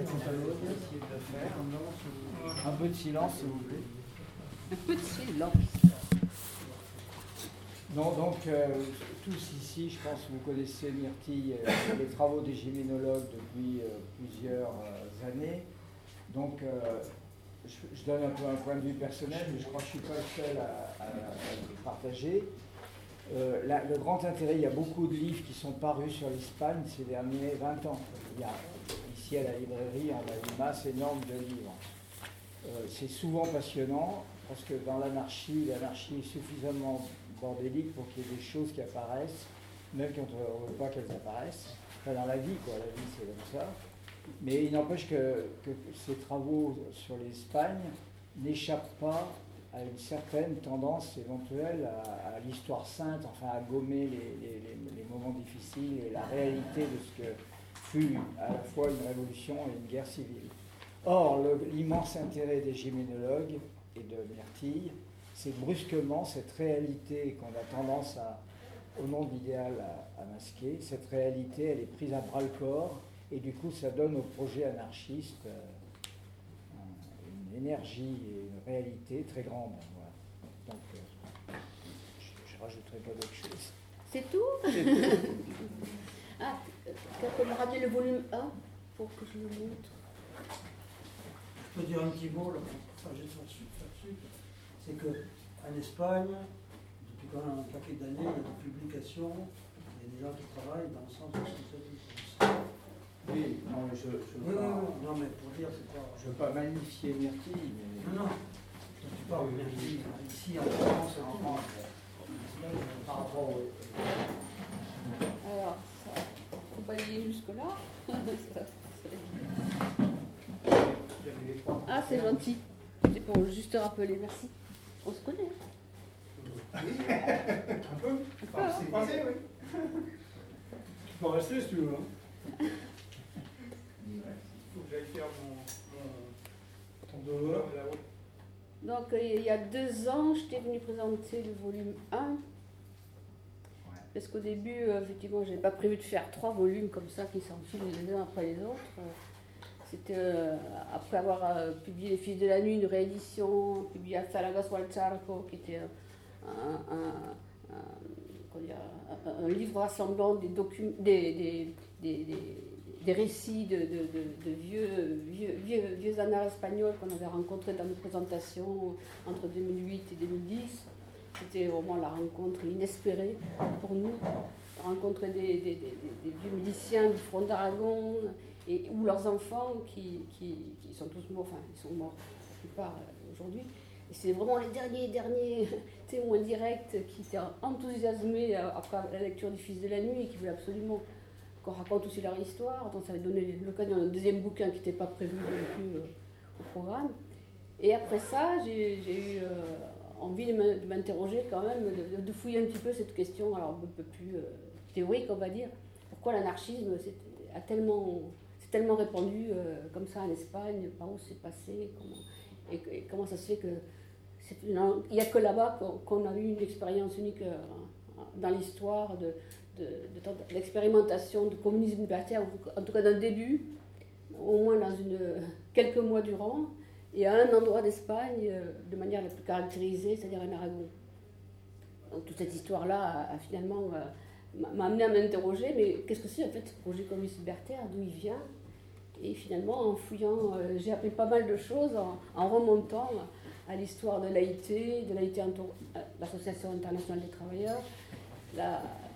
essayer de faire. Un peu de silence, s'il vous plaît. Un peu de silence. Non, donc, euh, tous ici, je pense que vous connaissez Myrtille, euh, les travaux des gyménologues depuis euh, plusieurs années. Donc, je, je donne un peu un point de vue personnel, mais je crois que je ne suis pas le seul à, à- partager. Euh, la- le grand intérêt, il y a beaucoup de livres qui sont parus sur l'Espagne ces derniers 20 ans. Il y a à la librairie, on a une masse énorme de livres. Euh, c'est souvent passionnant parce que dans l'anarchie, l'anarchie est suffisamment bordélique pour qu'il y ait des choses qui apparaissent, même quand on ne veut pas qu'elles apparaissent. Enfin, dans la vie, quoi, la vie c'est comme ça. Mais il n'empêche que, ces travaux sur l'Espagne n'échappent pas à une certaine tendance éventuelle à, l'histoire sainte, enfin à gommer les- les moments difficiles et la réalité de ce que fut à la fois une révolution et une guerre civile. Or, l'immense intérêt des gyménologues et de Myrtille, c'est brusquement cette réalité qu'on a tendance à, au nom d'idéal à, à masquer, cette réalité, elle est prise à bras le corps, et du coup, ça donne au projet anarchiste euh, un- une énergie et une réalité très grande. voilà. Donc, euh, je ne rajouterai pas d'autre chose. C'est tout? C'est tout. Ah, tu peux me ramener le volume 1 pour que je le montre Je peux dire un petit mot là, pas faire suite. C'est qu'en Espagne, depuis quand même un paquet d'années, il y a des publications, il y a des gens qui travaillent dans le sens de ce que ça dit. Oui, non, mais je ne Oui, oui, oui, non, mais pour dire, c'est pas. veux pas magnifier Myrtille, mais... Non, non, tu parles bien ici, ici en France, en France. Par rapport au. Alors, faut pas aller jusque-là. Ah, c'est gentil. C'est pour juste rappeler, merci. On se connaît. hein. Un peu Enfin, C'est passé, oui. Tu peux rester si tu veux. hein. Il faut que j'aille faire mon, mon, ton devoir là-haut. Donc, euh, il y a deux ans, je t'ai venu présenter le volume 1. Parce qu'au début, euh, effectivement, je n'avais pas prévu de faire trois volumes comme ça qui s'enfilent les uns après les autres. Euh, C'était euh, après avoir publié Les Fils de la Nuit, une réédition, publié Afalagos Walcharco, qui était un, livre rassemblant des, des, des, des- récits de, de- de- vieux, vieux, vieux, espagnols qu'on avait rencontrés dans nos présentations entre 2008 et 2010. C'était vraiment la rencontre inespérée pour nous, rencontrer des, des- des- des- vieux miliciens du front d'Aragon ou leurs enfants qui, qui, qui sont tous morts, enfin ils sont morts la plupart euh, aujourd'hui. Et c'est vraiment les derniers, derniers témoins directs qui étaient enthousiasmés euh, après la lecture du Fils de la Nuit et qui voulaient absolument qu'on raconte aussi leur histoire. Donc ça avait donné l'occasion d'un deuxième bouquin qui n'était pas prévu non plus euh, au programme. Et après ça, j'ai eu envie de m'in- de m'interroger quand même, de, fouiller un petit peu cette question, alors un peu plus euh, théorique, on va dire. Pourquoi l'anarchisme a tellement, s'est tellement répandu euh, comme ça en Espagne Par où c'est passé comment, et, comment ça se fait que c'est il n'y a que là-bas qu'on a eu une expérience unique euh, dans l'histoire de, de, de d'expérimentation de communisme libertaire, en tout cas d'un début, au moins dans une, quelques mois durant, et à un endroit d'Espagne euh, de manière la plus caractérisée, c'est-à-dire en Aragon. Donc toute cette histoire-là a, finalement euh, m'a amené à m'interroger, mais qu'est-ce que c'est en fait ce projet communiste libertaire, d'où il vient? Et finalement, en fouillant, euh, j'ai appris pas mal de choses en, remontant à l'histoire de l'AIT, de l'AIT, l'Association internationale des travailleurs,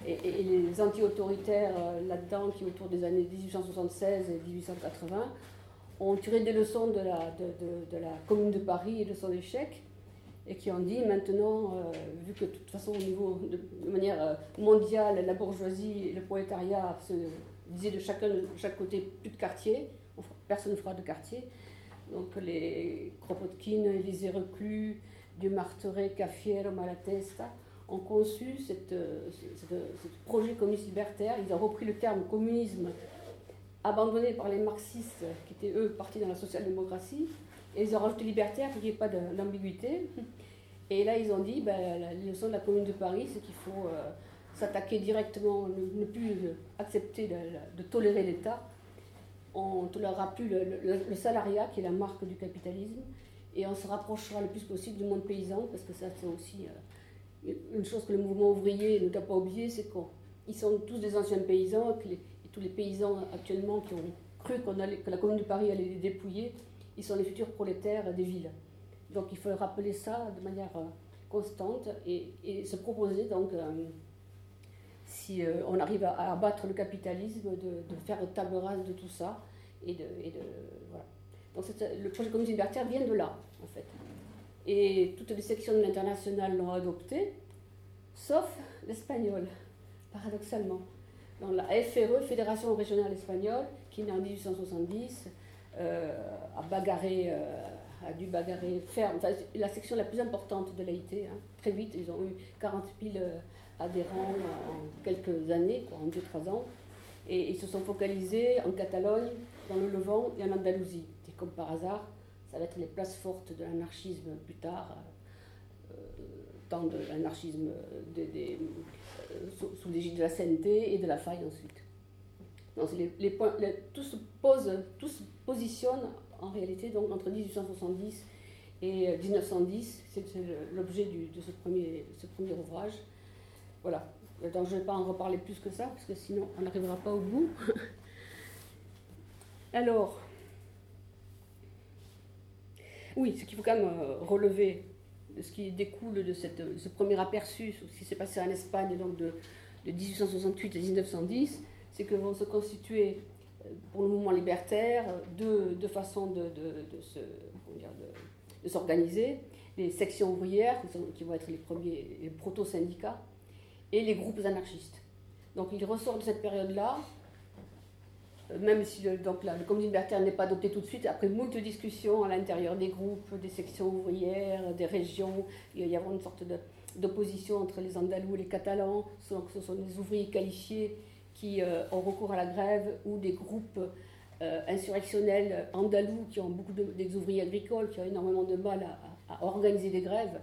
et, les anti-autoritaires là-dedans, qui autour des années 1876 et 1880, ont tiré des leçons de la, Commune de Paris et de son échec, et qui ont dit maintenant, euh, vu que de toute façon au niveau de, manière euh, mondiale, la bourgeoisie et le prolétariat se disaient de chacun, de chaque côté plus de quartier, personne ne fera de quartier. Donc les Kropotkin, Élisée Reclus, Dieu Marteret, Cafiero, Malatesta ont conçu euh, ce projet communiste libertaire. Ils ont repris le terme communisme abandonné par les marxistes qui étaient eux partis dans la social-démocratie et ils ont rajouté libertaire pour qu'il n'y ait pas d'ambiguïté. Et là ils ont dit, ben, la leçon de la commune de Paris, c'est qu'il faut euh, s'attaquer directement, ne, plus euh, accepter de, tolérer l'État. on ne tolérera plus le, salariat, qui est la marque du capitalisme, et on se rapprochera le plus possible du monde paysan, parce que ça, c'est aussi euh, une chose que le mouvement ouvrier ne doit pas oublier, c'est qu'ils sont tous des anciens paysans, tous les paysans actuellement qui ont cru que la Commune de Paris allait les dépouiller, ils sont les futurs prolétaires des villes. Donc il faut rappeler ça de manière euh, constante et, se proposer donc euh, si euh, on arrive à, abattre le capitalisme, de, faire table rase de tout ça. Et de, voilà. Donc le projet communiste libertaire vient de là, en fait. Et toutes les sections de l'international l'ont adopté, sauf l'espagnol, paradoxalement. Dans la FRE, Fédération régionale espagnole, qui en 1870, a bagarré a dû bagarrer, enfin, la section la plus importante de l'AIT. Hein. Très vite, ils ont eu 40 000 euh, adhérents en quelques années, en 2-3 ans. Et ils se sont focalisés en Catalogne, dans le Levant et en Andalousie. Et comme par hasard, ça va être les places fortes de l'anarchisme plus tard, euh, tant de l'anarchisme euh, sous, l'égide de la CNT et de la faille ensuite. Donc les, les points, tout, se pose, positionne en réalité, donc entre 1870 et 1910. Euh, c'est l'objet de ce premier, ce premier ouvrage. Voilà. Donc je ne vais pas en reparler plus que ça, parce que sinon on n'arrivera pas au bout. Alors, oui, ce qu'il faut quand même euh, relever, ce qui découle de cette, ce premier aperçu, ce qui s'est passé en Espagne donc de, de 1868 à 1910, c'est que vont se constituer pour le mouvement libertaire deux, façons de, de, s'organiser. Les sections ouvrières, qui vont être les premiers, proto-syndicats, et les groupes anarchistes. Donc il ressort de cette période-là, euh, même si le, donc le communisme libertaire n'est pas adopté tout de suite, après moult discussions à l'intérieur des groupes, des sections ouvrières, des régions, il y a une sorte d'opposition entre les Andalous et les Catalans, ce sont des ouvriers qualifiés qui euh, ont recours à la grève ou des groupes euh, insurrectionnels andalous qui ont beaucoup d'ouvriers agricoles, qui ont énormément de mal à, organiser des grèves,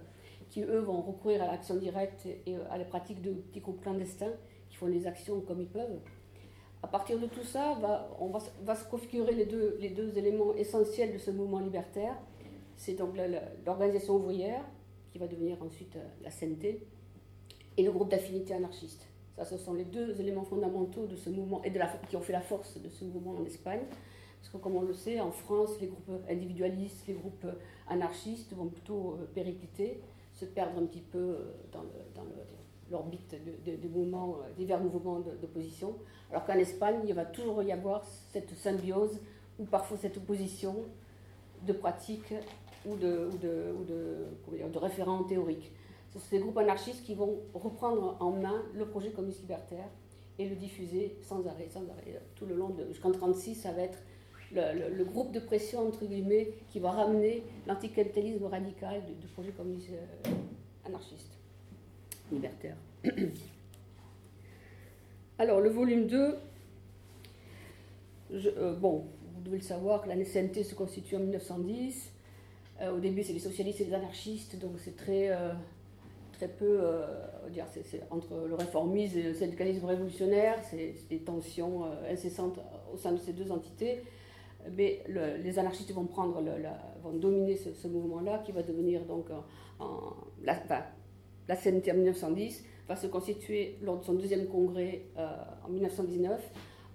qui eux vont recourir à l'action directe et euh, à la pratique de petits groupes clandestins qui font les actions comme ils peuvent. À partir de tout ça, on va, se configurer les deux, éléments essentiels de ce mouvement libertaire. C'est donc l'organisation ouvrière, qui va devenir ensuite la CNT, et le groupe d'affinité anarchiste. Ça, ce sont les deux éléments fondamentaux de ce mouvement et de la, qui ont fait la force de ce mouvement en Espagne. Parce que, comme on le sait, en France, les groupes individualistes, les groupes anarchistes vont plutôt euh, péricliter, se perdre un petit peu euh, dans, l'orbite des de, mouvements, euh, divers mouvements d'opposition. Alors qu'en Espagne, il va toujours y avoir cette symbiose ou parfois cette opposition de pratiques ou de, ou de, ou de, référents théoriques. Ce sont ces groupes anarchistes qui vont reprendre en main le projet communiste libertaire et le diffuser sans arrêt, sans arrêt. Tout le long de jusqu'en 1936, ça va être le, groupe de pression, entre guillemets, qui va ramener l'anticapitalisme radical du, projet communiste euh, anarchiste, libertaire. Alors, le volume 2, euh, bon, vous devez le savoir la NCNT se constitue en 1910. Euh, au début, c'est les socialistes et les anarchistes, donc c'est très très peu, euh, dire, c'est, entre le réformisme et le syndicalisme révolutionnaire, c'est, des tensions euh, incessantes au sein de ces deux entités. Mais les anarchistes vont prendre, vont dominer ce, mouvement-là, qui va devenir donc la CNT en 1910 va se constituer lors de son deuxième congrès euh, en 1919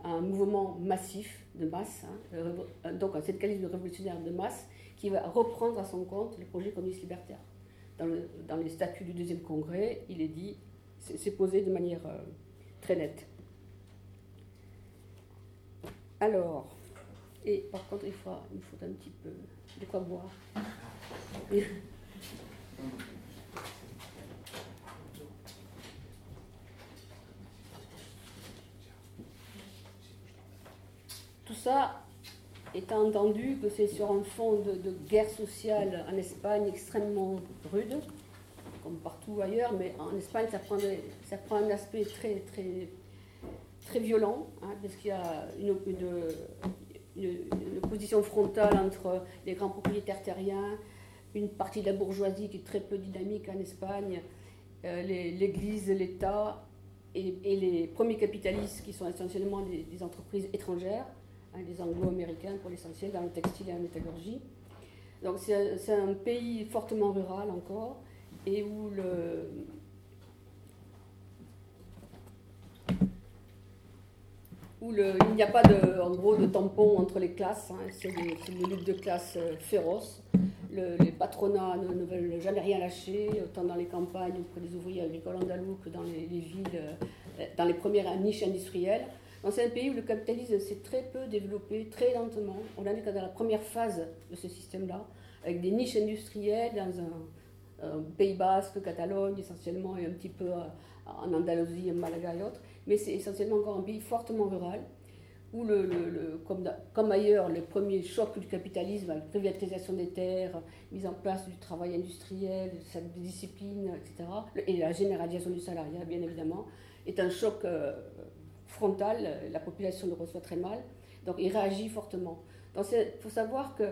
un mouvement massif de masse, hein, donc un syndicalisme révolutionnaire de masse, qui va reprendre à son compte le projet communiste libertaire dans, les statuts du deuxième congrès, il est dit, c'est posé de manière euh, très nette. Alors, et par contre, il faut, il faut un petit peu de quoi boire. Ça, étant entendu que c'est sur un fond de, guerre sociale en Espagne extrêmement rude, comme partout ailleurs, mais en Espagne ça prend, un aspect très, très, très violent, hein, parce qu'il y a une, une, position frontale entre les grands propriétaires terriens, une partie de la bourgeoisie qui est très peu dynamique en Espagne, euh, l'Église, l'État et, les premiers capitalistes qui sont essentiellement des entreprises étrangères hein, les anglo-américains pour l'essentiel, dans le textile et la métallurgie. Donc c'est un pays fortement rural encore, et où il n'y a pas de, en gros de tampon entre les classes, hein, c'est une lutte de classe euh, féroce. les patronats ne, veulent jamais rien lâcher, autant dans les campagnes auprès des ouvriers agricoles andalous que dans les, villes, euh, dans les premières niches industrielles. C'est un pays où le capitalisme s'est très peu développé, très lentement. On en est dans la première phase de ce système-là, avec des niches industrielles dans un, Pays Basque, Catalogne essentiellement, et un petit peu euh, en Andalousie, en Malaga et autres mais c'est essentiellement encore un pays fortement rural, où, le, comme, ailleurs, le premier choc du capitalisme, la privatisation des terres, mise en place du travail industriel, de discipline, etc., et la généralisation du salariat, bien évidemment, est un choc euh, frontal, la population le reçoit très mal, donc il réagit fortement. Il faut savoir que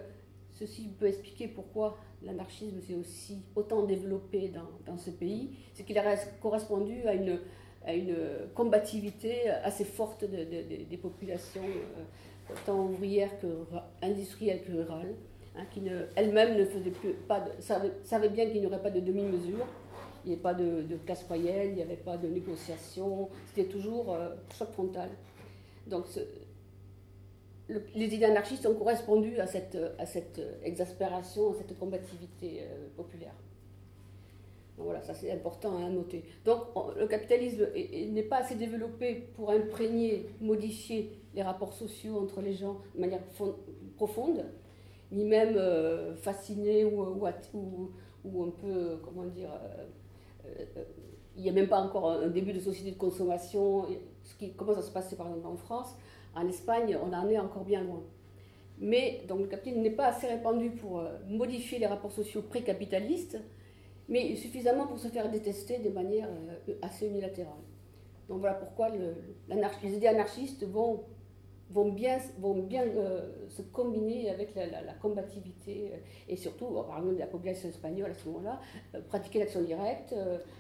ceci peut expliquer pourquoi l'anarchisme s'est aussi autant développé dans, ce pays, c'est qu'il a correspondu à une combativité assez forte des populations, euh, tant ouvrières que industrielles que rurales, hein, qui elles-mêmes ne pas savaient, bien qu'il n'y aurait pas de demi-mesure, il n'y avait pas de, moyenne, il n'y avait pas de négociation, c'était toujours euh, choc frontal. Donc les idées anarchistes ont correspondu à cette, exaspération, à cette combativité euh, populaire voilà, ça c'est important à noter. Donc le capitalisme n'est pas assez développé pour imprégner, modifier les rapports sociaux entre les gens de manière profonde, ni même euh, fasciner ou, un peu, comment dire, il n'y a même pas encore un début de société de consommation, ce qui commence à se passer par exemple en France. En Espagne, on en est encore bien loin. Mais donc le capitalisme n'est pas assez répandu pour modifier les rapports sociaux pré-capitalistes, mais suffisamment pour se faire détester de manière euh, assez unilatérale. Donc voilà pourquoi les idées anarchistes vont, vont bien, vont bien euh, se combiner avec la, combativité euh, et surtout, par exemple, la population espagnole à ce moment-là, pratiquer l'action directe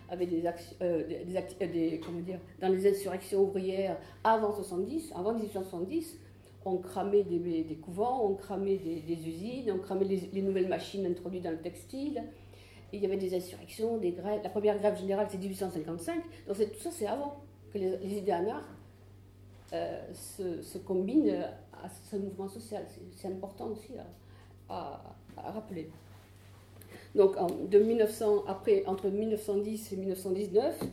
avec des, des, comment dire, dans les insurrections ouvrières avant 70, avant 1870 on cramait des, des couvents, on cramait des, usines, on cramait les, nouvelles machines introduites dans le textile, il y avait des insurrections, des grèves. La première grève générale, c'est 1855. Donc tout ça, c'est avant que les, idées anarches euh, se, combinent à ce mouvement social. C'est important aussi à, rappeler. Donc de 1900, après, entre 1910 et 1919,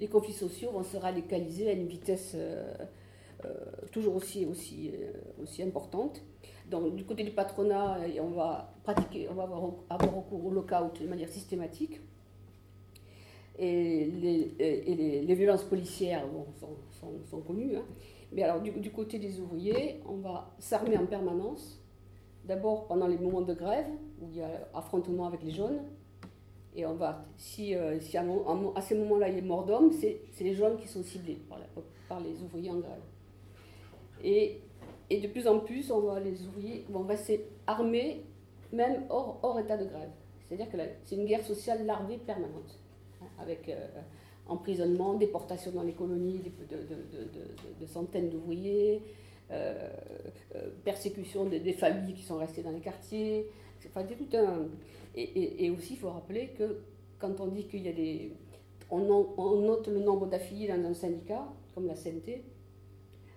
les conflits sociaux vont se radicaliser à une vitesse euh, euh, toujours aussi, importante. Donc, du côté du patronat, on va pratiquer, on va avoir, recours au lockout de manière systématique. Et les, les, violences policières sont, connues. Hein. Mais alors, du, côté des ouvriers, on va s'armer en permanence. D'abord pendant les moments de grève, où il y a affrontement avec les jaunes. Et on va, si, euh, à, ces moments-là il y a mort d'homme, c'est les jaunes qui sont ciblés par, les ouvriers en grève. Et de plus en plus, on voit les ouvriers vont rester armés, même hors, hors état de grève. C'est-à-dire que c'est une guerre sociale larvée permanente, hein, avec euh, emprisonnement, déportation dans les colonies de, centaines d'ouvriers, euh, euh, persécution des, familles qui sont restées dans les quartiers. Enfin, tout un... Et, aussi, il faut rappeler que quand on dit qu'il y a des... On, note le nombre d'affiliés dans un syndicat, comme la CNT,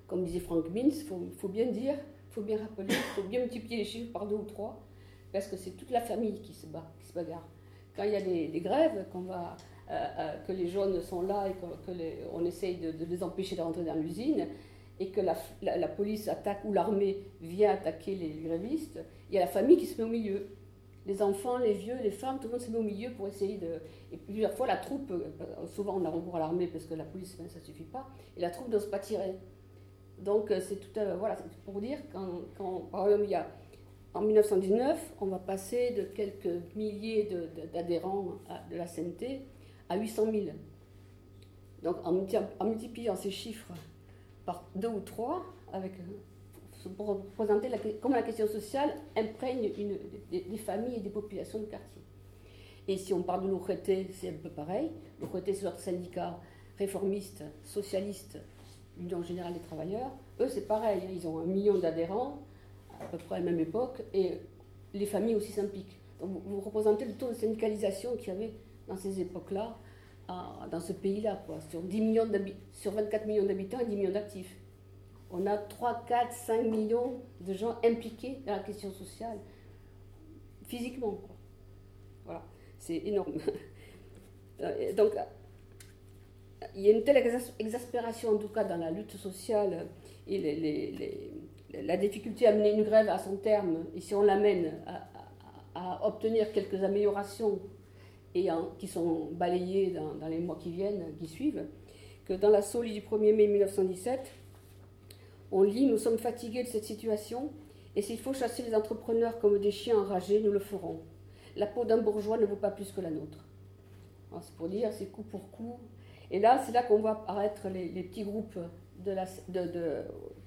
comme disait Frank Mintz, il faut, bien dire, il faut bien rappeler, il faut bien multiplier les chiffres par deux ou trois, parce que c'est toute la famille qui se bat, qui se bagarre. Quand il y a des, grèves, va, euh, euh, que les jeunes sont là et qu'on essaye de, les empêcher de rentrer dans l'usine, et que la, police attaque ou l'armée vient attaquer les, grévistes, il y a la famille qui se met au milieu. Les enfants, les vieux, les femmes, tout le monde se met au milieu pour essayer de. Et plusieurs fois, la troupe, euh, souvent on a recours à l'armée parce que la police, ben, ça ne suffit pas, et la troupe n'ose pas tirer. Donc euh, c'est tout voilà, pour dire quand, par exemple il y a en 1919, on va passer de quelques milliers d'adhérents de, la CNT à 800 000. Donc en, multipliant ces chiffres par deux ou trois, euh, pour représenter comment la question sociale imprègne une, des, familles et des populations de quartier. Et si on parle de l'OCRT, c'est un peu pareil. L'OCRT, c'est notre syndicat réformiste, socialiste, l'Union générale des travailleurs, eux, c'est pareil, hein, ils ont un million d'adhérents, à peu près à la même époque, et les familles aussi s'impliquent. Donc vous représentez le taux de syndicalisation qu'il y avait dans ces époques-là, dans ce pays-là, sur, 10 millions sur 24 millions d'habitants et 10 millions d'actifs. On a 3, 4, 5 millions de gens impliqués dans la question sociale, physiquement. Quoi. Voilà, c'est énorme. Euh, donc, il y a une telle exaspération, en tout cas, dans la lutte sociale et la difficulté à mener une grève à son terme, et si on l'amène à, obtenir quelques améliorations qui sont balayées dans, les mois qui viennent, qui suivent, que dans la Soli du 1er mai 1917, on lit Nous sommes fatigués de cette situation, et s'il faut chasser les entrepreneurs comme des chiens enragés, nous le ferons. La peau d'un bourgeois ne vaut pas plus que la nôtre. C'est pour dire, c'est coup pour coup. Et là, c'est là qu'on voit apparaître les, petits groupes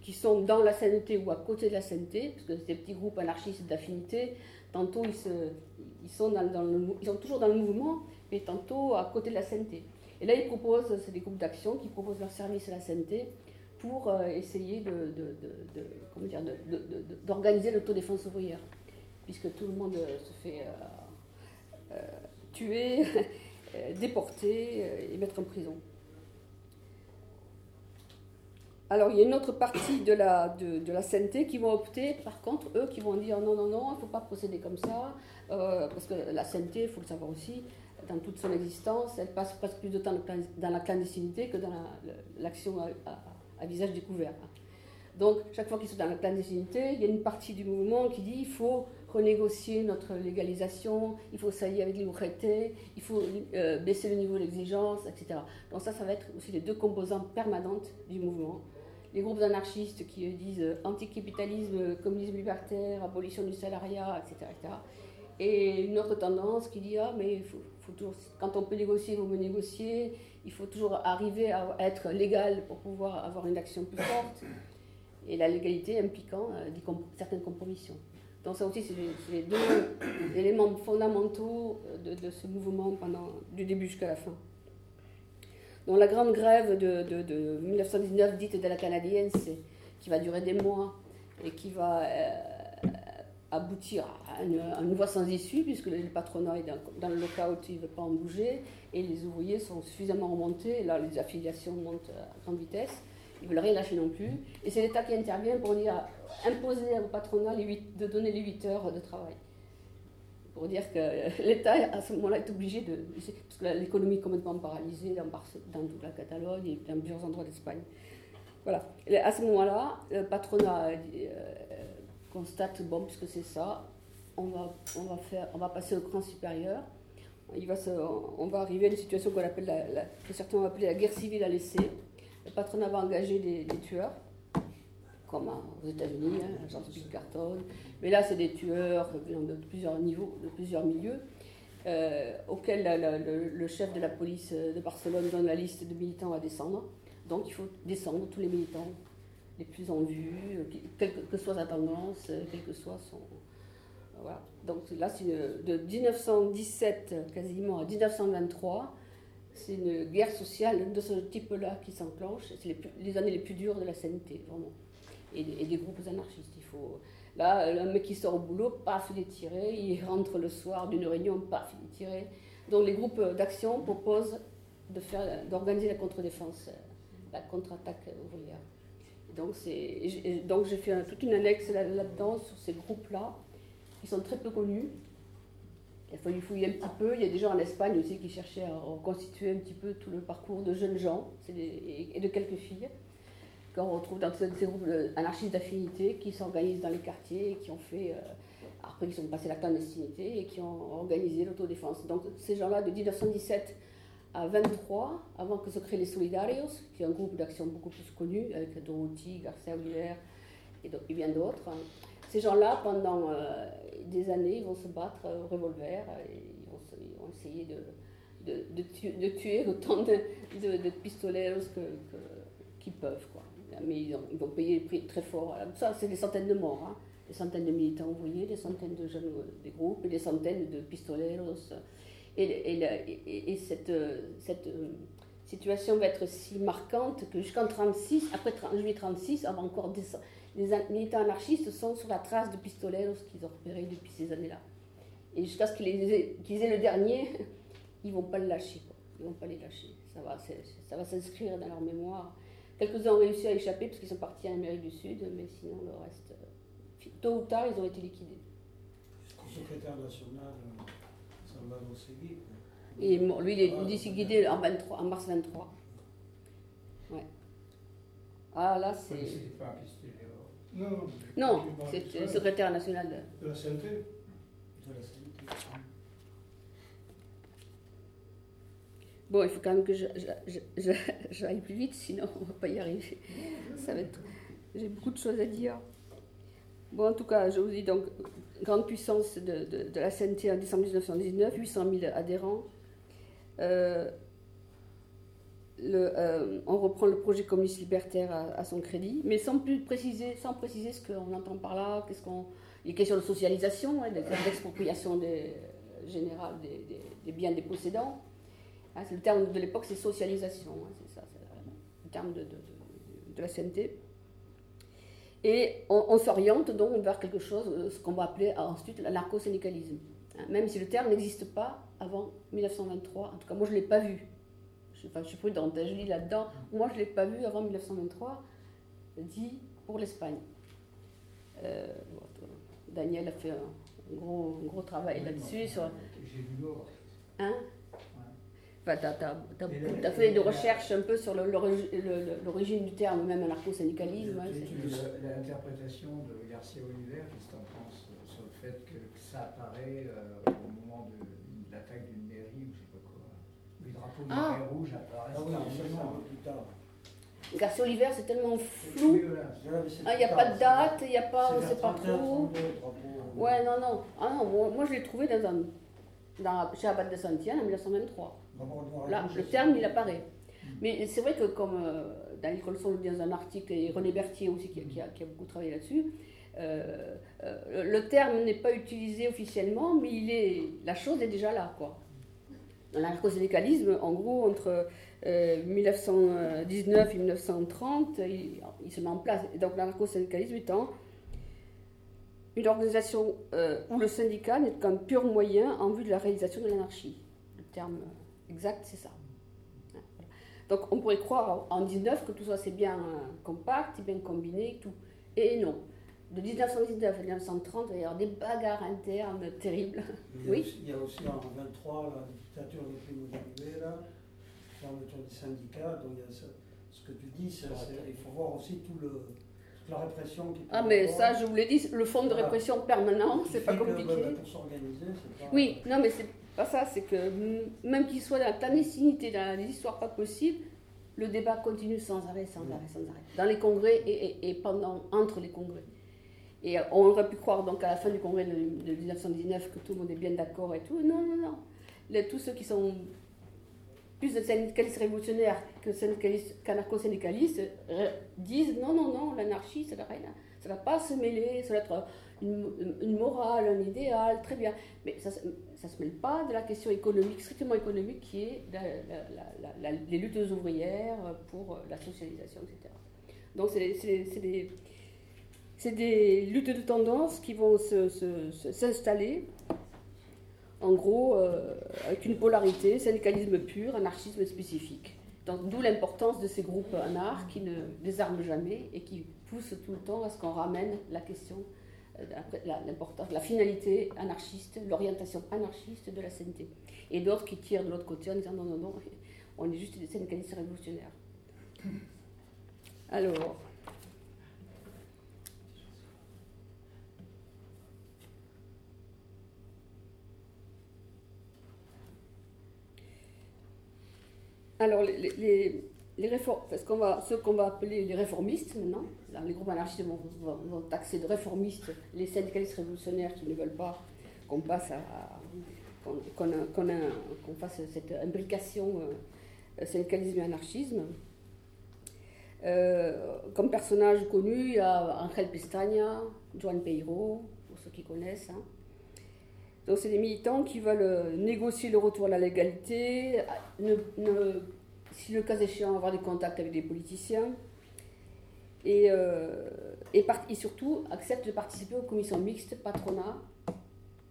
qui sont dans la CNT ou à côté de la CNT, parce que ces petits groupes anarchistes d'affinité, tantôt ils, sont toujours dans le mouvement, mais tantôt à côté de la CNT. Et là, ils proposent, c'est des groupes d'action qui proposent leur service à la CNT pour euh, essayer d'organiser l'autodéfense ouvrière, puisque tout le monde euh, se fait euh, tuer, déporter et mettre en prison. Alors, il y a une autre partie de la, de, de la CNT qui vont opter, par contre, eux, qui vont dire non, non, non, il ne faut pas procéder comme ça, parce que la CNT, il faut le savoir aussi, dans toute son existence, elle passe presque plus de temps dans la clandestinité que dans l'action à, à visage découvert. Donc, chaque fois qu'ils sont dans la clandestinité, il y a une partie du mouvement qui dit il faut renégocier notre légalisation, il faut s'allier avec les il faut euh, baisser le niveau d'exigence, etc. Donc ça, ça va être aussi les deux composantes permanentes du mouvement. Les groupes anarchistes qui disent euh, anticapitalisme, communisme libertaire, abolition du salariat, etc.. Et une autre tendance qui dit ah mais quand on peut négocier, il vaut mieux négocier il faut toujours arriver à être légal pour pouvoir avoir une action plus forte, et la légalité impliquant euh, certaines compromissions. Donc ça aussi, c'est les, deux éléments fondamentaux euh, de, ce mouvement pendant, du début jusqu'à la fin. Donc la grande grève de, 1919, dite de la canadienne, qui va durer des mois et qui va euh, aboutir à une, voie sans issue, puisque le patronat est dans, le lockout, il ne veut pas en bouger, et les ouvriers sont suffisamment remontés, là les affiliations montent à grande vitesse, ils ne veulent rien lâcher non plus, et c'est l'État qui intervient pour dire, imposer au patronat les de donner les 8 heures de travail. Dire que l'État, à ce moment-là, est obligé de... Parce que l'économie est complètement paralysée dans, dans toute la Catalogne et dans plusieurs endroits d'Espagne. Voilà. à ce moment-là, le patronat euh, constate, bon, puisque c'est ça, on va, on, va faire, on va passer au cran supérieur. Il va on va arriver à une situation qu'on appelle, la, que certains vont appeler la guerre civile à laisser. Le patronat va engager des, tueurs, comme aux États-Unis, hein, genre Carton. Mais là, c'est des tueurs de plusieurs niveaux, de plusieurs milieux, euh, auxquels le, chef de la police de Barcelone donne la liste de militants à descendre. Donc il faut descendre tous les militants les plus en vue, quelle que soit sa tendance, quel que soit son. Voilà. Donc là, c'est de 1917 quasiment à 1923, c'est une guerre sociale de ce type-là qui s'enclenche. C'est les, années les plus dures de la CNT, vraiment. Et, des groupes anarchistes. Il faut, là, le mec qui sort au boulot, paf, il est tiré. Il rentre le soir d'une réunion, paf, il est tiré. Donc les groupes d'action proposent d'organiser la contre-défense, la contre-attaque ouvrière. Donc, donc j'ai fait toute une annexe là-dedans sur ces groupes-là, qui sont très peu connus. Il a fallu fouiller un petit peu. Il y a des gens en Espagne aussi qui cherchaient à reconstituer un petit peu tout le parcours de jeunes gens et de quelques filles qu'on retrouve dans ces groupes anarchistes d'affinité qui s'organisent dans les quartiers et qui ont fait, euh, après ils sont passés la clandestinité et qui ont organisé l'autodéfense. Donc ces gens-là de 1917 à 23, avant que se créent les Solidarios, qui est un groupe d'action beaucoup plus connu, avec Dorothy, Garcia Oliver et, bien d'autres. Ces gens-là, pendant euh, des années, ils vont se battre au revolver et ils vont, essayer de, de, tuer, autant de, pistoleros qu'ils peuvent. Quoi. Mais ils, vont payer le prix très fort. Ça, c'est des centaines de morts. Hein. Des centaines de militants ouvriers, des centaines de jeunes des groupes des centaines de pistoleros et, et, cette, cette, situation va être si marquante que jusqu'en 36, après juillet 36, on va encore descendre. Les militants anarchistes sont sur la trace de pistolet qu'ils ont repéré depuis ces années-là. Et jusqu'à ce qu'ils aient, le dernier, ils vont pas le lâcher. Ils vont pas les lâcher. Ça va s'inscrire dans leur mémoire. Quelques-uns ont réussi à échapper parce qu'ils sont partis en Amérique du Sud, mais sinon le reste, euh, tôt ou tard, ils ont été liquidés. Le secrétaire national, Salvador Segui. Et lui, il est liquidé en, 23, en mars 23. Ouais. Ah là, c'est. Non, non c'est le secrétaire national de, de la CNT. De la CNT. Bon, il faut quand même que j'aille plus vite, sinon on ne va pas y arriver. Ça va être... J'ai beaucoup de choses à dire. Bon, en tout cas, je vous dis donc, grande puissance de, la CNT en décembre 1919, 800 000 adhérents. Euh, euh, on reprend le projet communiste libertaire à, son crédit, mais sans plus préciser, sans préciser ce qu'on entend par là, qu'est-ce qu'on, les questions de socialisation, hein, d'expropriation générale des, des, biens des possédants. Hein, le terme de l'époque, c'est socialisation, hein, c'est ça, c'est le terme de, de, la CNT. Et on, s'oriente donc vers quelque chose, euh, ce qu'on va appeler ensuite l'anarcho-syndicalisme. Hein, même si le terme n'existe pas avant 1923, en tout cas moi je ne l'ai pas vu. Je, enfin, je suis prudente, je lis là-dedans, moi je ne l'ai pas vu avant 1923, dit pour l'Espagne. Euh, Daniel a fait un gros, gros travail là-dessus. J'ai vu Hein Enfin, tu as, fait des recherches un peu sur l'origine du terme, même anarcho-syndicalisme. L'interprétation de Garcia Oliver, qu'est-ce que tu en penses sur le fait que ça apparaît euh, au moment de, l'attaque d'une mairie ou je sais pas quoi Le drapeau de ah. rouge apparaît ah, oui, plus tard. Garcia Oliver, c'est tellement flou. Ah, il n'y a pas de date, il n'y a pas, on ne sait pas trop. Ouais, non, non. Ah non, moi, je l'ai trouvé dans un, dans, chez Abad de Santienne en 1923. Là, le terme, il apparaît. Mais c'est vrai que, comme euh, Daniel Colson le dit dans un article, et René Berthier aussi, qui, a, beaucoup travaillé là-dessus, euh, euh, le terme n'est pas utilisé officiellement, mais il est, la chose est déjà là. Quoi. Dans l'anarcho-syndicalisme, en gros, entre 1919 et 1930, il, il, se met en place. Donc l'anarcho-syndicalisme étant une organisation où le syndicat n'est qu'un pur moyen en vue de la réalisation de l'anarchie. Le terme exact, c'est ça. Donc on pourrait croire en 19 que tout ça c'est bien compact, c'est bien combiné, tout. Et non. De 1919 à 1930, il y a des bagarres internes terribles. Il oui. Aussi, il y a aussi en 23 la dictature de Primo de Rivera, fermeture des syndicats. Donc il y a ce, ce que tu dis, il faut voir aussi tout le, la répression qui Ah, mais ça, je vous l'ai dit, le fond de répression permanent, c'est pas compliqué. Que, pour s'organiser, c'est pas. Oui, non, mais c'est pas ça, c'est que même qu'il soit dans la clandestinité, dans des histoires pas possibles, le débat continue sans arrêt, sans arrêt, sans arrêt. Dans les congrès et, pendant, entre les congrès. Et on aurait pu croire donc à la fin du congrès de, 1919 que tout le monde est bien d'accord et tout. Non, non, non. Les, tous ceux qui sont plus de syndicalistes révolutionnaires que qu'anarcho-syndicalistes disent non, non, non, l'anarchie, ça ne va pas se mêler, ça va être une, morale, un idéal, très bien. Mais ça ne se mêle pas de la question économique, strictement économique, qui est les luttes ouvrières pour la socialisation, etc. Donc c'est des, luttes de tendance qui vont s'installer, en gros, euh, avec une polarité, syndicalisme pur, anarchisme spécifique. D'où l'importance de ces groupes anarches qui ne désarment jamais et qui poussent tout le temps à ce qu'on ramène la question l'importance, la finalité anarchiste, l'orientation anarchiste de la CNT. Et d'autres qui tirent de l'autre côté en disant non, non, non, on est juste des syndicalistes révolutionnaires. Alors. Alors, les, les réformes, parce qu'on va, ceux qu'on va appeler les réformistes maintenant, les groupes anarchistes vont, taxer de réformistes les syndicalistes révolutionnaires qui ne veulent pas qu'on passe à, qu'on, fasse cette imbrication euh, syndicalisme et anarchisme. Euh, comme personnage connu, il y a Angel Pestaña, Joan Peiro, pour ceux qui connaissent. Hein. Donc c'est des militants qui veulent négocier le retour à la légalité, si le cas échéant, avoir des contacts avec des politiciens, et, et, et, surtout accepte de participer aux commissions mixtes patronat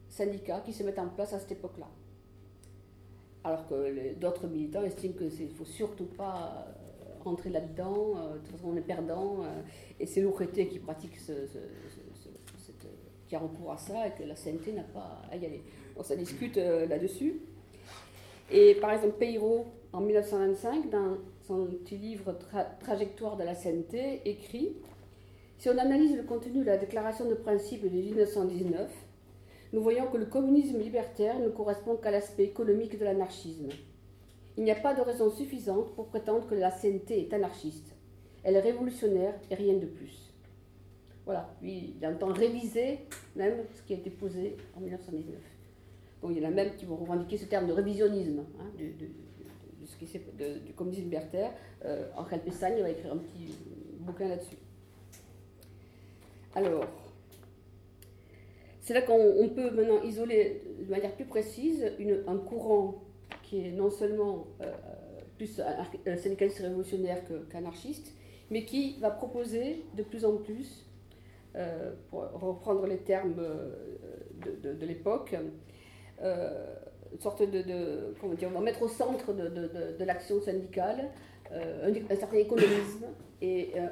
syndicats qui se mettent en place à cette époque-là. Alors que d'autres militants estiment qu'il ne faut surtout pas rentrer là-dedans, de toute façon on est perdant, et c'est l'ORT qui pratique ce, qui a recours à ça et que la CNT n'a pas à y aller. On ça discute là-dessus. Et par exemple, Peyraud, en 1925, dans son petit livre Trajectoire de la CNT, écrit Si on analyse le contenu de la déclaration de principe de 1919, nous voyons que le communisme libertaire ne correspond qu'à l'aspect économique de l'anarchisme. Il n'y a pas de raison suffisante pour prétendre que la CNT est anarchiste. Elle est révolutionnaire et rien de plus. Voilà, lui, il entend réviser même ce qui a été posé en 1919. Donc il y en a même qui vont revendiquer ce terme de révisionnisme hein, du, communisme libertaire. Euh, Henri Pessagne va écrire un petit bouquin là-dessus. Alors, c'est là qu'on peut maintenant isoler de manière plus précise un courant qui est non seulement euh, plus syndicaliste révolutionnaire qu'anarchiste, mais qui va proposer de plus en plus, euh, pour reprendre les termes de l'époque, euh, une sorte de, comment dire, on va mettre au centre de, de, l'action syndicale euh, un, certain économisme et euh,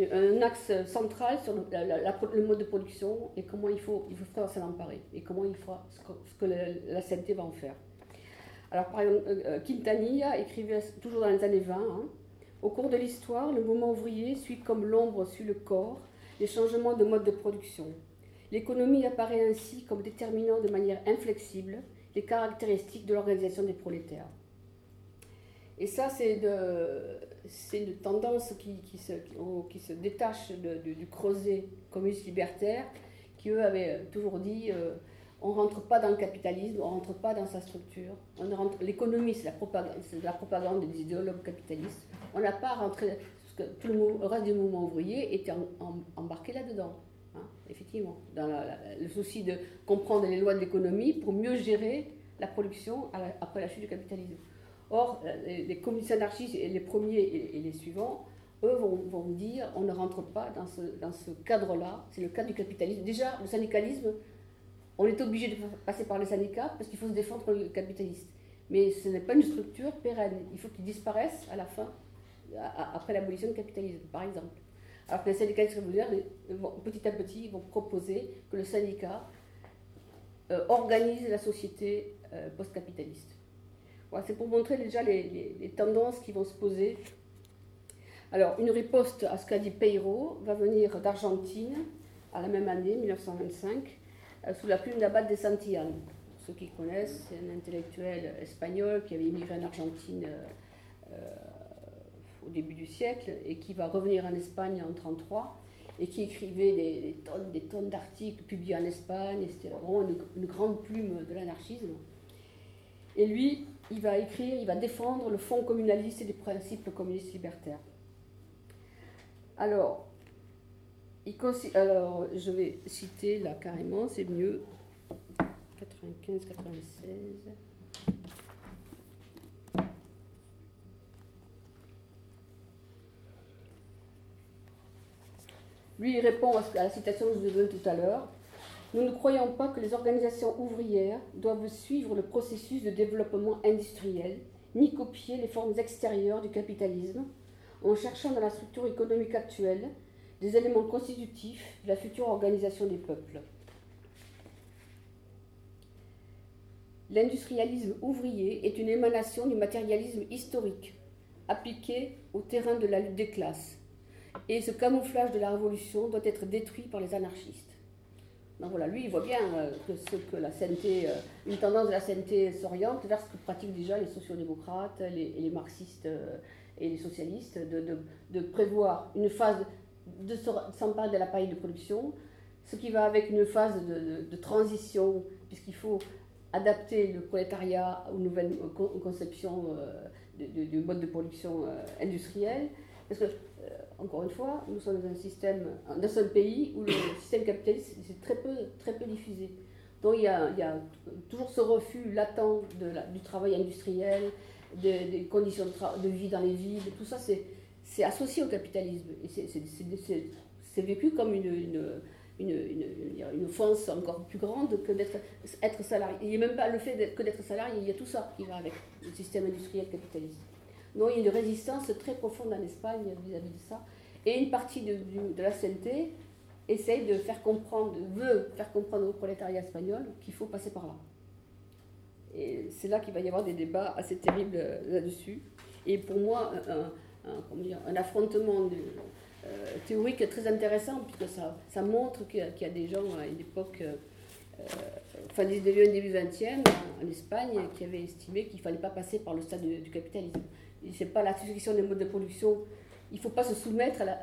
un, un, axe central sur le, mode de production et comment il faut, il faut s'en emparer et comment il fera ce que, la, CNT va en faire. Alors, par exemple, Quintanilla écrivait toujours dans les années 20 hein, Au cours de l'histoire, le mouvement ouvrier suit comme l'ombre suit le corps les changements de mode de production. L'économie apparaît ainsi comme déterminant de manière inflexible les caractéristiques de l'organisation des prolétaires. Et ça, c'est une tendance qui, se, détache du creuset communiste libertaire, qui eux avaient toujours dit euh, on ne rentre pas dans le capitalisme, on ne rentre pas dans sa structure. L'économie, c'est la, propagande, la propagande des idéologues capitalistes. On n'a pas rentré, que tout le, reste du mouvement ouvrier était embarqué là-dedans. Hein, effectivement, dans le souci de comprendre les lois de l'économie pour mieux gérer la production après la chute du capitalisme. Or, euh, les, communistes anarchistes, les premiers et, les suivants, eux vont, dire on ne rentre pas dans ce, dans ce cadre-là, c'est le cadre du capitalisme. Déjà, le syndicalisme, on est obligé de passer par les syndicats parce qu'il faut se défendre contre le capitaliste. Mais ce n'est pas une structure pérenne, il faut qu'il disparaisse à la fin, après l'abolition du capitalisme, par exemple. Alors que les syndicalistes révolutionnaires, petit à petit, vont proposer que le syndicat euh, organise la société euh, post-capitaliste. Voilà, c'est pour montrer déjà les, tendances qui vont se poser. Alors, une riposte à ce qu'a dit Peiro va venir d'Argentine à la même année, 1925, euh, sous la plume d'Abad de Santillán. Ceux qui connaissent, c'est un intellectuel espagnol qui avait immigré en Argentine au début du siècle et qui va revenir en Espagne en 1933 et qui écrivait des, tonnes, des tonnes d'articles publiés en Espagne. C'était vraiment une, grande plume de l'anarchisme. Et lui, il va écrire, il va défendre le fonds communaliste et les principes communistes libertaires. Alors, il alors je vais citer là carrément, c'est mieux. 95, Lui, il répond à la citation que je vous ai tout à l'heure. Nous ne croyons pas que les organisations ouvrières doivent suivre le processus de développement industriel, ni copier les formes extérieures du capitalisme, en cherchant dans la structure économique actuelle des éléments constitutifs de la future organisation des peuples. L'industrialisme ouvrier est une émanation du matérialisme historique, appliqué au terrain de la lutte des classes, et ce camouflage de la révolution doit être détruit par les anarchistes. Donc voilà, lui, il voit bien euh, que ce que la CNT, euh, une tendance de la CNT s'oriente vers ce que pratiquent déjà les sociodémocrates, les, les marxistes euh, et les socialistes, de, prévoir une phase de s'emparer de l'appareil de production, ce qui va avec une phase de, transition, puisqu'il faut adapter le prolétariat aux nouvelles conceptions du mode de production industriel. Parce que encore une fois, nous sommes dans un système, un seul pays où le système capitaliste est très peu, très peu diffusé. Donc il y, a, toujours ce refus latent du travail industriel des, conditions de, vie dans les villes, tout ça, c'est associé au capitalisme. Et c'est vécu comme une, une, offense encore plus grande que d'être être salarié. Il n'y a même pas le fait que d'être salarié, il y a tout ça qui va avec le système industriel capitaliste. Non, il y a une résistance très profonde en Espagne vis-à-vis de ça. Et une partie de, la CNT essaye de faire comprendre, veut faire comprendre au prolétariat espagnol qu'il faut passer par là. Et c'est là qu'il va y avoir des débats assez terribles euh, là-dessus. Et pour moi, un, affrontement euh, théorique très intéressant, puisque ça, montre qu'il y, a des gens à une époque, euh, fin du début 20e, en, Espagne, qui avaient estimé qu'il ne fallait pas passer par le stade du, capitalisme. Ce n'est pas la succession des modes de production il ne faut pas se soumettre à la,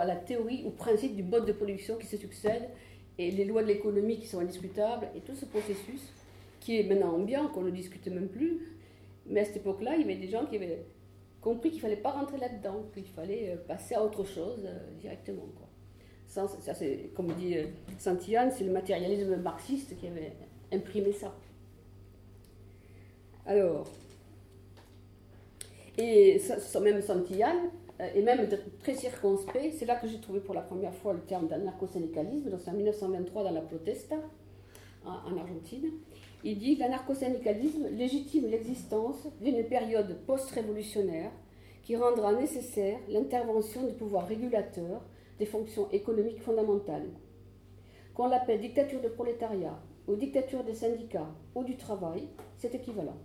à, la, théorie, au principe du mode de production qui se succède et les lois de l'économie qui sont indiscutables et tout ce processus qui est maintenant ambiant, qu'on ne discute même plus. Mais à cette époque-là, il y avait des gens qui avaient compris qu'il ne fallait pas rentrer là-dedans, qu'il fallait euh, passer à autre chose euh, directement. Quoi. Ça, c'est, comme dit euh, Santillane, c'est le matérialisme marxiste qui avait imprimé ça. Alors, et ça, même Santillane, euh, et même très circonspect. C'est là que j'ai trouvé pour la première fois le terme d'anarcho-syndicalisme, donc c'est en 1923 dans la Protesta, en, Argentine. Il dit L'anarcho-syndicalisme légitime l'existence d'une période post-révolutionnaire qui rendra nécessaire l'intervention du pouvoir régulateur des fonctions économiques fondamentales. Qu'on l'appelle dictature de prolétariat ou dictature des syndicats ou du travail, c'est équivalent.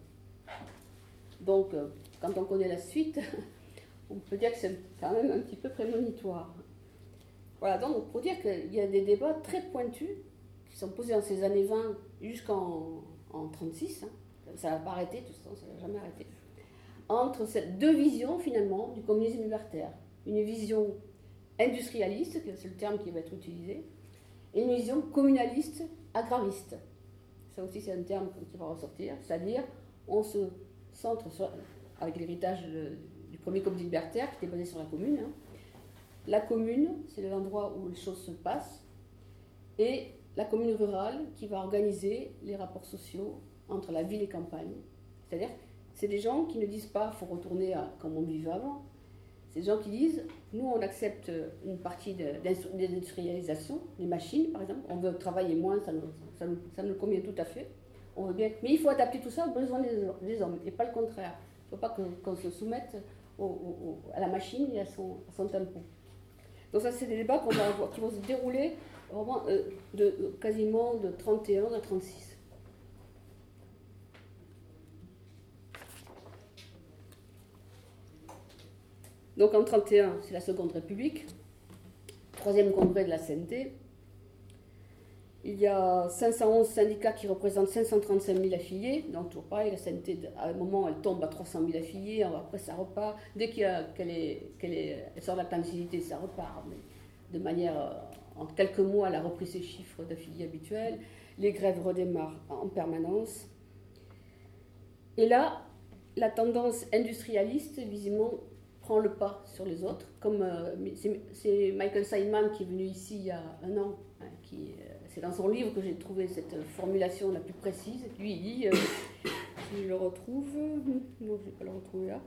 Donc, euh, quand on connaît la suite, on peut dire que c'est quand même un petit peu prémonitoire. Voilà, donc pour dire qu'il y a des débats très pointus qui sont posés dans ces années 20 jusqu'en en 36, hein. ça n'a pas arrêté, tout ça, ça n'a jamais arrêté, entre ces deux visions finalement du communisme libertaire. Une vision industrialiste, c'est le terme qui va être utilisé, et une vision communaliste agraviste. Ça aussi c'est un terme qui va ressortir, c'est-à-dire on se centre avec l'héritage premier comité libertaire qui était basé sur la commune. Hein. La commune, c'est l'endroit où les choses se passent. Et la commune rurale qui va organiser les rapports sociaux entre la ville et campagne. C'est-à-dire, c'est des gens qui ne disent pas faut retourner à comme on vivait avant. C'est des gens qui disent nous, on accepte une partie d'industrialisation, les machines par exemple, on veut travailler moins, ça nous, convient tout à fait. On veut bien, mais il faut adapter tout ça aux besoins des, hommes et pas le contraire. Il ne faut pas qu'on se soumette à la machine et à son, à tampon. Donc ça, c'est des débats qui vont se dérouler euh, de, quasiment de 31 à 36. Donc en 31, c'est la Seconde République, troisième congrès de la CNT. Il y a 511 syndicats qui représentent 535 000 affiliés. Donc, toujours pareil, la CNT, à un moment, elle tombe à 300 000 affiliés. Après, ça repart. Dès qu'elle sort de la clandestinité, ça repart. Mais de manière, euh, en quelques mois, elle a repris ses chiffres d'affiliés habituels. Les grèves redémarrent en permanence. Et là, la tendance industrialiste, visiblement, prend le pas sur les autres. Comme euh, c'est Michael Simon qui est venu ici il y a un an, hein, qui c'est dans son livre que j'ai trouvé cette formulation la plus précise. Lui, il dit, euh, je le retrouve, non, je ne vais pas le retrouver là.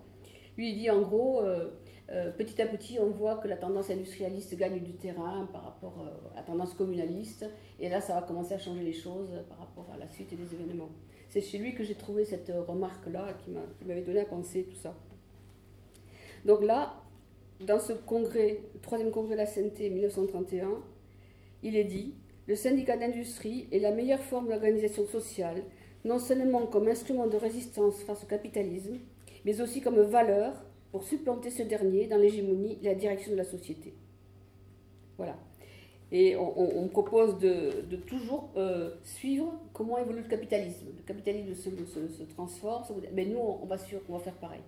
Lui, il dit en gros, euh, euh, petit à petit, on voit que la tendance industrialiste gagne du terrain par rapport à la tendance communaliste. Et là, ça va commencer à changer les choses par rapport à la suite des événements. C'est chez lui que j'ai trouvé cette remarque-là qui m'avait donné à penser tout ça. Donc là, dans ce congrès, troisième congrès de la CNT 1931, il est dit le syndicat d'industrie est la meilleure forme d'organisation sociale, non seulement comme instrument de résistance face au capitalisme, mais aussi comme valeur pour supplanter ce dernier dans l'hégémonie et la direction de la société. Voilà. Et on, propose de, toujours euh, suivre comment évolue le capitalisme. Le capitalisme se, transforme, mais nous, on va, faire pareil.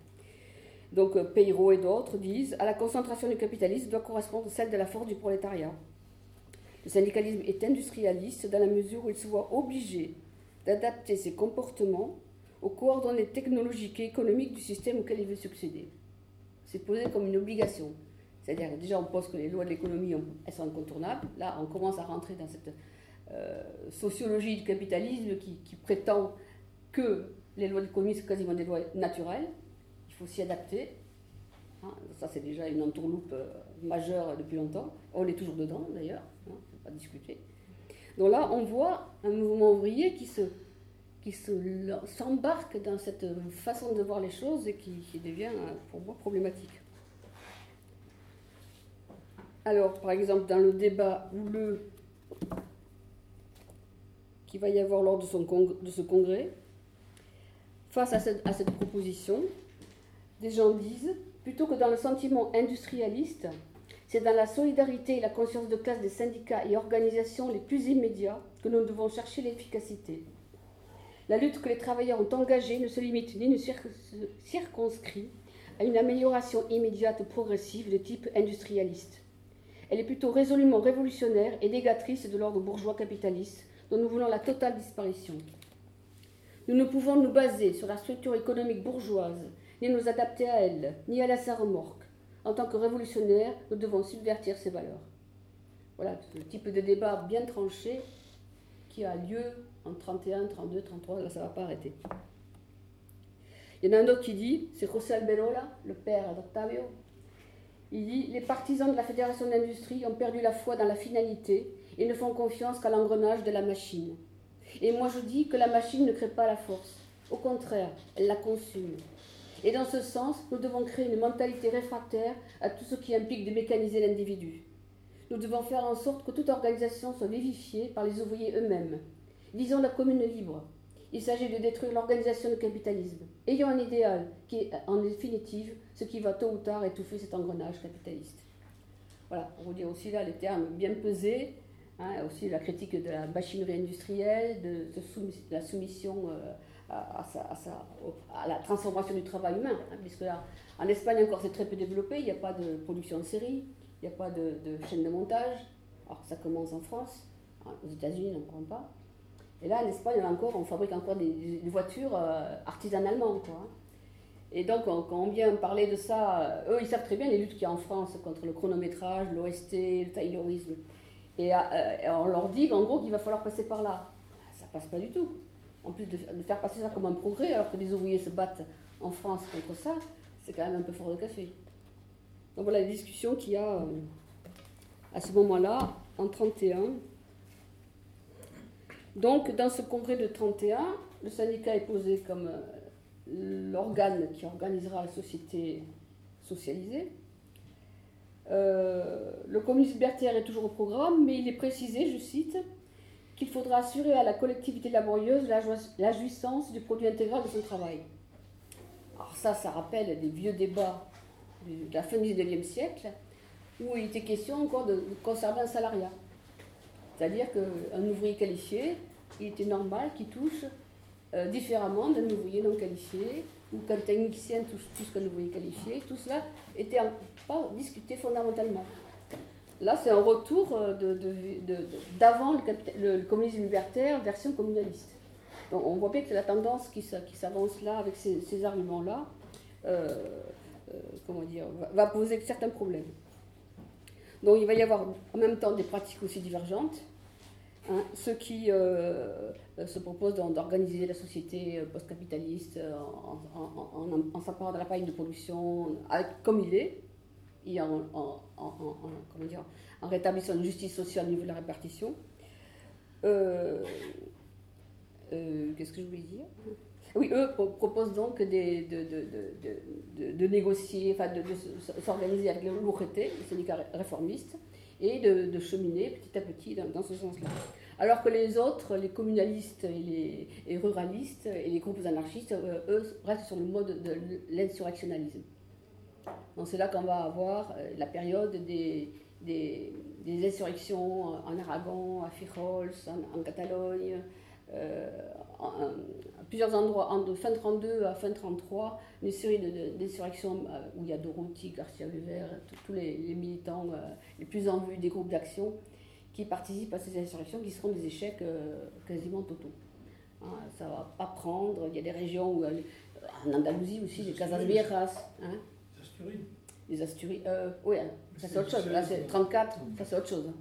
Donc, euh, Peyrault et d'autres disent à la concentration du capitalisme doit correspondre celle de la force du prolétariat. Le syndicalisme est industrialiste dans la mesure où il se voit obligé d'adapter ses comportements aux coordonnées technologiques et économiques du système auquel il veut succéder. C'est posé comme une obligation. C'est-à-dire, déjà, on pense que les lois de l'économie, elles sont incontournables. Là, on commence à rentrer dans cette euh, sociologie du capitalisme qui, prétend que les lois de l'économie sont quasiment des lois naturelles. il faut s'y adapter. Hein, ça, c'est déjà une entourloupe euh, majeure depuis longtemps. On est toujours dedans, d'ailleurs, hein, discuter. Donc là, on voit un mouvement ouvrier qui se qui s'embarque dans cette façon de voir les choses et qui, devient, euh, pour moi, problématique. Alors, par exemple, dans le débat houleux qu'il va y avoir lors de, ce congrès, face à cette proposition, des gens disent, plutôt que dans le sentiment industrialiste, c'est dans la solidarité et la conscience de classe des syndicats et organisations les plus immédiats que nous devons chercher l'efficacité. La lutte que les travailleurs ont engagée ne se limite ni ne circonscrit à une amélioration immédiate progressive de type industrialiste. Elle est plutôt résolument révolutionnaire et négatrice de l'ordre bourgeois capitaliste dont nous voulons la totale disparition. Nous ne pouvons nous baser sur la structure économique bourgeoise, ni nous adapter à elle, ni à la sa remorque. En tant que révolutionnaires, nous devons subvertir ces valeurs. Voilà le type de débat bien tranché qui a lieu en 31, 32, 33, là ça ne va pas arrêter. Il y en a un autre qui dit, c'est José Alberola, le père d'Octavio, il dit Les partisans de la Fédération d'industrie ont perdu la foi dans la finalité et ne font confiance qu'à l'engrenage de la machine. Et moi je dis que la machine ne crée pas la force. Au contraire, elle la consume. Et dans ce sens, nous devons créer une mentalité réfractaire à tout ce qui implique de mécaniser l'individu. Nous devons faire en sorte que toute organisation soit vivifiée par les ouvriers eux-mêmes. Disons la commune libre, il s'agit de détruire l'organisation du capitalisme. Ayons un idéal qui est en définitive ce qui va tôt ou tard étouffer cet engrenage capitaliste. Voilà, pour vous dire aussi là les termes bien pesés, hein, aussi la critique de la machinerie industrielle, de, la soumission euh, à, la transformation du travail humain, hein, puisque là, en Espagne encore c'est très peu développé, il n'y a pas de production de série, il n'y a pas de, chaîne de montage, alors ça commence en France, hein, aux États-Unis on ne comprend pas. Et là, en Espagne, encore, on fabrique encore des, voitures euh, artisanalement. Quoi. Et donc, quand on vient parler de ça, euh, eux, ils savent très bien les luttes qu'il y a en France contre le chronométrage, l'OST, le taylorisme. Et euh, on leur dit en gros qu'il va falloir passer par là. Ça passe pas du tout. En plus de, faire passer ça comme un progrès, alors que les ouvriers se battent en France contre ça, c'est quand même un peu fort de café. Donc voilà la discussion qu'il y a à ce moment-là, en 31. Donc, dans ce congrès de 31, le syndicat est posé comme euh, l'organe qui organisera la société socialisée. Euh, le communisme libertaire est toujours au programme, mais il est précisé, je cite, qu'il faudra assurer à la collectivité laborieuse la, jouissance du produit intégral de son travail. Alors ça, ça rappelle des vieux débats de la fin du 19e siècle, où il était question encore de conserver un salariat. C'est-à-dire qu'un ouvrier qualifié, il était normal qu'il touche euh, différemment d'un ouvrier non qualifié, ou qu'un technicien touche plus qu'un ouvrier qualifié. Tout cela était pas discuté fondamentalement. Là, c'est un retour euh, d'avant le, communisme libertaire, version communaliste. On voit bien que la tendance qui, s'avance là avec ces, arguments-là, euh, dire, va poser certains problèmes. Donc il va y avoir en même temps des pratiques aussi divergentes. Hein, ceux qui euh, se proposent d'organiser la société euh, post-capitaliste euh, en, s'apparant de l'appareil de production comme il est, et en, dire, en rétablissant une justice sociale au niveau de la répartition. Qu'est-ce que je voulais dire? Oui, eux proposent donc de, négocier, enfin de, s'organiser avec les l'ORT, les syndicats réformistes, et de, cheminer petit à petit dans, ce sens-là. Alors que les autres, les communalistes et les ruralistes et les groupes anarchistes, euh, eux, restent sur le mode de l'insurrectionnalisme. Donc c'est là qu'on va avoir euh, la période des, des, insurrections en Aragon, à Fijols, en, Catalogne, euh, à plusieurs endroits, en, de fin 32 à fin 33, une série d'insurrections euh, où il y a Dorothy, Garcia Weber, tous les, militants euh, les plus en vue des groupes d'action qui participent à ces insurrections qui seront des échecs euh, quasiment totaux. Hein, ça va pas prendre, il y a des régions où, en Andalousie aussi, les Casas Viejas. Hein, Asturies Les Asturies, oui, hein, ça c'est autre chose. Là c'est 34, ça c'est autre chose.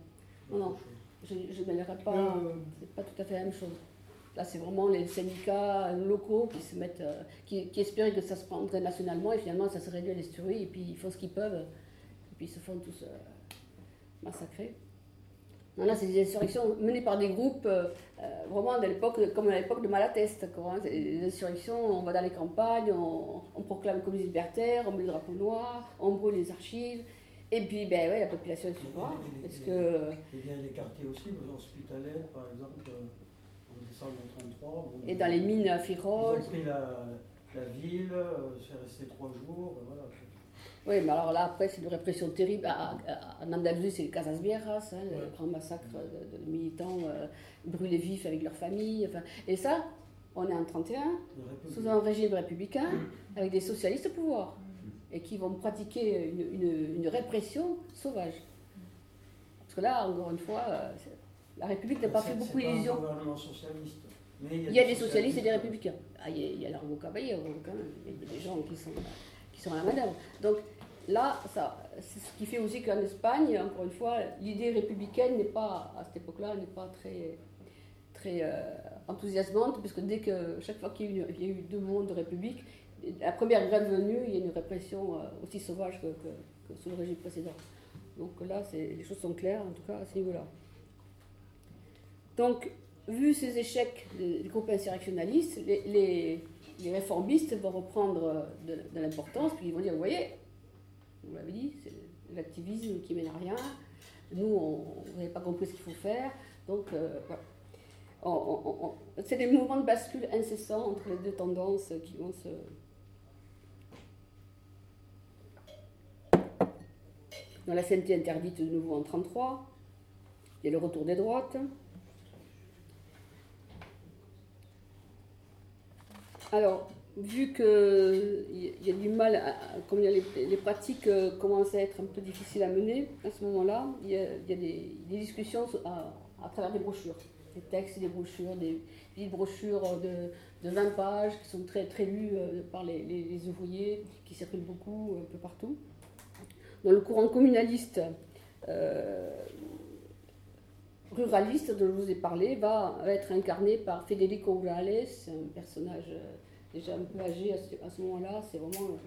Non, non, je ne mêlerai pas, c'est pas tout à fait la même chose. Là, c'est vraiment les syndicats locaux qui se mettent, euh, qui, qui, espéraient que ça se prendrait nationalement et finalement ça se réduit à l'esturie et puis ils font ce qu'ils peuvent et puis ils se font tous euh, massacrer. Non, là, c'est des insurrections menées par des groupes euh, vraiment à l'époque, comme à l'époque de Malateste. Quoi, hein. Des insurrections, on va dans les campagnes, on, on proclame comme libertaire, on met le drapeau noir, on brûle les archives. Et puis, ben ouais, la population est souvent. Parce que. Et bien les quartiers aussi, les hospitaliers, par exemple. Et dans les mines à Firol. Ils ont pris la, la ville, euh, c'est resté trois jours. Voilà. Oui, mais alors là, après, c'est une répression terrible. En Andalousie, c'est le Casas Viejas, hein, le grand massacre de, de militants euh, brûlés vifs avec leurs familles. Enfin, et ça, on est en 31, sous un régime républicain, avec des socialistes au pouvoir, et qui vont pratiquer une, une, une répression sauvage. Parce que là, encore une fois, euh, la République n'a pas fait beaucoup d'illusions. Il y a des socialistes et des républicains. Ah, il y a, il y a il y a des gens qui sont, qui sont à la manœuvre. Donc là, c'est ce qui fait aussi qu'en Espagne, encore une fois, l'idée républicaine n'est pas, à cette époque-là, n'est pas très, très euh, enthousiasmante, puisque dès que, chaque fois qu'il y, a eu deux mondes de république, la première grève venue, il y a une répression euh, aussi sauvage que, que sous le régime précédent. Donc là, les choses sont claires, en tout cas, à ce niveau-là. Donc, vu ces échecs des groupes insurrectionnalistes, les, réformistes vont reprendre de, l'importance, puis ils vont dire, vous voyez, vous l'avez dit, c'est l'activisme qui mène à rien, nous, on n'avait pas compris ce qu'il faut faire, donc euh, voilà. c'est des mouvements de bascule incessants entre les deux tendances qui vont se... Dans la sainteté interdite de nouveau en 1933, il y a le retour des droites, Alors, vu qu'il y a du mal, comme les, pratiques euh, commencent à être un peu difficiles à mener, à ce moment-là, il y a, des, discussions à, travers des brochures, des textes des brochures, des petites brochures de, 20 pages qui sont très, très lues euh, par les, ouvriers, qui circulent beaucoup un peu partout. Dans le courant communaliste, euh, ruraliste dont je vous ai parlé va être incarné par Federico Urales, un personnage déjà un peu âgé à ce, moment-là. C'est vraiment.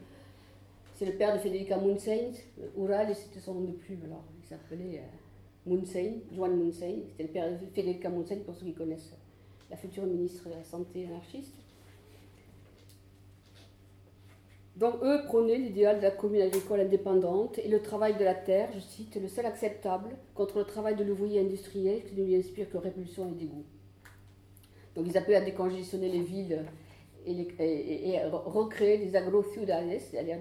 C'est le père de Federica Munsein. Ural, c'était son nom de plume. Alors, il s'appelait euh, Munsein, Juan Munsein. C'était le père de Federica Munsein, pour ceux qui connaissent la future ministre de la Santé anarchiste. Donc, eux prônaient l'idéal de la commune agricole indépendante et le travail de la terre, je cite, le seul acceptable contre le travail de l'ouvrier industriel qui ne lui inspire que répulsion et dégoût. Donc, ils appelaient à décongestionner les villes et, recréer des agro-ciudades, c'est-à-dire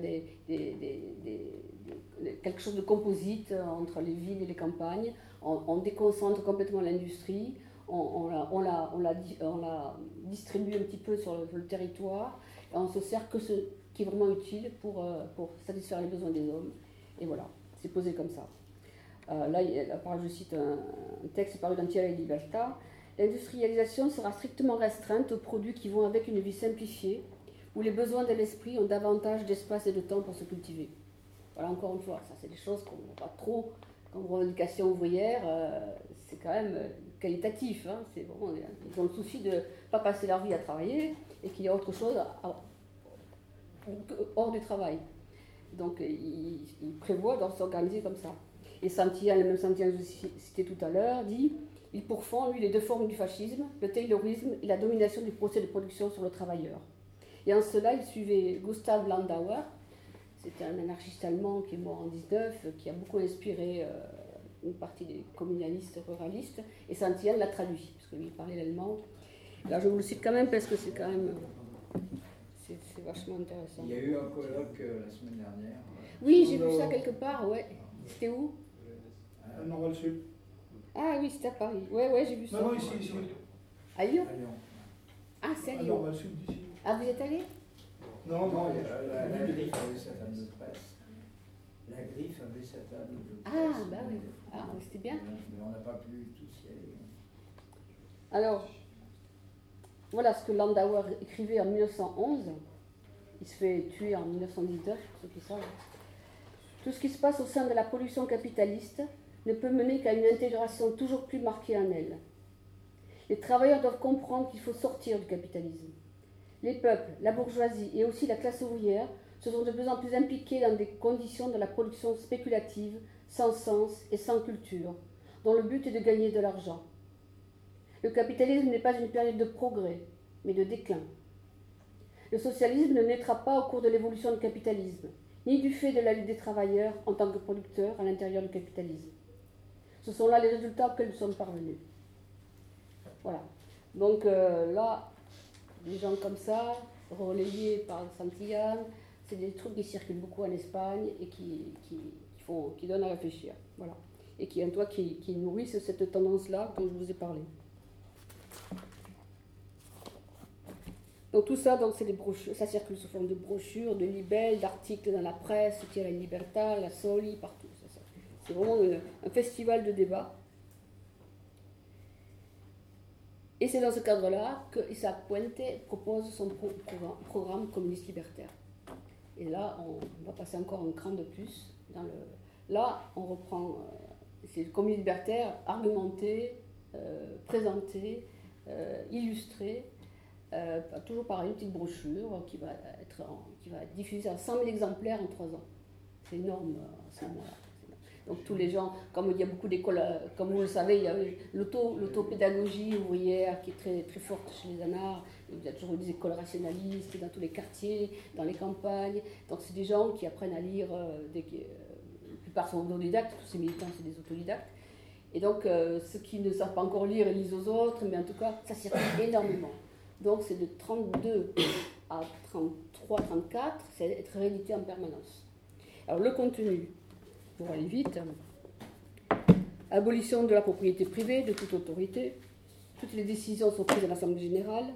quelque chose de composite entre les villes et les campagnes. On, déconcentre complètement l'industrie, on, la, distribue un petit peu sur le, territoire, et on se sert que ce qui est vraiment utile pour, euh, satisfaire les besoins des hommes. Et voilà, c'est posé comme ça. Euh, là, je cite un, texte paru dans Thierry Libertà. L'industrialisation sera strictement restreinte aux produits qui vont avec une vie simplifiée, où les besoins de l'esprit ont davantage d'espace et de temps pour se cultiver. Voilà, encore une fois, ça c'est des choses qu'on n'a pas trop comme revendication ouvrière, euh, c'est quand même euh, qualitatif. Hein, c'est vraiment, ils ont le souci de ne pas passer leur vie à travailler et qu'il y a autre chose hors du travail. Donc ils, ils prévoient de s'organiser comme ça. Et Santillane, le même Santillane que je citais tout à l'heure, dit il pourfend, lui, les deux formes du fascisme, le taylorisme et la domination du procès de production sur le travailleur. Et en cela, il suivait Gustav Landauer, c'était un anarchiste allemand qui est mort en 19, qui a beaucoup inspiré euh, une partie des communalistes ruralistes, et Santillane l'a traduit, parce que lui, il parlait l'allemand. Là, je vous le cite quand même, parce que c'est quand même... C'est vachement intéressant. Il y a eu un colloque euh, la semaine dernière. Oui, j'ai vu ça quelque part, ouais. C'était où? À Nord-Sud. Ah oui, c'était à Paris. Ouais, ouais, j'ai vu ça. Non, non, ici, ici. À Lyon Ah, c'est à Lyon. Ah, vous y êtes allé? Non, non, la, la, griffe avait sa table de presse. La griffe avait sa table de presse. Ah, bah oui. Ah, c'était bien. Mais on n'a pas pu tous y aller. Alors, voilà ce que Landauer écrivait en 1911. Il se fait tuer en 1919, pour ceux qui savent. Tout ce qui se passe au sein de la pollution capitaliste ne peut mener qu'à une intégration toujours plus marquée en elle. Les travailleurs doivent comprendre qu'il faut sortir du capitalisme. Les peuples, la bourgeoisie et aussi la classe ouvrière se sont de plus en plus impliqués dans des conditions de la production spéculative, sans sens et sans culture, dont le but est de gagner de l'argent. Le capitalisme n'est pas une période de progrès, mais de déclin. Le socialisme ne naîtra pas au cours de l'évolution du capitalisme, ni du fait de la lutte des travailleurs en tant que producteurs à l'intérieur du capitalisme. Ce sont là les résultats auxquels nous sommes parvenus. Voilà. Donc euh, là, des gens comme ça, relayés par Santillane, c'est des trucs qui circulent beaucoup en Espagne et qui, qui, font, qui donnent à réfléchir. Voilà. Et qui, en toi, qui, qui nourrissent cette tendance-là dont je vous ai parlé. Donc tout ça, donc des brochures, ça circule sous forme de brochures, de libelles, d'articles dans la presse, qui la la Soli, partout. C'est vraiment un festival de débat. Et c'est dans ce cadre-là que Isaac Puente propose son programme communiste libertaire. Et là, on va passer encore un cran de plus. Là, on reprend, euh, c'est le communisme libertaire argumenté, euh, présenté, euh, illustré, toujours par une petite brochure qui va être, qui va diffusée à 100 000 exemplaires en trois ans. C'est énorme ce moment-là. Donc tous les gens, comme il y a beaucoup d'écoles, comme vous le savez, il y a l'autopédagogie ouvrière qui est très, très forte chez les anards. Il y a toujours des écoles rationalistes dans tous les quartiers, dans les campagnes. Donc c'est des gens qui apprennent à lire, euh, des, euh, la plupart sont autodidactes, tous ces militants c'est des autodidactes. Et donc euh, ceux qui ne savent pas encore lire, ils lisent aux autres, mais en tout cas ça circule énormément. Donc c'est de 32 à 33, 34, c'est être réédité en permanence. Alors le contenu, pour aller vite. Abolition de la propriété privée de toute autorité. Toutes les décisions sont prises à l'Assemblée générale.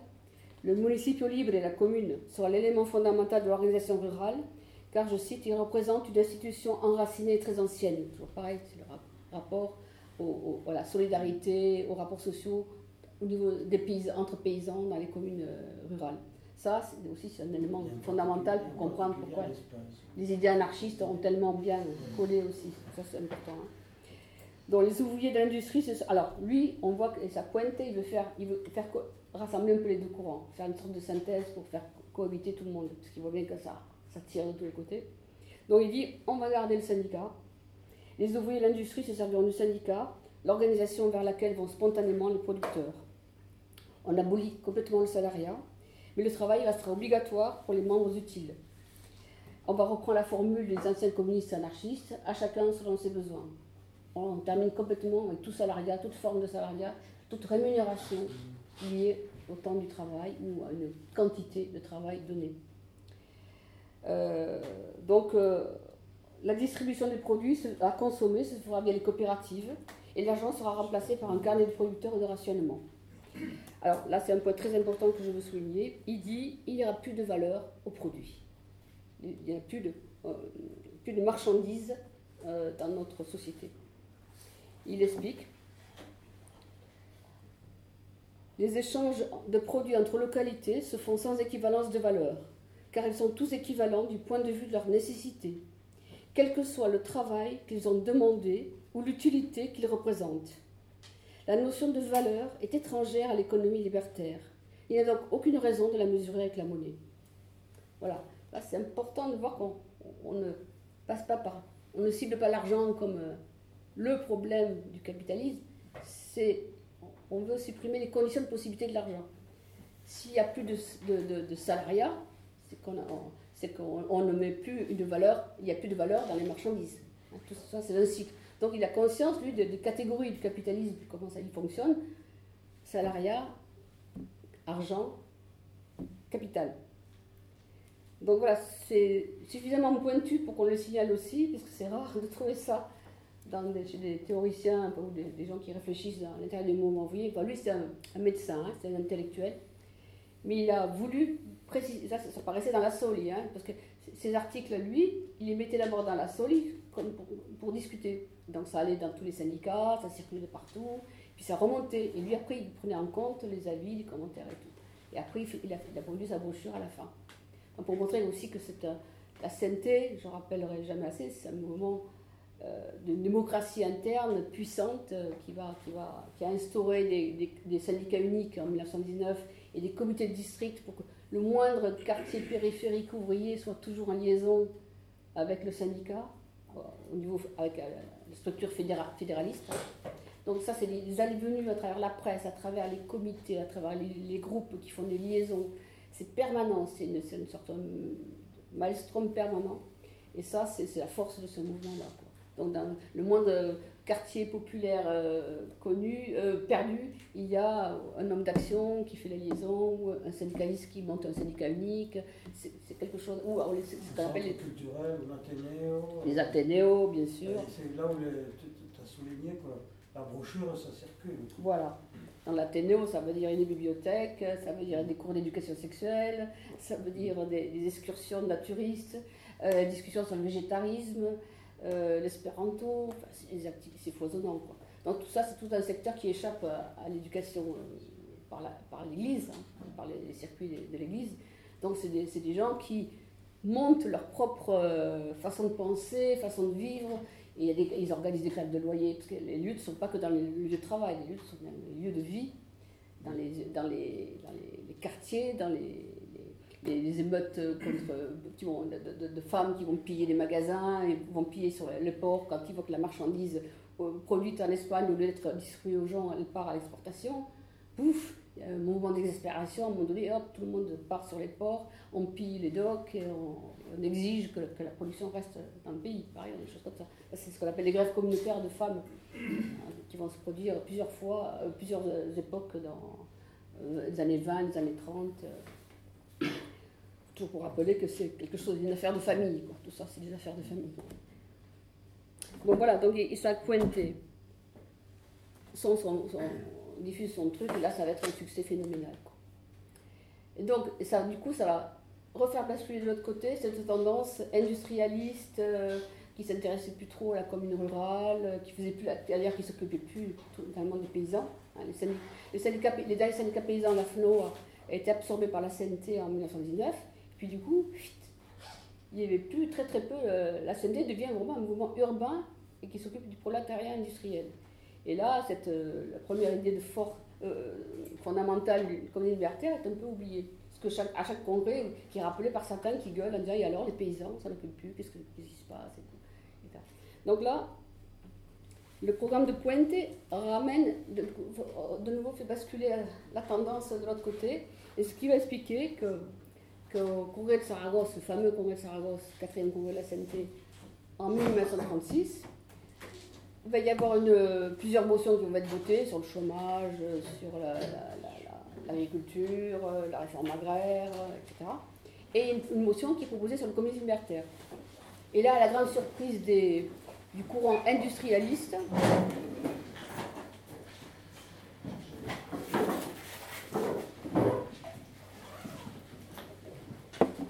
Le municipio libre et la commune sont l'élément fondamental de l'organisation rurale, car, je cite, il représente une institution enracinée très ancienne. Toujours pareil, c'est le rapport à la solidarité, aux rapports sociaux au niveau des paysans, entre paysans dans les communes euh, rurales. Ça, c'est aussi un élément fondamental pour comprendre pourquoi les idées anarchistes ont tellement bien collé aussi. Ça, c'est important. Hein. Donc, les ouvriers de l'industrie, alors lui, on voit que sa pointe, il veut faire, il veut faire rassembler un peu les deux courants, faire une sorte de synthèse pour faire cohabiter tout le monde, parce qu'il voit bien que ça, ça tire de tous les côtés. Donc, il dit on va garder le syndicat. Les ouvriers de l'industrie se serviront du syndicat, l'organisation vers laquelle vont spontanément les producteurs. On abolit complètement le salariat mais le travail restera obligatoire pour les membres utiles. On va reprendre la formule des anciens communistes anarchistes, à chacun selon ses besoins. On termine complètement avec tout salariat, toute forme de salariat, toute rémunération liée au temps du travail ou à une quantité de travail donnée. Euh, donc, euh, la distribution des produits à consommer se fera via les coopératives et l'argent sera remplacé par un carnet de producteurs de rationnement. Alors là, c'est un point très important que je veux souligner. Il dit il n'y aura plus de valeur au produit. Il n'y a plus de, euh, marchandises euh, dans notre société. Il explique les échanges de produits entre localités se font sans équivalence de valeur, car ils sont tous équivalents du point de vue de leur nécessité, quel que soit le travail qu'ils ont demandé ou l'utilité qu'ils représentent. La notion de valeur est étrangère à l'économie libertaire. Il n'y a donc aucune raison de la mesurer avec la monnaie. Voilà. Là, c'est important de voir qu'on ne passe pas par. On ne cible pas l'argent comme euh, le problème du capitalisme. C'est. On veut supprimer les conditions de possibilité de l'argent. S'il n'y a plus de, de, salariat, c'est qu'on ne met plus une valeur, il n'y a plus de valeur dans les marchandises. Tout ça, c'est un cycle. Donc il a conscience, lui, des catégories du capitalisme, comment ça il fonctionne. Salariat, argent, capital. Donc voilà, c'est suffisamment pointu pour qu'on le signale aussi, parce que c'est rare de trouver ça des, chez des théoriciens ou des, gens qui réfléchissent à l'intérieur du mouvement ouvrier. lui, c'est un, médecin, hein, c'est un intellectuel. Mais il a voulu préciser, ça, paraissait dans la Soli, hein, parce que ces articles, lui, il les mettait d'abord dans la Soli pour discuter. Donc ça allait dans tous les syndicats, ça circulait de partout, puis ça remontait. Et lui, après, il prenait en compte les avis, les commentaires et tout. Et après, il a, produit sa brochure à la fin. pour montrer aussi que cette, la CNT, je ne rappellerai jamais assez, c'est un mouvement d'une démocratie interne puissante qui, va, qui, a instauré des, syndicats uniques en 1919 et des comités de district pour que le moindre quartier périphérique ouvrier soit toujours en liaison avec le syndicat, au niveau, avec la structure fédéraliste. Donc ça, c'est des allées-venues à travers la presse, à travers les comités, à travers les, groupes qui font des liaisons. C'est permanent, c'est une, une, sorte de maelstrom permanent. Et ça, c'est la force de ce mouvement-là. Donc dans le moindre quartier populaire euh, connu, euh, perdu, il y a un homme d'action qui fait la liaison, un syndicaliste qui monte un syndicat unique. C'est quelque chose. Ou qu'on appelle les culturels, l'Athénéo. Les Athénéos, bien sûr. C'est là où tu as souligné que la brochure, ça circule. Voilà. Dans l'Athénéo, ça veut dire une bibliothèque, ça veut dire des cours d'éducation sexuelle, ça veut dire des, excursions naturistes, euh, discussions sur le végétarisme, euh, l'espéranto, c'est foisonnant. Donc tout ça, c'est tout un secteur qui échappe à, l'éducation euh, par l'Église, hein, par les, circuits de, l'Église. Donc c'est des, gens qui montent leur propre euh, façon de penser, façon de vivre, et ils organisent des grèves de loyer, parce que les luttes ne sont pas que dans les lieux de travail, les luttes sont dans les lieux de vie, dans les quartiers, dans les, les, émeutes contre, de, de, femmes qui vont piller des magasins et vont piller sur le port quand ils voient que la marchandise euh, produite en Espagne, au lieu d'être distribuée aux gens, elle part à l'exportation. Pouf, il y a un mouvement d'exaspération, un moment donné, hop, tout le monde part sur les ports, on pille les docks et on, exige que, que, la production reste dans le pays, par exemple, des choses comme ça. C'est ce qu'on appelle les grèves communautaires de femmes euh, qui vont se produire plusieurs fois, euh, plusieurs époques dans les années 20, les années 30 pour rappeler que c'est quelque chose d'une affaire de famille. Tout ça, c'est des affaires de famille. Donc voilà, donc s'est pointé. Son, son, son, diffuse son truc, et là, ça va être un succès phénoménal. Donc, ça, du coup, ça va refaire basculer de l'autre côté cette tendance industrialiste euh, qui s'intéressait plus trop à la commune rurale, qui faisait plus, d'ailleurs, qui s'occupait plus totalement des paysans. Hein, les, syndicats, les, syndicats, paysans, la FNO, a été absorbé par la CNT en 1919. Puis du coup, il n'y avait plus très très peu. Euh, la CNT devient vraiment un mouvement urbain et qui s'occupe du prolétariat industriel. Et là, cette, euh, la première idée de fort, euh, fondamentale du communisme libertaire est un peu oubliée. Parce que à chaque congrès, qui est rappelé par certains qui gueulent en disant Et alors, les paysans, ça n'occupe plus, qu'est-ce, qui se passe Donc là, le programme de Puente ramène, de nouveau fait basculer la tendance de l'autre côté, et ce qui va expliquer que qu'au congrès de Saragosse, le fameux congrès de Saragosse, quatrième congrès de la CNT, en 1936, il va y avoir une, plusieurs motions qui vont être votées sur le chômage, sur l'agriculture, la, réforme agraire, etc. Et une, motion qui est proposée sur le communisme libertaire. Et là, à la grande surprise des, du courant industrialiste,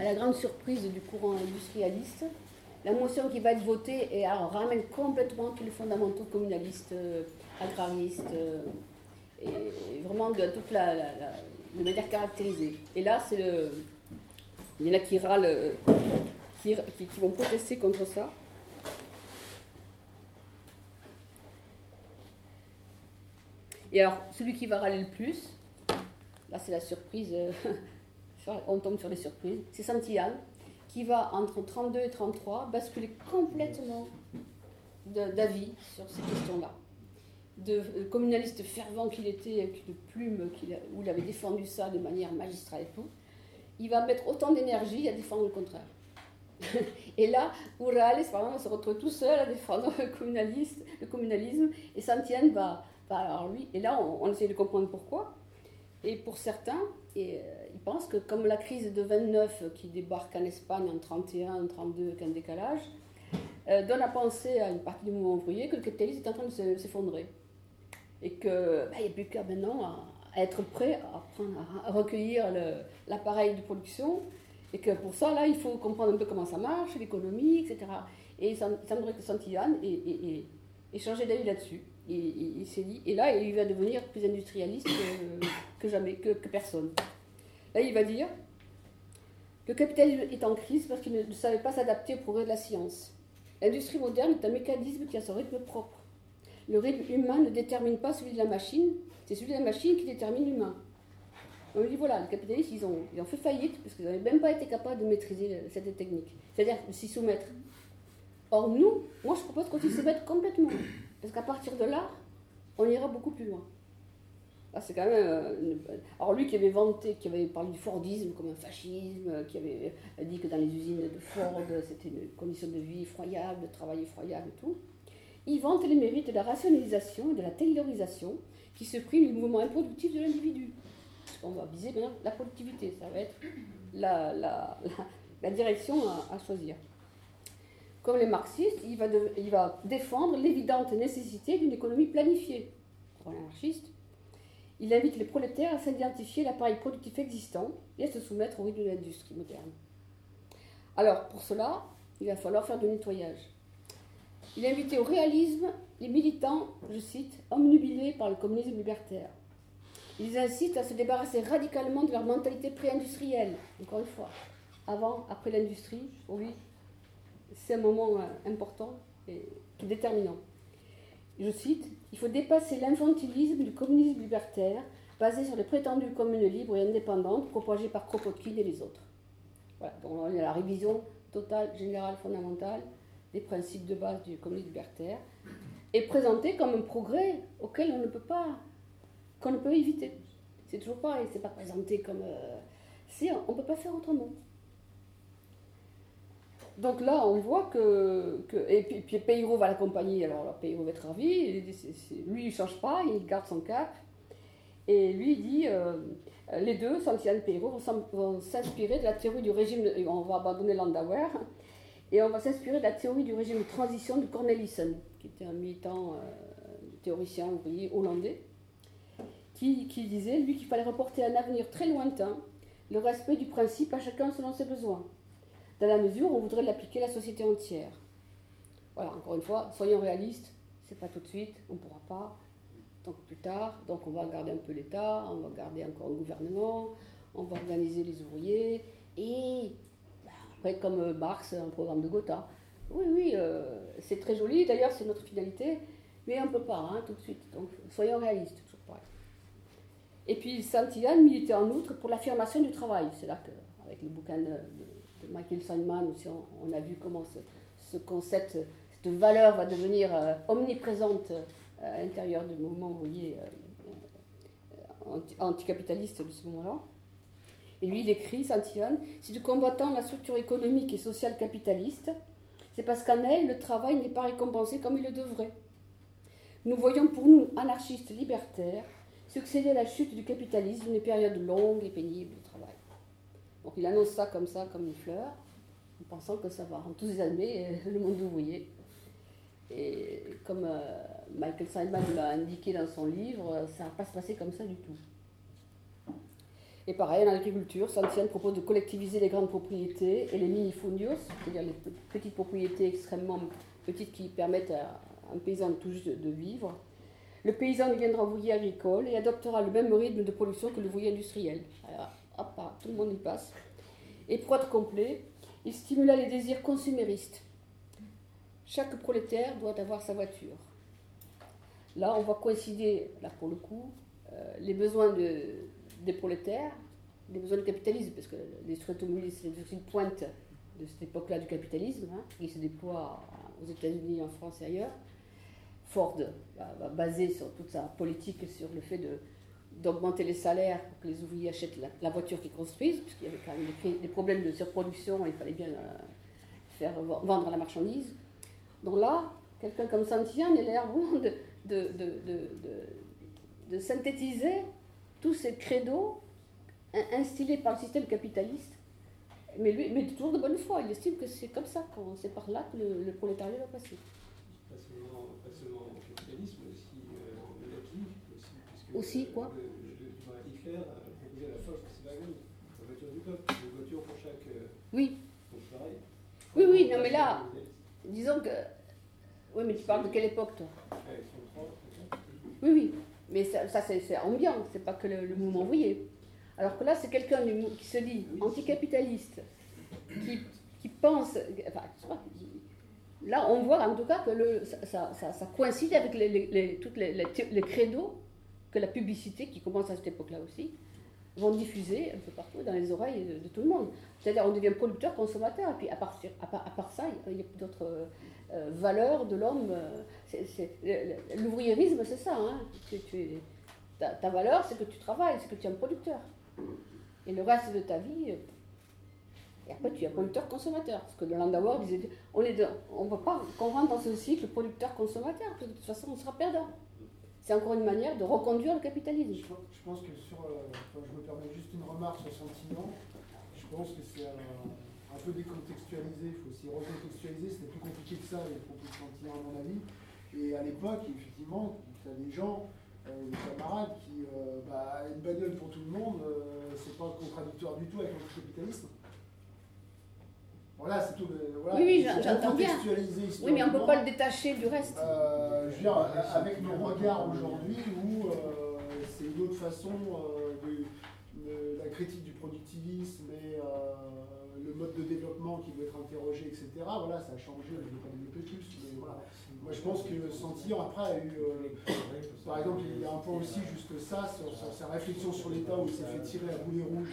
à la grande surprise du courant industrialiste, la motion qui va être votée et ramène complètement tous les fondamentaux communalistes, euh, agraristes, euh, et, vraiment de toute la, manière caractérisée. Et là, c'est le, il y en a qui râlent, euh, qui, vont protester contre ça. Et alors, celui qui va râler le plus, là c'est la surprise on tombe sur les surprises, c'est Santillane qui va entre 32 et 33 basculer complètement d'avis sur ces questions-là. De communaliste fervent qu'il était, avec une plume où il avait défendu ça de manière magistrale et tout, il va mettre autant d'énergie à défendre le contraire. et là, Urales va se retrouve tout seul à défendre le, communalisme, et Santillane va, alors lui, et là on, on essaie de comprendre pourquoi, et pour certains, et, pensent que comme la crise de 29 qui débarque en Espagne en 31, 32 avec un décalage, euh, donne à penser à une partie du mouvement ouvrier que le capitalisme est en train de s'effondrer. Et qu'il bah, n'y a plus qu'à maintenant à, être prêt à, recueillir l'appareil de production. Et que pour ça, là, il faut comprendre un peu comment ça marche, l'économie, etc. Et il semblerait que Santillane ait, changé d'avis là-dessus. Et, il s'est dit, et là, il va devenir plus industrialiste que, jamais, que, personne. Là, il va dire le capitalisme est en crise parce qu'il ne savait pas s'adapter au progrès de la science. L'industrie moderne est un mécanisme qui a son rythme propre. Le rythme humain ne détermine pas celui de la machine, c'est celui de la machine qui détermine l'humain. On dit voilà, les capitalistes, ils ont, ils ont fait faillite parce qu'ils n'avaient même pas été capables de maîtriser cette technique, c'est-à-dire de s'y soumettre. Or, nous, moi je propose qu'on s'y soumette complètement, parce qu'à partir de là, on ira beaucoup plus loin. Ah, c'est quand même. Euh, alors, lui qui avait vanté, qui avait parlé du Fordisme comme un fascisme, qui avait dit que dans les usines de Ford, c'était une condition de vie effroyable, de travail effroyable et tout, il vante les mérites de la rationalisation et de la taylorisation qui se prime du mouvement improductif de l'individu. On va viser bien la productivité, ça va être la, la, la, direction à, choisir. Comme les marxistes, il va, il va défendre l'évidente nécessité d'une économie planifiée. Pour l'anarchiste, il invite les prolétaires à s'identifier l'appareil productif existant et à se soumettre au rythme de l'industrie moderne. Alors, pour cela, il va falloir faire du nettoyage. Il a invité au réalisme les militants, je cite, omnubilés par le communisme libertaire. Ils incitent à se débarrasser radicalement de leur mentalité pré-industrielle, encore une fois. Avant, après l'industrie, oui, c'est un moment euh, important et déterminant. Je cite Il faut dépasser l'infantilisme du communisme libertaire basé sur les prétendues communes libres et indépendantes propagées par Kropotkin et les autres. Voilà, donc on la révision totale, générale, fondamentale des principes de base du communisme libertaire et présenté comme un progrès auquel on ne peut pas, qu'on ne peut éviter. C'est toujours pareil, c'est pas présenté comme. Euh, on ne peut pas faire autrement. Donc là, on voit que. et puis, puis Peyro va l'accompagner, alors là, Peyro va être ravi, lui, il ne change pas, il garde son cap. Et lui, dit euh, les deux, Santiago et Peyro, vont s'inspirer de la théorie du régime. on va abandonner Landauer, et on va s'inspirer de la théorie du régime de transition de Cornelissen, qui était un militant euh, théoricien ouvrier hollandais, qui, qui disait, lui, qu'il fallait reporter un avenir très lointain le respect du principe à chacun selon ses besoins dans la mesure où on voudrait l'appliquer à la société entière. Voilà, encore une fois, soyons réalistes, c'est pas tout de suite, on ne pourra pas, tant plus tard, donc on va garder un peu l'État, on va garder encore un gouvernement, on va organiser les ouvriers, et bah, après, comme euh, Marx, un programme de Gotha. Oui, oui, euh, c'est très joli, d'ailleurs c'est notre finalité, mais on ne peut pas, hein, tout de suite, donc soyons réalistes, toujours pareil. Et puis Santillane militait en outre pour l'affirmation du travail, c'est là que, avec le bouquin de Michael aussi, on, a vu comment ce, concept, cette valeur va devenir euh, omniprésente euh, à l'intérieur du mouvement ouvrier euh, anticapitaliste de ce moment-là. Et lui, il écrit, Santillane, si nous combattons la structure économique et sociale capitaliste, c'est parce qu'en elle, le travail n'est pas récompensé comme il le devrait. Nous voyons pour nous, anarchistes libertaires, succéder à la chute du capitalisme une période longue et pénible de travail. Donc il annonce ça comme ça, comme une fleur, en pensant que ça va enthousiasmer euh, le monde ouvrier. Et comme euh, Michael Simon l'a indiqué dans son livre, ça va pas se passer comme ça du tout. Et pareil, en agriculture, Santian propose de collectiviser les grandes propriétés et les mini-fundios, c'est-à-dire les petites propriétés extrêmement petites qui permettent à un paysan tout de vivre. Le paysan deviendra ouvrier agricole et adoptera le même rythme de production que l'ouvrier industriel. Alors, tout le monde y passe. Et pour être complet, il stimula les désirs consuméristes. Chaque prolétaire doit avoir sa voiture. Là, on va coïncider, là pour le coup, euh, les besoins de, des prolétaires, les besoins du capitalisme, parce que l'industrie automobile, c'est de pointe de cette époque-là du capitalisme, hein, qui se déploie aux États-Unis, en France et ailleurs. Ford va baser sur toute sa politique sur le fait de d'augmenter les salaires pour que les ouvriers achètent la, voiture qu'ils construisent, puisqu'il y avait quand même des, problèmes de surproduction, il fallait bien euh, faire vendre la marchandise. Donc là, quelqu'un comme Santillane a l'air de, de, synthétiser tous ces credos instillés par le système capitaliste, mais, lui, mais toujours de bonne foi. Il estime que c'est comme ça, c'est par là que le, prolétariat va passer. Pas seulement, pas seulement le capitalisme, aussi euh, le aussi. Aussi, quoi Hitler a proposé à la Volkswagen, la voiture du peuple, une voiture pour chaque. Euh, oui. Donc pareil. Oui, oui, non, mais là, disons que. Oui, mais tu parles de quelle époque, toi? Oui, oui. Mais ça, ça c'est ambiant, c'est pas que le, mouvement ouvrier. Alors que là, c'est quelqu'un qui se dit anticapitaliste, qui, qui pense. Enfin, Là, on voit en tout cas que le, ça, ça, ça, coïncide avec les, les, les, toutes les, les, credos que la publicité, qui commence à cette époque-là aussi, vont diffuser un peu partout dans les oreilles de, tout le monde. C'est-à-dire on devient producteur-consommateur, et puis à, part, ça, il y a d'autres euh, valeurs de l'homme. Euh, l'ouvriérisme, c'est ça. Hein. Ta, valeur, c'est que tu travailles, c'est que tu es un producteur. Et le reste de ta vie, et après, tu es producteur-consommateur. Parce que le Landauer disait on ne on veut pas qu'on rentre dans ce cycle producteur-consommateur, parce que de toute façon, on sera perdant. C'est encore une manière de reconduire le capitalisme. Je, pense que sur. Euh, je me permets juste une remarque sur sentiment. Je pense que c'est un, peu décontextualisé. Il faut aussi recontextualiser. C'était plus compliqué que ça, les propos de sentiment, à mon avis. Et à l'époque, effectivement, tu as des gens. Euh, des camarades qui, euh, bah, une bagnole pour tout le monde, c'est pas contradictoire du tout avec l'anticapitalisme. Voilà, c'est tout. Voilà, oui, oui, j'entends bien. Oui, mais on ne peut pas le détacher du reste. Euh, je veux dire, avec nos regards aujourd'hui, où euh, c'est une autre façon euh, de, la critique du productivisme et le mode de développement qui doit être interrogé, etc. Voilà, ça a changé, je ne vais pas développer plus, mais voilà. Moi, je pense que Sentir, après, a eu. par exemple, il y a un point aussi, juste ça, sur, sur sa réflexion sur l'État où il s'est fait tirer à boulet rouge.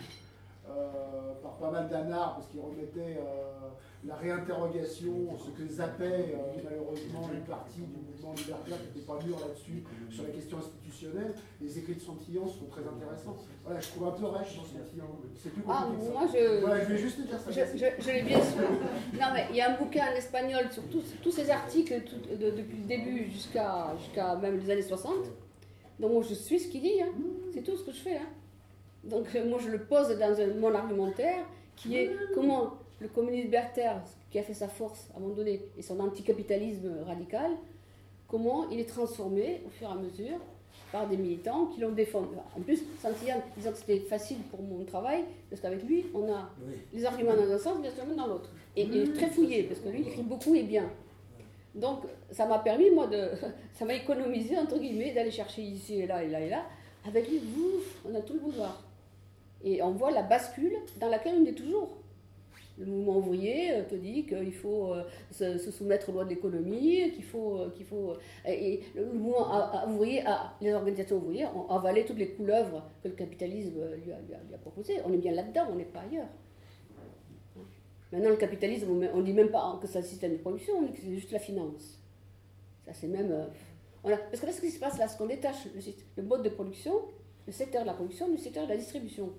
Euh, par pas mal d'anards, parce qu'ils remettaient euh, la réinterrogation, ce que zappait euh, malheureusement une partie du mouvement libertaire qui n'était pas mûr là-dessus, sur la question institutionnelle. Les écrits de Santillon sont très intéressants. Voilà, je trouve un peu rêche dans Santillon. C'est plus ah, compliqué moi je... Voilà, je vais juste te dire ça. Je, je, l'ai bien sûr. Non, mais il y a un bouquin en espagnol sur tous, tous ces articles depuis le début jusqu'à jusqu'à même les années 60. Donc je suis ce qu'il dit. Hein. C'est tout ce que je fais. Hein. Donc euh, moi je le pose dans un, mon argumentaire qui est comment le communisme libertaire, qui a fait sa force à un moment donné, et son anticapitalisme radical, comment il est transformé au fur et à mesure par des militants qui l'ont défendu. En plus, Santillane disant que c'était facile pour mon travail, parce qu'avec lui, on a les arguments dans un sens, bien sûr, dans l'autre. Et il est très fouillé, parce que lui, il écrit beaucoup et bien. Donc, ça m'a permis, moi, de. Ça m'a économisé, entre guillemets, d'aller chercher ici et là et là et là. Avec lui, ouf, on a tout le pouvoir. Et on voit la bascule dans laquelle on est toujours. Le mouvement ouvrier euh, te dit qu'il faut euh, se, soumettre aux lois de l'économie, qu'il faut, euh, qu'il faut. Et le mouvement ouvrier, les organisations ouvrières ont avalé toutes les couleuvres que le capitalisme lui a, lui proposées. On est bien là-dedans, on n'est pas ailleurs. Maintenant, le capitalisme, on ne dit même pas que c'est un système de production, on dit que c'est juste la finance. Ça, c'est même. Parce que là, ce qui se passe là, c'est qu'on détache le, le mode de production, le secteur de la production, du secteur de la distribution.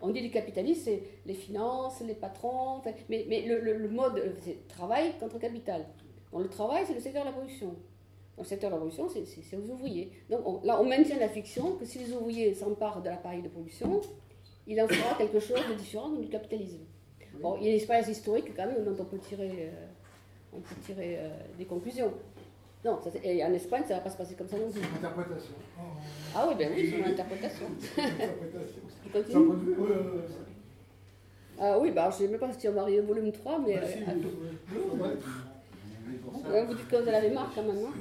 On dit les capitalistes, c'est les finances, les patrons, mais, mais le, le, mode, c'est travail contre capital. Dans le travail, c'est le secteur de la production. Dans le secteur de la production, c'est aux ouvriers. Donc là, on maintient la fiction que si les ouvriers s'emparent de l'appareil de production, il en fera quelque chose de différent du capitalisme. Bon, il y a une expérience historique quand même dont on peut tirer, euh, on peut tirer euh, des conclusions. Non, ça, et en Espagne, ça ne va pas se passer comme ça non plus. C'est une interprétation. Ah oui, ben oui, c'est une interprétation. tu continues Ah oui, bah, je ne sais même pas si on va arriver au volume 3, mais... Bah, si, euh, vous dites que vous avez marre quand même, non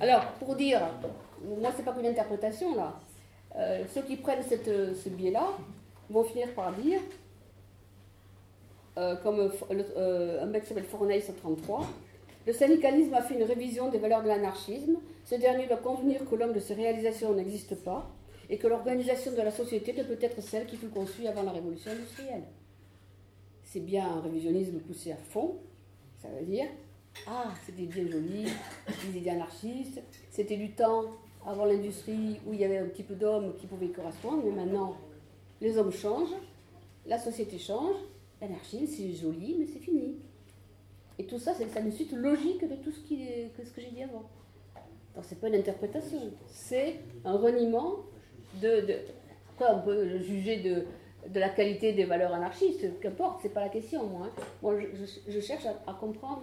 Alors, pour dire, moi, c'est pas qu'une interprétation, là. Euh, ceux qui prennent cette, ce biais-là vont finir par dire, euh, comme euh, un mec qui s'appelle Fourneil 133, le syndicalisme a fait une révision des valeurs de l'anarchisme. Ce dernier doit convenir que l'homme de ses réalisations n'existe pas et que l'organisation de la société ne peut être celle qui fut conçue avant la révolution industrielle. C'est bien un révisionnisme poussé à fond. Ça veut dire, ah, c'était bien joli, des idées anarchistes, c'était du temps avant l'industrie où il y avait un petit peu d'hommes qui pouvaient correspondre, mais maintenant, les hommes changent, la société change, l'anarchisme c'est joli, mais c'est fini. Et tout ça, c'est une suite logique de tout ce, que j'ai dit avant. Donc c'est pas une interprétation, c'est un reniement de, de... On peut juger de, la qualité des valeurs anarchistes, qu'importe, c'est pas la question, moi. Hein. Moi, je, cherche à, comprendre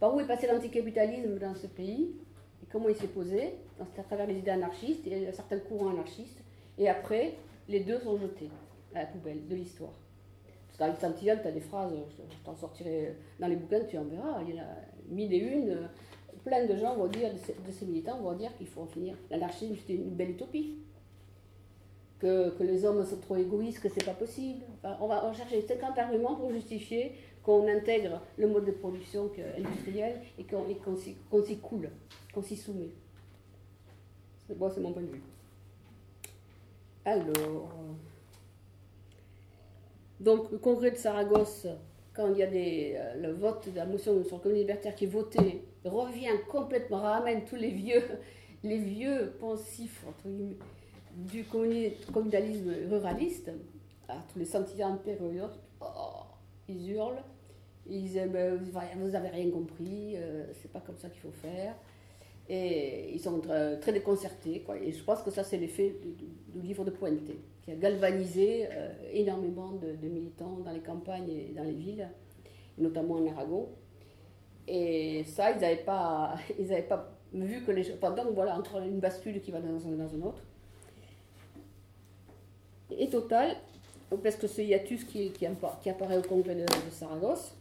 par où est passé l'anticapitalisme dans ce pays, et comment il s'est posé, à travers les idées anarchistes et certains courants anarchistes, et après, les deux sont jetés à la poubelle de l'histoire. Les Santillane, tu as des phrases, je t'en sortirai dans les bouquins, tu en verras, il y en a mille et une. Plein de gens vont dire, de ces militants vont dire qu'il faut finir. L'anarchisme, c'était une belle utopie. Que, que, les hommes sont trop égoïstes, que c'est pas possible. on va chercher 50 arguments pour justifier qu'on intègre le mode de production industriel et qu'on s'y coule, qu'on s'y soumet. Bon, c'est mon point de vue. Alors, donc le congrès de Saragosse, quand il y a euh, le vote de la motion sur le communisme libertaire qui est voté, revient complètement, ramène tous les vieux, les vieux pensifs du communalisme ruraliste, tous les sentiments période, oh, ils hurlent, ils disent ben, vous n'avez rien compris, euh, c'est pas comme ça qu'il faut faire. Et ils sont très, déconcertés. Et je pense que ça, c'est l'effet du, livre de Pointé, qui a galvanisé euh, énormément de, militants dans les campagnes et dans les villes, notamment en Aragon. Et ça, ils n'avaient pas, pas vu que les gens. donc voilà, entre une bascule qui va dans un, dans autre. Et total, parce que ce hiatus qui, apparaît au congrès de, Saragosse,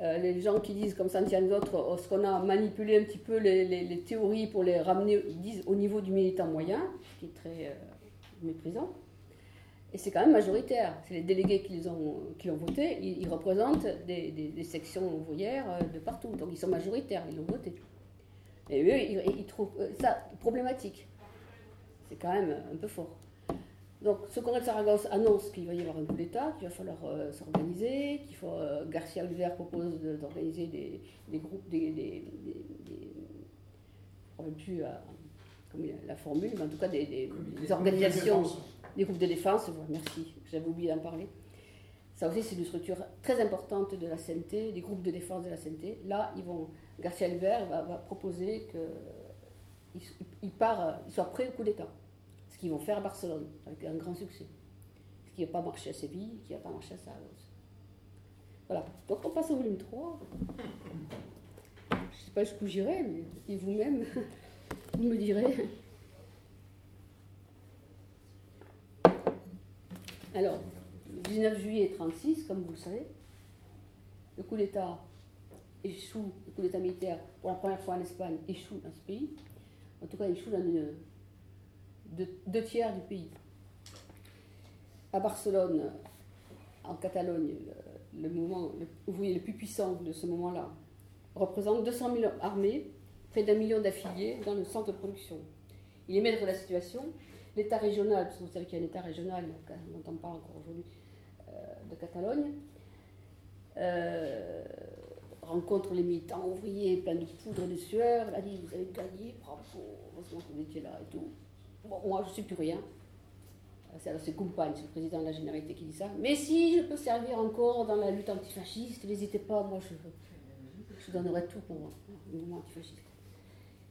euh, les gens qui disent, comme Santiago d'autres, oh, ce qu'on a manipulé un petit peu les, théories pour les ramener, disent, au niveau du militant moyen, qui est très euh, méprisant. Et c'est quand même majoritaire. C'est les délégués qui, ont, qui ont voté, ils, représentent des, sections ouvrières euh, de partout. Donc ils sont majoritaires, ils l'ont voté. Et eux, ils trouvent ça problématique. C'est quand même un peu fort. Donc, ce congrès de Saragosse annonce qu'il va y avoir un coup d'État, qu'il va falloir euh, s'organiser, qu'il faut. Euh, Garcia Oliver propose d'organiser des, des, groupes, des. des, je ne plus euh, la formule, mais en tout cas des, organisations, des groupes de défense. merci, j'avais oublié d'en parler. Ça aussi, c'est une structure très importante de la CNT, des groupes de défense de la CNT. Là, ils vont, Garcia Oliver va, va proposer qu'il il, il soit prêt au coup d'État qu'ils vont faire à Barcelone, avec un grand succès. Ce qui n'a pas marché à Séville, qui n'a pas marché à Saragosse. Voilà. Donc on passe au volume 3. Je ne sais pas jusqu'où j'irai, mais vous-même, vous me direz. Alors, le 19 juillet 36, comme vous le savez, le coup d'État échoue, le coup d'État militaire, pour la première fois en Espagne, échoue dans ce pays. En tout cas, échoue dans deux tiers du pays. À Barcelone, en Catalogne, le, mouvement ouvrier le plus puissant de ce moment-là représente 200 000 armées, près d'un million d'affiliés dans le centre de production. Il est maître de la situation. L'État régional, parce que vous savez qu'il y a un État régional, on n'entend pas encore aujourd'hui, euh, de Catalogne, euh, rencontre les militants ouvriers pleins de poudre et de sueur, il a dit Vous avez gagné, bravo, heureusement que vous étiez là et tout. Moi, je ne suis plus rien. C'est Compagne, c'est le président de la Généralité qui dit ça. Mais si je peux servir encore dans la lutte antifasciste, n'hésitez pas, moi je, je donnerai tout pour le mouvement antifasciste.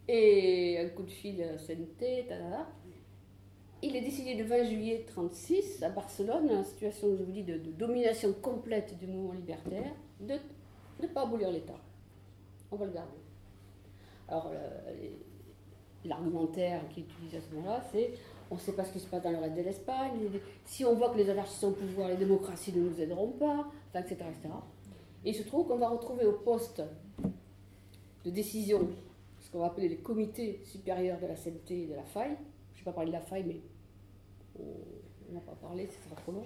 Et un coup de fil CNT, Il est décidé le 20 juillet 1936 à Barcelone, en situation, je vous dis, de, domination complète du mouvement libertaire, de ne pas abolir l'État. On va le garder. Alors, l'argumentaire qui est utilisé à ce moment-là, c'est on ne sait pas ce qui se passe dans le reste de l'Espagne, si on voit que les anarchistes sont au pouvoir, les démocraties ne nous aideront pas, etc., etc. Et il se trouve qu'on va retrouver au poste de décision qu'on va appeler les comités supérieurs de la CNT et de la faille. Je ne vais pas parler de la faille, mais on n'a pas parlé, ce sera trop long.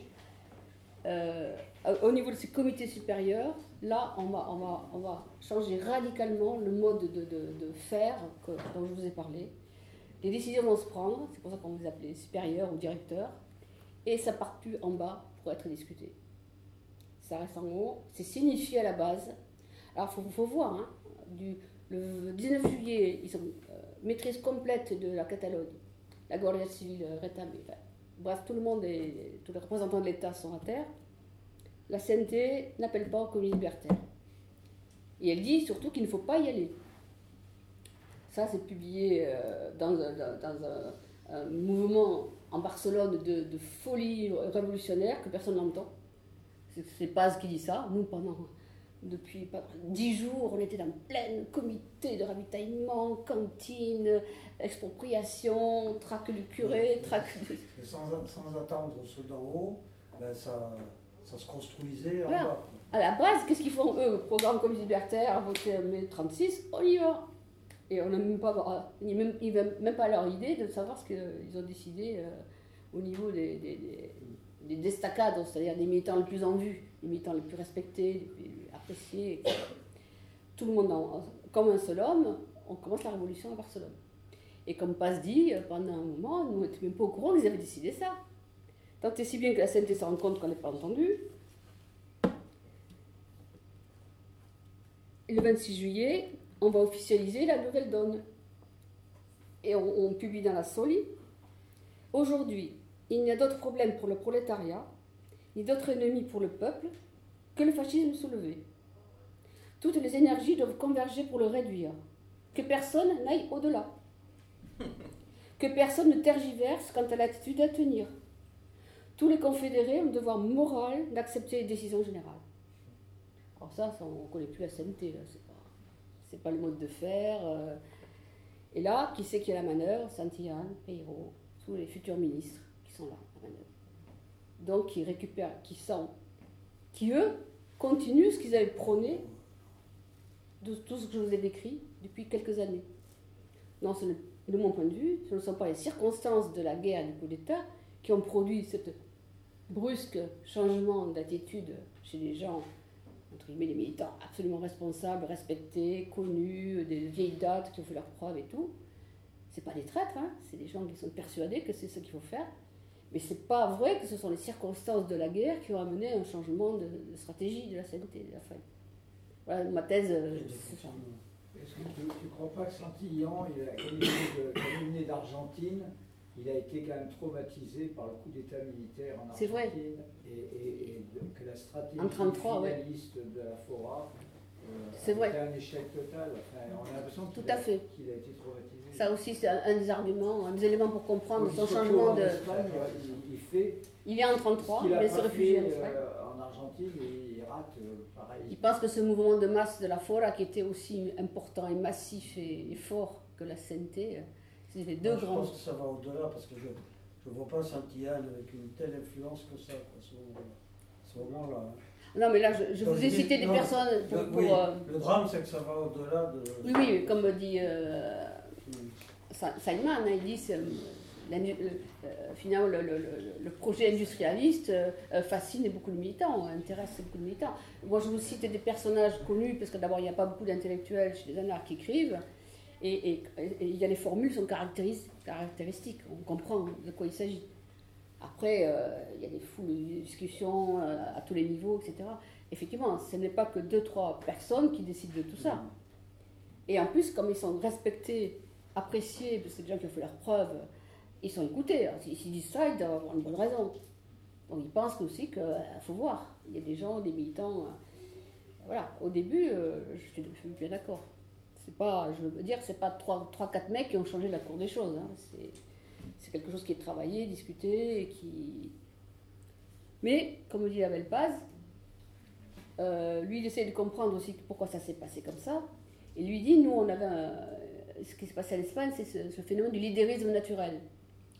Euh, au niveau de ces comités supérieurs, là, on va, changer radicalement le mode de, faire dont je vous ai parlé. Les décisions vont se prendre, c'est pour ça qu'on vous appelle supérieurs ou directeurs, et ça part plus en bas pour être discuté. Ça reste en haut, c'est signifié à la base. Alors, il faut, voir, hein, du, le 19 juillet, ils ont euh, maîtrise complète de la Catalogne, la Guardia civile rétablie. bref, tout le monde et tous les représentants de l'État sont à terre la CNT n'appelle pas au communisme libertaire. Et elle dit surtout qu'il ne faut pas y aller. Ça, c'est publié euh, dans, un, mouvement en Barcelone de, folie révolutionnaire que personne n'entend. C'est Paz qui dit ça. Nous, pendant depuis dix jours, on était dans plein comité de ravitaillement, cantine, expropriation, traque du curé, traque Sans, attendre ceux d'en haut, ben ça, ça se construisait en bas. À la base, qu'est-ce qu'ils font eux Programme comme libertaire, voté en mai 36, on y va. Et on n'a même pas, même, même pas leur idée de savoir ce qu'ils ont décidé. Euh, au niveau des, des, des, destacades, c'est-à-dire des militants les plus en vue, les militants les plus respectés, les plus appréciés, tout le monde comme un seul homme, on commence la révolution à Barcelone. Et comme Paz dit, pendant un moment, nous n'étions même pas au courant qu'ils avaient décidé ça. Tant et si bien que la CNT se rend compte qu'on n'est pas entendu. Le 26 juillet, on va officialiser la nouvelle donne. Et on, publie dans la Soli. Aujourd'hui, il n'y a d'autre problème pour le prolétariat, ni d'autre ennemi pour le peuple, que le fascisme soulevé. Toutes les énergies doivent converger pour le réduire. Que personne n'aille au-delà. Que personne ne tergiverse quant à l'attitude à tenir. Tous les confédérés ont le devoir moral d'accepter les décisions générales. Alors ça, on ne connaît plus la santé, c'est pas, pas le mode de faire. Euh. Et là, qui c'est qui a la manœuvre? Santillane, Peiro, tous les futurs ministres qui sont là, la manœuvre. Donc, qui récupèrent, qui sont, qui eux, continuent ce qu'ils avaient prôné de tout ce que je vous ai décrit depuis quelques années. Non, de mon point de vue, ce ne sont pas les circonstances de la guerre du coup d'État qui ont produit ce brusque changement d'attitude chez les gens, entre guillemets, les militants absolument responsables, respectés, connus, des vieilles dates qui ont fait leurs preuves et tout. C'est pas des traîtres, hein, c'est des gens qui sont persuadés que c'est ce qu'il faut faire. Mais c'est pas vrai que ce sont les circonstances de la guerre qui ont amené un changement de, stratégie de la CNT, de la fin. Voilà ma thèse. Euh, Est-ce que tu ne crois pas que Santillon, comme il est d'Argentine, il a été quand même traumatisé par le coup d'État militaire en Argentine vrai. Et, et, que la stratégie en 33, finaliste de la FORA euh, vrai. un échec total. on a l'impression qu'il a, a, été traumatisé. Ça aussi, c'est un, des arguments, un des éléments pour comprendre son changement de. il, fait. Il est en 33, il est se réfugie en Espagne. Euh, Argentine et il rate euh, pareil. Il pense que ce mouvement de masse de la FORA, qui était aussi important et massif et, fort que la CNT, c'est les deux grands. Je pense que ça va au-delà parce que je ne vois pas Santillane avec une telle influence que ça, à ce moment-là. Hein. Non, mais là, je, vous ai cité des personnes pour. Le, euh, le drame, c'est que ça va au-delà de. Oui, oui, comme dit euh, Simon, il dit euh, euh, finalement, le, projet industrialiste fascine beaucoup de militants, intéresse beaucoup de militants. Moi, je vous cite des personnages connus, parce que d'abord, il n'y a pas beaucoup d'intellectuels chez les anards qui écrivent, et, il y a les formules sont caractéristiques, on comprend de quoi il s'agit. Après, euh, il y a des foules de discussions euh, à tous les niveaux, etc. Effectivement, ce n'est pas que deux, trois personnes qui décident de tout ça. Et en plus, comme ils sont respectés, appréciés, parce que c'est des gens qui ont fait leurs preuves, ils sont écoutés. S'ils disent ça, ils doivent avoir une bonne raison. Donc ils pensent aussi qu'il euh, faut voir. Il y a des gens, des militants. voilà, au début, je suis, bien d'accord. C'est pas, je veux dire, c'est pas trois, trois, quatre mecs qui ont changé la cour des choses. Hein. C'est quelque chose qui est travaillé, discuté, et qui... Mais, comme dit Abel Paz, euh, lui, il essaie de comprendre aussi pourquoi ça s'est passé comme ça. Et lui dit, nous, on avait ce qui s'est passé en Espagne, c'est ce, phénomène du lidérisme naturel.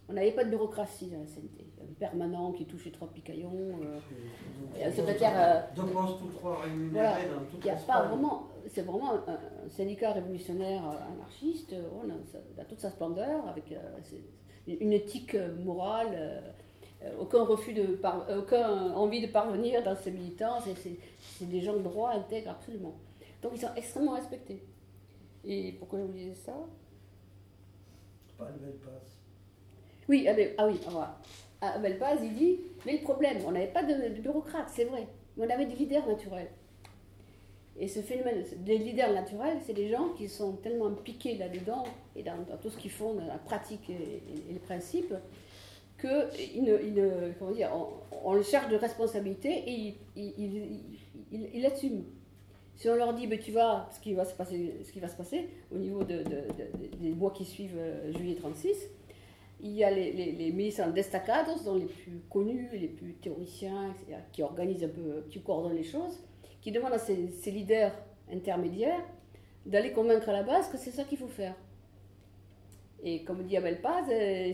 On n'avait pas de bureaucratie dans la CNT. Un permanent qui touche les trois picaillons, euh, un secrétaire. Deux postes ou trois rémunérés dans toute Il a pas vraiment. C'est vraiment un, syndicat révolutionnaire anarchiste, on a, toute sa splendeur, avec une éthique morale, euh, euh, aucun refus de aucun envie de parvenir dans ces militants, c'est des gens de droit intègres absolument. Donc ils sont extrêmement respectés. Et pourquoi je vous disais ça? Pas le Belpaz. Oui, ah, ah oui. À Belpaz, il dit, mais le problème, on n'avait pas de, de bureaucrates, c'est vrai, mais on avait des leaders naturels. Et ce phénomène des leaders naturels, c'est des gens qui sont tellement piqués là-dedans et dans, tout ce qu'ils font, dans la pratique et, les principes, qu'ils ne, comment dire, on, le cherche de responsabilité et ils l'assument. Si on leur dit, ben, tu vas, ce qui va se passer, ce qui va se passer au niveau de, des mois qui suivent euh, juillet 36, il y a les, les, les ministres destacados, dont les plus connus, les plus théoriciens, qui organisent un peu, qui coordonnent les choses qui demande à ses, leaders intermédiaires d'aller convaincre à la base que c'est ça qu'il faut faire. Et comme dit Abel Paz, euh,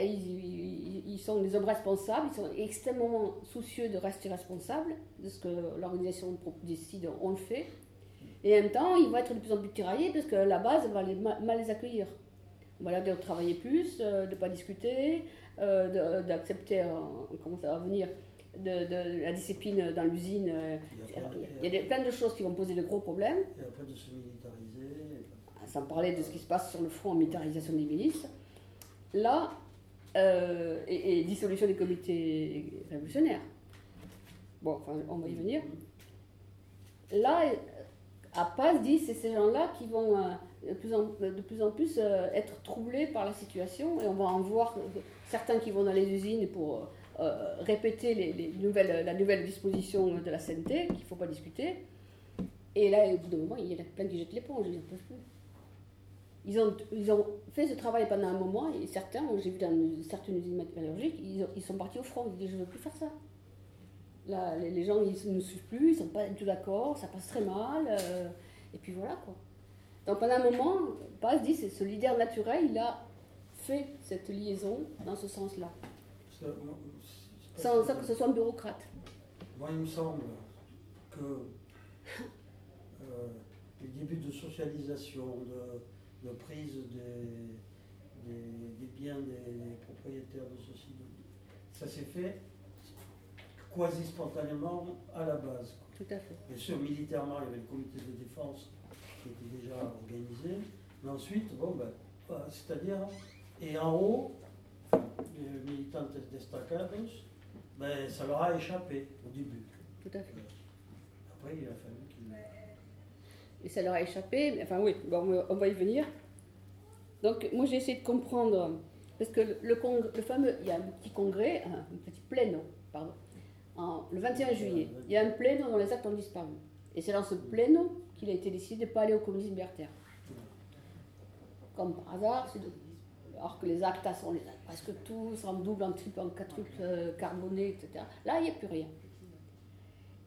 ils, ils, sont des hommes responsables, ils sont extrêmement soucieux de rester responsables de ce que l'organisation décide, on le fait. Et en même temps, ils vont être de plus en plus tiraillés parce que la base va les, mal les accueillir. Dire de travailler plus, euh, de ne pas discuter, euh, d'accepter, comment ça va venir, de, la discipline dans l'usine. Euh, il y a plein de choses qui vont poser de gros problèmes. Et après de se militariser. Sans parler de ce qui se passe sur le front en militarisation des milices. Là, euh, et, dissolution des comités révolutionnaires. Bon, enfin, on va y venir. Là, à Paz dit c'est ces gens-là qui vont euh, de, plus en, de plus en plus être troublés par la situation et on va en voir certains qui vont dans les usines pour euh, répéter les, nouvelles, la nouvelle disposition de la CNT, qu'il ne faut pas discuter. Et là, au bout d'un moment, il y en a plein qui jettent l'éponge, ils n'en peuvent plus. Ils ont, ils ont fait ce travail pendant un moment, et certains, j'ai vu dans certaines usines métallurgiques, ils, ils, sont partis au front, ils disent Je ne veux plus faire ça. Là, les, gens, ils ne suivent plus, ils ne sont pas du tout d'accord, ça passe très mal, euh, et puis voilà quoi. Donc pendant un moment, Paz dit c'est ce leader naturel, il a fait cette liaison dans ce sens-là sans, que ce soit un bureaucrate. Moi, il me semble que euh, les débuts de socialisation, de, prise des, des, biens des propriétaires de ceci, ça s'est fait quasi spontanément à la base. Tout à fait. Bien sûr, militairement, il y avait le comité de défense qui était déjà organisé. Mais ensuite, bon, ben, c'est-à-dire, et en haut, les militants destacados, ben, ça leur a échappé au début. Tout à fait. Après, il a fallu qu'ils. Et ça leur a échappé, mais enfin oui, bon, on va y venir. Donc moi j'ai essayé de comprendre, parce que le, le, fameux, il y a un petit congrès, un, petit pléno, pardon, en, le 21 juillet, il y a un pléno dont les actes ont disparu. Et c'est dans ce pléno qu'il a été décidé de ne pas aller au communisme libertaire. Comme par hasard, c'est alors que les actes sont les, presque tous en double, en triple, en quadruple euh, carbonés, etc. Là, il n'y a plus rien.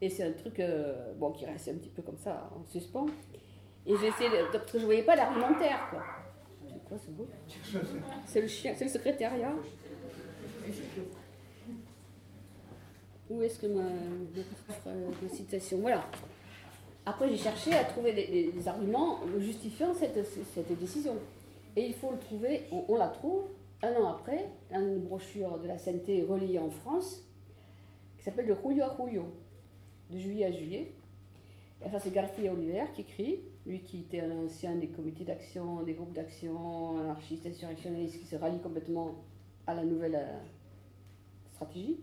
Et c'est un truc euh, bon, qui reste un petit peu comme ça, en suspens. Et essayé, de, parce que je ne voyais pas l'argumentaire, quoi. C'est quoi ce beau C'est le chien, c'est le secrétariat. Où est-ce que ma, ma, citation? Voilà. Après, j'ai cherché à trouver des, arguments justifiant cette, décision. Et il faut le trouver, on, la trouve un an après, dans une brochure de la CNT reliée en France, qui s'appelle De Julio à Julio, de juillet à juillet. Enfin, c'est García Oliver qui écrit, lui qui était un ancien des comités d'action, des groupes d'action anarchistes, insurrectionnistes, qui se rallie complètement à la nouvelle euh, stratégie.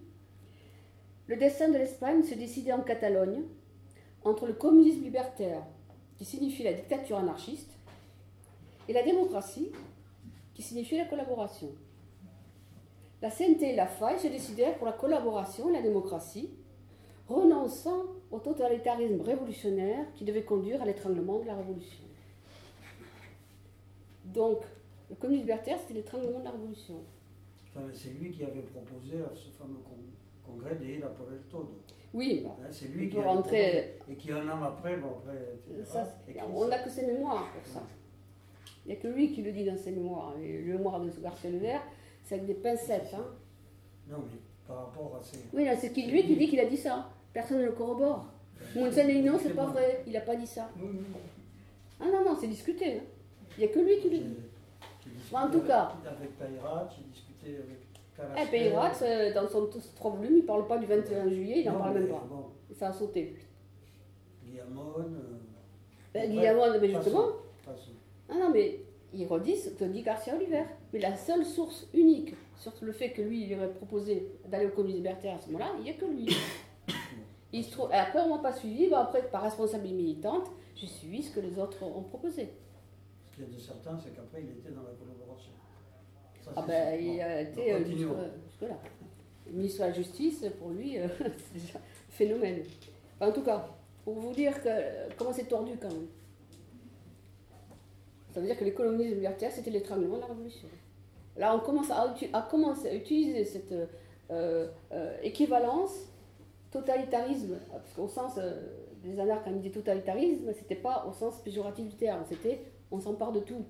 Le destin de l'Espagne se décidait en Catalogne entre le communisme libertaire, qui signifie la dictature anarchiste, et la démocratie, qui signifie la collaboration. La CNT et la FAI se décidèrent pour la collaboration et la démocratie, renonçant au totalitarisme révolutionnaire qui devait conduire à l'étranglement de la révolution. Donc, le communisme libertaire, c'était l'étranglement de la révolution. c'est lui qui avait proposé ce fameux congrès des La por el Todo. Oui, hein, c'est lui qui a rentrer... et qui un an après, bon, après on n'a que ses mémoires pour ça. Il n'y a que lui qui le dit dans ses mémoires. Et le mémoire de Garcia Vert, c'est avec des pincettes. Hein. Non, mais par rapport à ses. Oui, c'est lui qui dit qu'il a dit ça. Personne ne le corrobore. dit non, c'est pas vrai, il n'a pas dit ça. Ah non, non, c'est discuté. Hein. Il n'y a que lui qui le dit. en tout cas. Avec Payrat, il discutait avec. Eh, euh, dans son trois volumes, il ne parle pas du 21 juillet, il n'en parle même pas. Ça a sauté. Guillamon. Euh, ben, Guillamon, mais justement. Ah non, mais il redit ce que dit Garcia Oliver. Mais la seule source unique sur le fait que lui, il aurait proposé d'aller au communisme libertaire à ce moment-là, il n'y a que lui. Il se trouve, après, on n'a pas suivi, bah, après, par responsabilité militante, j'ai suivi ce que les autres ont proposé. Ce qu'il y a de certain, c'est qu'après, il était dans la collaboration. Ah ben, il a été euh, jusque-là. Le ministre de la Justice, pour lui, euh, c'est déjà phénomène. en tout cas, pour vous dire que, comment c'est tordu quand même. Ça veut dire que les communisme libertaire, c'était l'étranglement de la révolution. Là, on commence à, à utiliser cette euh, euh, équivalence, totalitarisme, parce qu'au sens euh, des anarches, quand ils disaient totalitarisme, c'était pas au sens péjoratif du terme, c'était on s'empare de tout.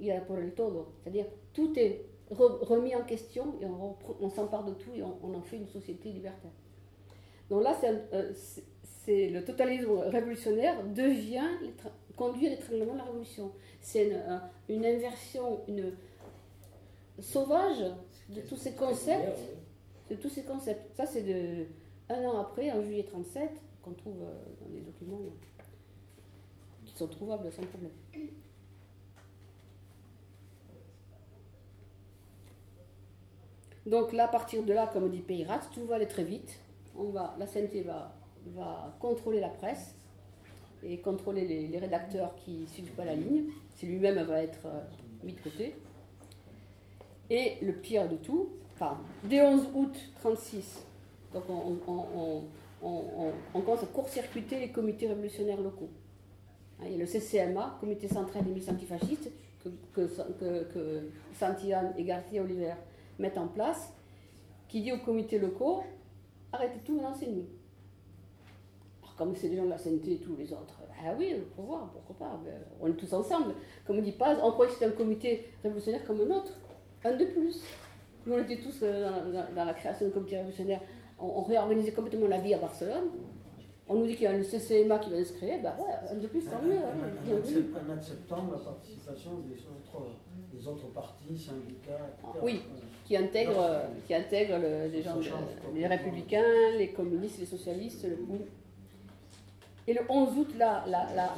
Il y a pour le todo. C'est-à-dire, tout est remis en question et on, s'empare de tout et on, en fait une société libertaire. Donc là, c'est le totalisme révolutionnaire devient conduit à l'étranglement de la révolution. C'est une, inversion, une sauvage de tous ces concepts. De tous ces concepts. Ça, c'est de un an après, en juillet 37, qu'on trouve euh, dans les documents qui sont trouvables sans problème. Donc là, à partir de là, comme dit Peyrat, tout va aller très vite. On va, la CNT va, va contrôler la presse et contrôler les, rédacteurs qui ne suivent pas la ligne. Si lui-même va être euh, mis de côté. Et le pire de tout, enfin, dès 11 août 36, donc on, commence à court-circuiter les comités révolutionnaires locaux. Hein, il y a le CCMA, Comité central des milices antifascistes, que, que, Santillane et Garcia Oliver mettent en place, qui dit aux comités locaux arrêtez tout, maintenant c'est nous. Alors, comme c'est des gens de la CNT et tous les autres, ah oui, faut voir, pourquoi pas, ben, on est tous ensemble. Comme on dit pas, on croit que c'est un comité révolutionnaire comme un autre, un de plus. Nous, on était tous euh, dans, la création du comité révolutionnaire, on, réorganisait complètement la vie à Barcelone. On nous dit qu'il y a le CCMA qui va se créer, ben ouais, un de plus, tant mieux. Hein, en septembre, la participation des autres, des autres partis, syndicats, etc. Oui, qui intègrent, qui intègrent les gens, les républicains, les communistes, les socialistes, le Et le 11 août, là,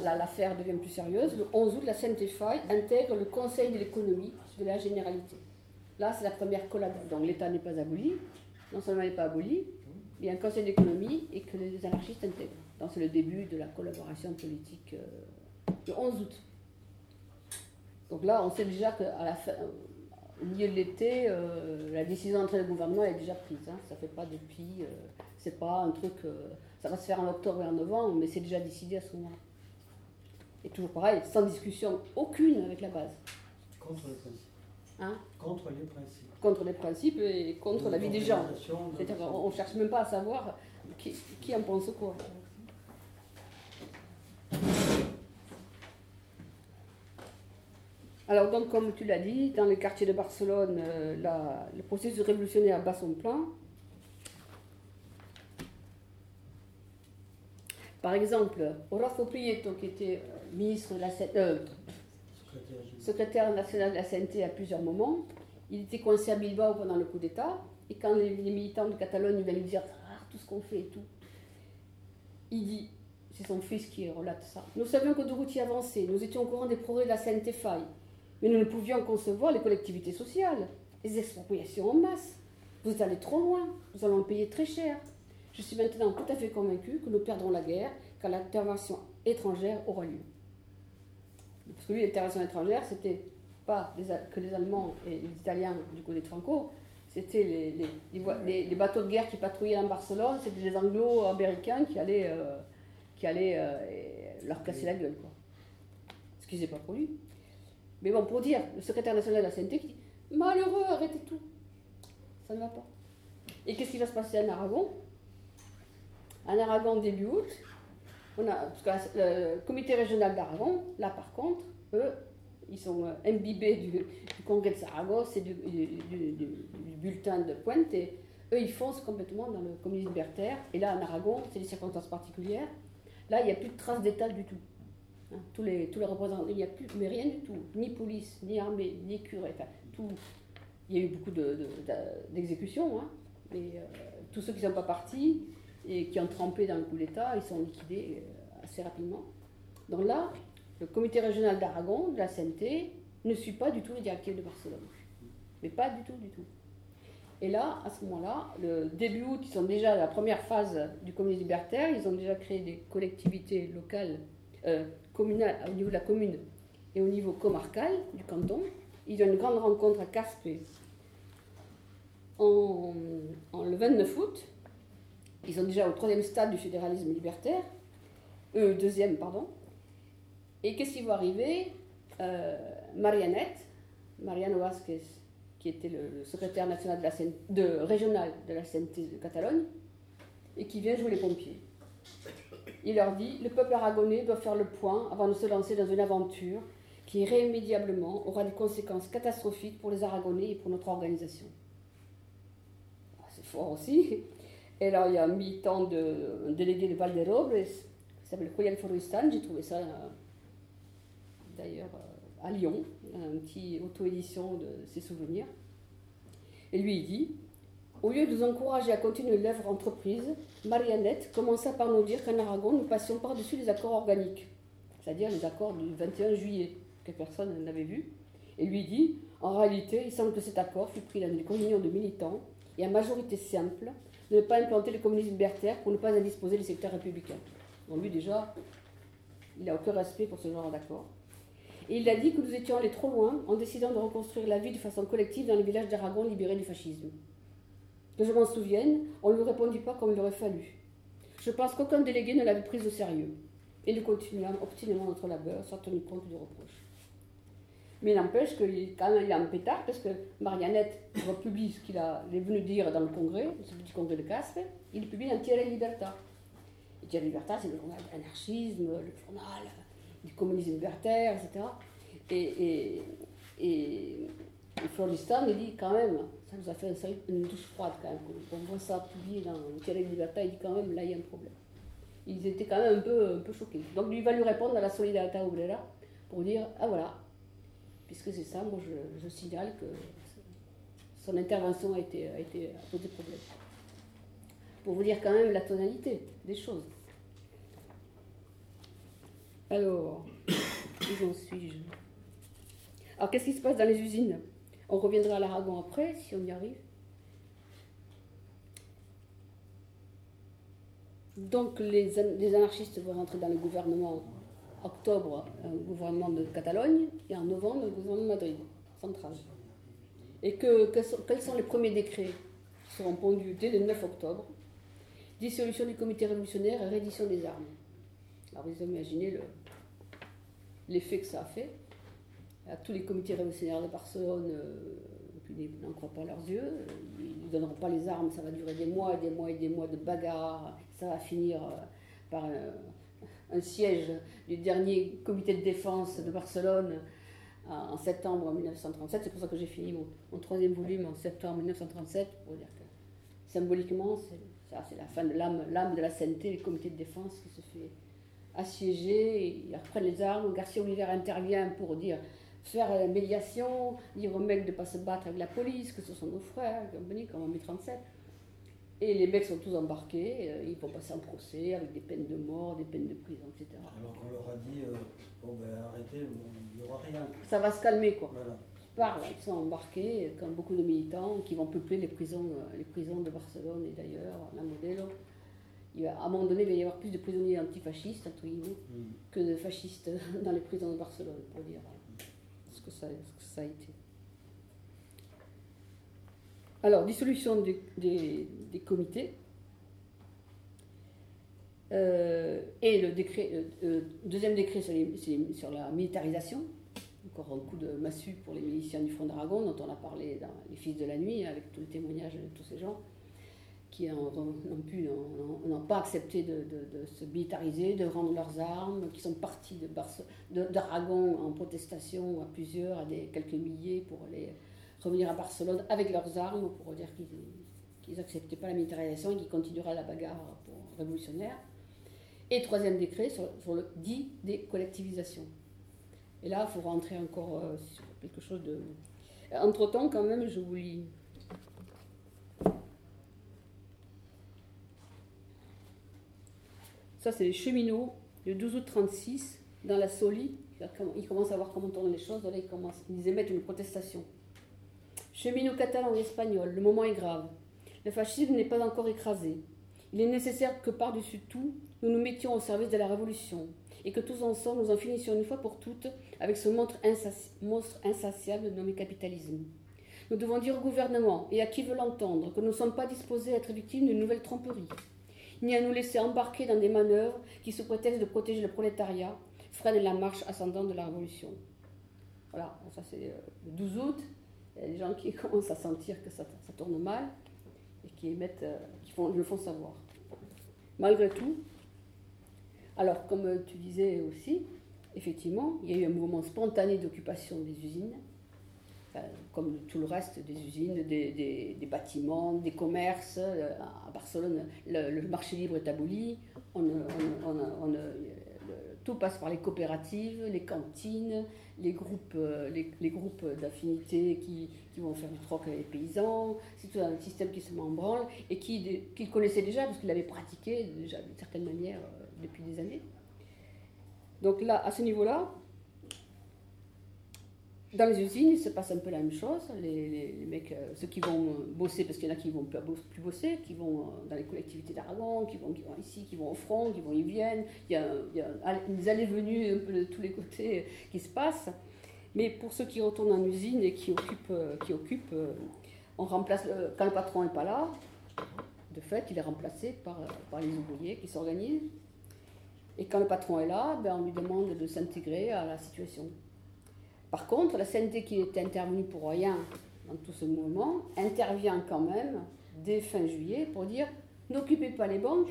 l'affaire devient plus sérieuse. Le 11 août, la CNTFI intègre le Conseil de l'économie de la Généralité. Là, c'est la première collaboration. Donc l'État n'est pas aboli, non seulement il n'est pas aboli, il y a un Conseil d'économie et que les anarchistes intègrent. Donc c'est le début de la collaboration politique euh, le 11 août. Donc là, on sait déjà qu'à la fin, au milieu de l'été, euh, la décision d'entrer le gouvernement est déjà prise. Hein. Ça ne fait pas depuis. Euh, c'est pas un truc. Euh, ça va se faire en octobre et en novembre, mais c'est déjà décidé à ce moment-là. Et toujours pareil, sans discussion aucune avec la base. Contre les principes. Hein contre les principes. Contre les principes et contre la vie des gens. on ne cherche même pas à savoir qui, qui en pense quoi. Alors, donc, comme tu l'as dit, dans les quartiers de Barcelone, euh, le processus révolutionnaire bat son plein. Par exemple, Horacio Prieto, qui était euh, ministre de la euh, secrétaire national de la CNT à plusieurs moments, il était coincé à Bilbao pendant le coup d'État. Et quand les, militants de Catalogne viennent lui dire ah, tout ce qu'on fait et tout, il dit c'est son fils qui relate ça. Nous savions que de routiers avançait, nous étions au courant des progrès de la CNT faille. Mais nous ne pouvions concevoir les collectivités sociales, les expropriations en masse. Vous allez trop loin, nous allons payer très cher. Je suis maintenant tout à fait convaincu que nous perdrons la guerre quand l'intervention étrangère aura lieu. Parce que lui, l'intervention étrangère, c'était pas que les Allemands et les Italiens du côté de Franco, c'était les, bateaux de guerre qui patrouillaient dans Barcelone, c'était les anglo-américains qui allaient, euh, euh, leur casser la gueule. Quoi. Ce qui n'est pas pour lui. Mais bon, pour dire, le secrétaire national de la CNT qui dit Malheureux, arrêtez tout. Ça ne va pas. Et qu'est-ce qui va se passer en Aragon? En Aragon, début août, on a, parce que le comité régional d'Aragon, là par contre, eux, ils sont euh, imbibés du, congrès de Saragosse et du, bulletin de pointe, et eux, ils foncent complètement dans le communisme libertaire. Et là, en Aragon, c'est des circonstances particulières. Là, il n'y a plus de traces d'État du tout. Tous, les, tous les représentants, il n'y a plus, mais rien du tout, ni police, ni armée, ni curé, enfin, tout. Il y a eu beaucoup d'exécutions, de, hein, mais euh, tous ceux qui ne sont pas partis et qui ont trempé dans le coup d'État, ils sont liquidés euh, assez rapidement. Donc là, le comité régional d'Aragon, de la CNT, ne suit pas du tout les directives de Barcelone. Mais pas du tout, du tout. Et là, à ce moment-là, le début août, ils sont déjà à la première phase du comité libertaire, ils ont déjà créé des collectivités locales euh, communal, au niveau de la commune et au niveau comarcal du canton. Ils ont une grande rencontre à Caspe en, le 29 août. Ils sont déjà au troisième stade du fédéralisme libertaire. Euh, deuxième, pardon. Et qu'est-ce qui va arriver? Euh, Marianette, Mariano Vázquez, qui était le, secrétaire national de la de, régional de la CNT de Catalogne, et qui vient jouer les pompiers. Il leur dit Le peuple aragonais doit faire le point avant de se lancer dans une aventure qui irrémédiablement aura des conséquences catastrophiques pour les Aragonais et pour notre organisation. Ah, c'est fort aussi. Et alors, il y a un militant de, un délégué de Valderobres qui s'appelle Julian Forristan. J'ai trouvé ça euh, d'ailleurs euh, à Lyon, un petit auto-édition de ses souvenirs. Et lui, il dit Au lieu de nous encourager à continuer l'œuvre entreprise, Mariannette commença par nous dire qu'en Aragon, nous passions par-dessus les accords organiques, c'est-à-dire les accords du 21 juillet, que personne n'avait vus. Et lui dit En réalité, il semble que cet accord fut pris dans une communion de militants et à majorité simple de ne pas implanter le communisme libertaire pour ne pas indisposer les secteurs républicains. Donc lui, déjà, il n'a aucun respect pour ce genre d'accord. Et il a dit que nous étions allés trop loin en décidant de reconstruire la vie de façon collective dans les villages d'Aragon libérés du fascisme. Que je m'en souvienne, on ne lui répondit pas comme il aurait fallu. Je pense qu'aucun délégué ne l'avait prise au sérieux. Et nous continuons obstinément notre labeur sans tenir compte du reproche. Mais il n'empêche qu'il quand il a un pétard parce que Mariannette republie ce qu'il est venu dire dans le congrès, ce petit congrès de Castres, il publie un Thierry Libertà. Et Thierry Libertà, c'est le journal de l'anarchisme, le journal du communisme libertaire, etc. Et, et, et, Floristan, il dit quand même, ça nous a fait une douche froide quand même, on voit ça publié dans Thierry Libertà, il dit quand même, là il y a un problème. Ils étaient quand même un peu, choqués. Donc il va lui répondre à la Solidarité Obrera pour dire, ah voilà, puisque c'est ça, moi je, signale que son intervention a été, a été a posé problème. Pour vous dire quand même la tonalité des choses. Alors, où en suis-je? Alors, qu'est-ce qui se passe dans les usines? On reviendra à l'Aragon après, si on y arrive. Donc, les, anarchistes vont rentrer dans le gouvernement octobre, un gouvernement de Catalogne, et en novembre, le gouvernement de Madrid, central. Et que, quels sont les premiers décrets qui seront pondus dès le 9 octobre? Dissolution du comité révolutionnaire et reddition des armes. Alors vous imaginez l'effet que ça a fait. À tous les comités révolutionnaires de Barcelone, euh, n'en croient pas leurs yeux. Ils ne donneront pas les armes, ça va durer des mois et des mois et des mois de bagarres. Ça va finir euh, par un siège du dernier comité de défense de Barcelone en septembre 1937. C'est pour ça que j'ai fini mon, troisième volume en septembre 1937, pour dire que symboliquement, c'est la fin de l'âme de la sainteté, le comité de défense qui se fait assiéger, ils reprennent les armes. Garcia Oliver intervient pour dire faire la médiation, dire aux mecs de ne pas se battre avec la police, que ce sont nos frères, comme en 1937. Et les mecs sont tous embarqués, euh, ils vont passer en procès avec des peines de mort, des peines de prison, etc. Alors qu'on leur a dit, euh, bon ben arrêtez, il n'y aura rien. Ça va se calmer quoi. Ils parlent, ils sont embarqués, comme beaucoup de militants, qui vont peupler les prisons, euh, les prisons de Barcelone et d'ailleurs, la Modelo. Il va, à un moment donné, il va y avoir plus de prisonniers antifascistes, entre guillemets, mm. que de fascistes dans les prisons de Barcelone, pour dire ce que ça, a été. Alors, dissolution des, comités. Euh, et le décret, euh, euh, deuxième décret sur, la militarisation, encore un coup de massue pour les miliciens du Front d'Aragon, dont on a parlé dans Les Fils de la Nuit, avec tout le témoignage de tous ces gens, qui n'ont pas accepté de, se militariser, de rendre leurs armes, qui sont partis d'Aragon en protestation à plusieurs, à des, quelques milliers pour revenir à Barcelone avec leurs armes pour dire qu'ils n'acceptaient pas la militarisation et qu'ils continueraient la bagarre révolutionnaire. Et troisième décret sur, le dit des collectivisations. Et là, il faut rentrer encore euh, sur quelque chose de. Entre-temps, quand même, je vous lis. Ça, c'est les cheminots, le 12 août 36, dans la Soli. Ils commencent à voir comment tournent les choses. Là, ils, commencent, ils émettent une protestation. Cheminots catalans et espagnols, le moment est grave. Le fascisme n'est pas encore écrasé. Il est nécessaire que par-dessus tout, nous nous mettions au service de la révolution et que tous ensemble nous en finissions une fois pour toutes avec ce monstre, insatiable nommé capitalisme. Nous devons dire au gouvernement et à qui veut l'entendre que nous ne sommes pas disposés à être victimes d'une nouvelle tromperie, ni à nous laisser embarquer dans des manœuvres qui, sous prétexte de protéger le prolétariat, freinent la marche ascendante de la révolution. Voilà, ça c'est euh, le 12 août. Il y a des gens qui commencent à sentir que ça, tourne mal et euh, qui font, le font savoir. Malgré tout, alors comme tu disais aussi, effectivement, il y a eu un mouvement spontané d'occupation des usines, comme tout le reste des usines, des, bâtiments, des commerces. Euh, à Barcelone, le, marché libre est aboli. On, tout passe par les coopératives, les cantines, les groupes, euh, les, groupes d'affinité qui, vont faire du troc avec les paysans. C'est tout un système qui se met en branle et qu'il qui connaissait déjà parce qu'il l'avait pratiqué déjà d'une certaine manière euh, depuis des années. Donc là, à ce niveau-là, dans les usines, il se passe un peu la même chose. Les, mecs, euh, ceux qui vont bosser, parce qu'il y en a qui vont plus bosser, qui vont euh, dans les collectivités d'Aragon, qui vont, ici, qui vont au front, qui vont, ils viennent. Il y a, il y a des allées-venues un peu de tous les côtés qui se passent. Mais pour ceux qui retournent en usine et qui occupent, euh, qui occupent on remplace, quand le patron n'est pas là, de fait, il est remplacé par, par les ouvriers qui s'organisent. Et quand le patron est là, ben, on lui demande de s'intégrer à la situation. Par contre, la CNT qui est intervenue pour rien dans tout ce mouvement intervient quand même dès fin juillet pour dire n'occupez pas les banques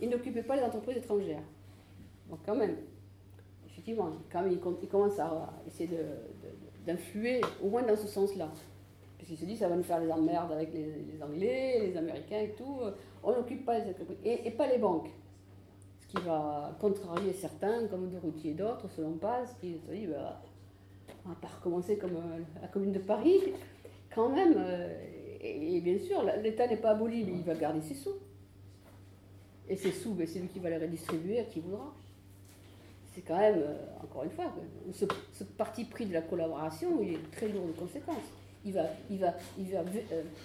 et n'occupez pas les entreprises étrangères. Donc quand même, effectivement, quand même, il, commence à essayer d'influer au moins dans ce sens-là. Parce qu'il se dit ça va nous faire des emmerdes avec les, Anglais, les Américains et tout. On n'occupe pas les entreprises. Et, pas les banques. Ce qui va contrarier certains, comme de et d'autres, selon Paz, qui se dit bah, on va pas recommencer comme euh, la commune de Paris, quand même. Euh, et, bien sûr, l'État n'est pas aboli, mais il va garder ses sous. Et ses sous, ben, c'est lui qui va les redistribuer à qui voudra. C'est quand même, euh, encore une fois, ce, parti pris de la collaboration, il est très lourd de conséquences. Il va, il va, il va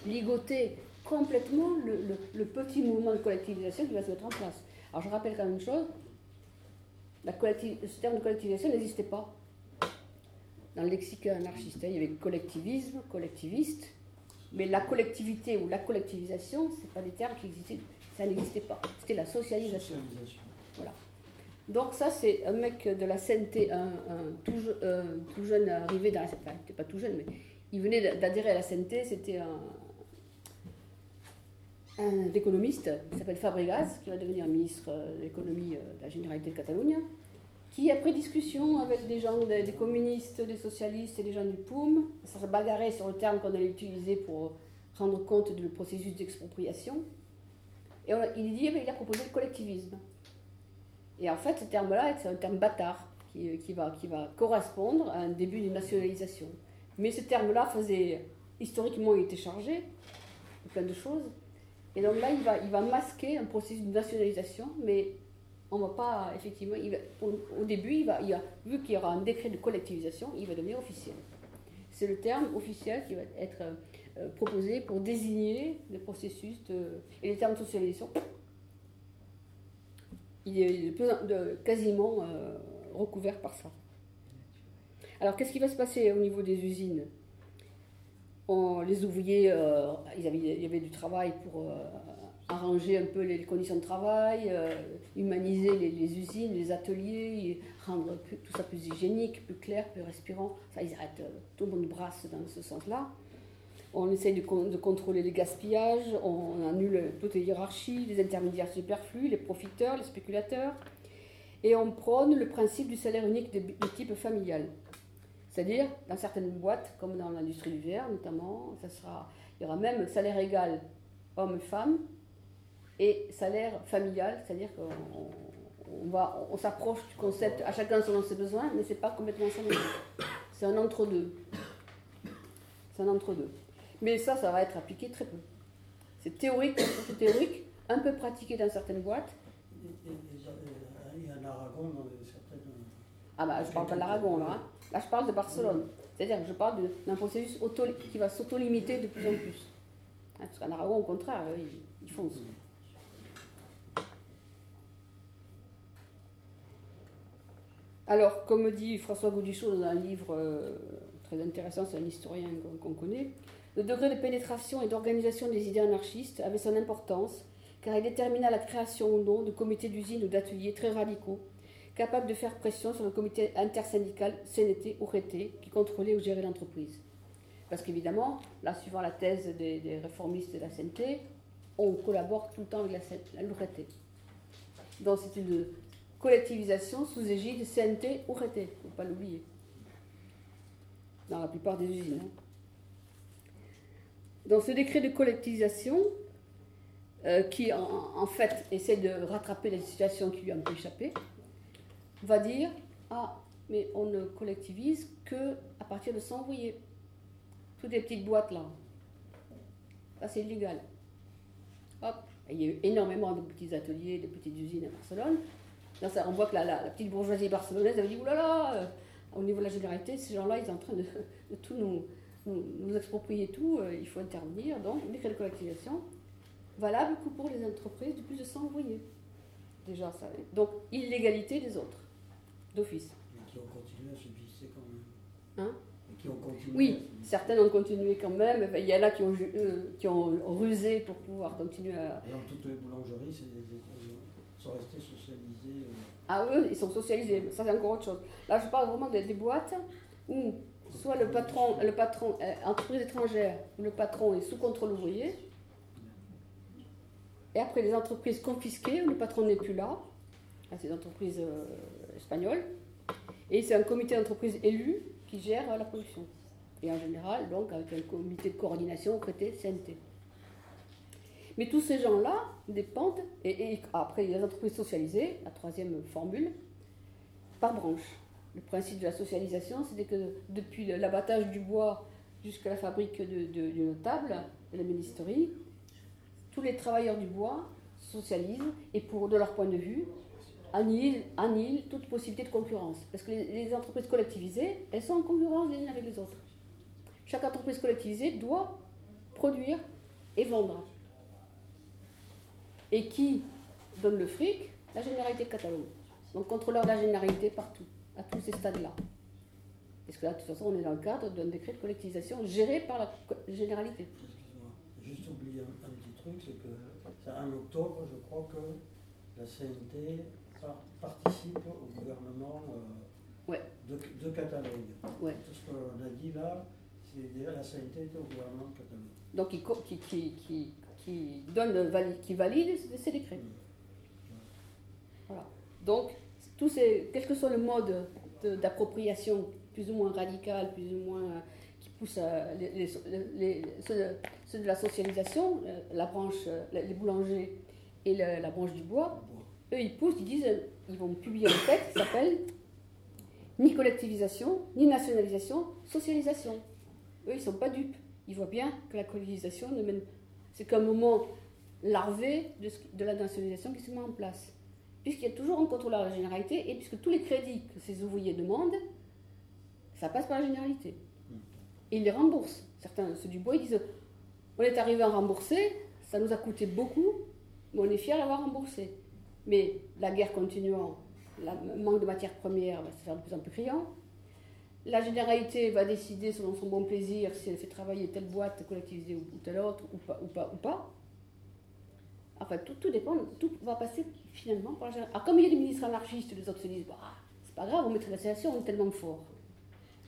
ligoter complètement le, petit mouvement de collectivisation qui va se mettre en place. Alors je rappelle quand même une chose, ce terme de collectivisation n'existait pas dans le lexique anarchiste. Il y avait collectivisme, collectiviste, mais la collectivité ou la collectivisation, ce pas des termes qui existaient, ça n'existait pas. C'était la socialisation. Voilà. Donc ça, c'est un mec de la CNT, un, tout, jeune arrivé dans la CNT, enfin, pas tout jeune, mais il venait d'adhérer à la CNT, c'était un, un économiste qui s'appelle Fabregas, qui va devenir ministre de l'économie de la Généralité de Catalogne qui, après discussion avec des gens, des, communistes, des socialistes et des gens du POUM, ça se bagarrait sur le terme qu'on allait utiliser pour rendre compte du processus d'expropriation. Et il dit, eh ben, il a proposé le collectivisme. Et en fait, ce terme-là, c'est un terme bâtard qui, qui, va, qui va correspondre à un début d'une nationalisation. Mais ce terme-là faisait, historiquement, il était chargé de plein de choses. Et donc là, il va, il va masquer un processus de nationalisation, mais on va pas, effectivement, au, début, il va, vu qu'il y aura un décret de collectivisation, il va devenir officiel. C'est le terme officiel qui va être euh, proposé pour désigner le processus de. Et les termes de socialisation, il est quasiment euh, recouvert par ça. Alors, qu'est-ce qui va se passer au niveau des usines? Les ouvriers, euh, ils avaient, il y avait du travail pour arranger un peu les conditions de travail, euh, humaniser les, usines, les ateliers, rendre tout ça plus hygiénique, plus clair, plus respirant. Ça, ils arrêtent, euh, tout le monde brasse dans ce sens-là. On essaye de, contrôler les gaspillages, on annule toutes les hiérarchies, les intermédiaires superflus, les profiteurs, les spéculateurs. Et on prône le principe du salaire unique de, de type familial. C'est-à-dire, dans certaines boîtes, comme dans l'industrie du verre notamment, ça sera, il y aura même salaire égal homme-femme, et salaire familial, c'est-à-dire qu'on va, on s'approche du concept à chacun selon ses besoins, mais c'est pas complètement ça. C'est un entre-deux. C'est un entre-deux. Mais ça, ça va être appliqué très peu. C'est théorique, c'est théorique, un peu pratiqué dans certaines boîtes. Il y a l'Aragon dans certaines. Ah bah je parle pas de l'Aragon là. Hein. Là je parle de Barcelone. C'est-à-dire que je parle d'un processus qui va s'auto-limiter de plus en plus. Hein, parce qu'en Aragon, au contraire, ils, ils foncent. Alors, comme dit François Gaudichaud dans un livre euh, très intéressant, c'est un historien qu'on connaît, le degré de pénétration et d'organisation des idées anarchistes avait son importance, car il détermina la création ou non de comités d'usine ou d'ateliers très radicaux, capables de faire pression sur le comité intersyndical CNT ou RET, qui contrôlait ou gérait l'entreprise. Parce qu'évidemment, là, suivant la thèse des, réformistes de la CNT, on collabore tout le temps avec la, la Donc c'est une collectivisation sous égide CNT ou RT, il ne faut pas l'oublier, dans la plupart des usines. Hein. Dans ce décret de collectivisation, euh, qui en, fait essaie de rattraper les situations qui lui ont échappé, va dire Ah, mais on ne collectivise que à partir de 100 ouvriers. Toutes les petites boîtes là. Ça, c'est illégal. Hop. il y a eu énormément de petits ateliers, de petites usines à Barcelone. Là, ça, on voit que la, la, petite bourgeoisie barcelonaise avait dit Oulala, là là, euh, au niveau de la généralité, ces gens-là, ils sont en train de, tout nous, nous, exproprier tout, euh, il faut intervenir. Donc, décret de collectivisation, valable que pour les entreprises de plus de 100 ouvriers. Déjà, ça. Donc, illégalité des autres, d'office. Mais qui ont continué à subsister quand même. Hein? Qui ont continué Oui, certaines ont continué quand même. Il y en a qui ont, euh, qui ont rusé pour pouvoir continuer à. Et dans toutes les boulangeries, sont restés socialisés. Euh. Ah oui, ils sont socialisés. Ça, c'est encore autre chose. Là, je parle vraiment des, boîtes où soit le patron, le patron, euh, entreprise étrangère, le patron est sous contrôle ouvrier et après, les entreprises confisquées, où le patron n'est plus là, c'est des entreprises euh, espagnoles, et c'est un comité d'entreprise élu qui gère la production. Et en général, donc, avec un comité de coordination traité CNT. Mais tous ces gens-là dépendent, et, après, les entreprises socialisées, la troisième formule, par branche. Le principe de la socialisation, c'était que depuis l'abattage du bois jusqu'à la fabrique d'une table, de la ministérie, tous les travailleurs du bois socialisent et pour, de leur point de vue, annihilent, toute possibilité de concurrence. Parce que les, entreprises collectivisées, elles sont en concurrence les unes avec les autres. Chaque entreprise collectivisée doit produire et vendre. Et qui donne le fric? La Généralité de Catalogne. Donc contrôleur de la généralité partout, à tous ces stades-là. Parce que là, de toute façon, on est dans le cadre d'un décret de collectivisation géré par la généralité. Juste oublier un, c'est que c'est en octobre, je crois que la CNT participe au gouvernement euh, de, Catalogne. Tout ce qu'on a dit là, c'est déjà la CNT était au gouvernement de Catalogne. Donc qui, qui, qui, qui donne, qui valide ces décrets. Voilà. Donc, ces, quel que soit le mode d'appropriation, plus ou moins radical, plus ou moins poussent les, ceux, de, la socialisation, euh, la branche, euh, les boulangers et la branche du bois, eux ils poussent, ils disent, ils vont publier un texte qui s'appelle ni collectivisation, ni nationalisation, socialisation. Eux ils ne sont pas dupes. Ils voient bien que la collectivisation ne mène. C'est qu'un moment larvé de, la nationalisation qui se met en place. Puisqu'il y a toujours un contrôle à la généralité et puisque tous les crédits que ces ouvriers demandent, ça passe par la généralité ils les remboursent. Certains, ceux du bois, ils disent on est arrivé à rembourser, ça nous a coûté beaucoup, mais on est fiers d'avoir remboursé. Mais la guerre continuant, le manque de matières premières va se faire de plus en plus criant. La généralité va décider selon son bon plaisir si elle fait travailler telle boîte collectivisée ou, telle autre, ou pas, ou pas. Enfin, tout, tout dépend, tout va passer finalement par la généralité. Alors, comme il y a des ministres anarchistes, les autres se disent bah, c'est pas grave, on mettrait la situation, on est tellement fort.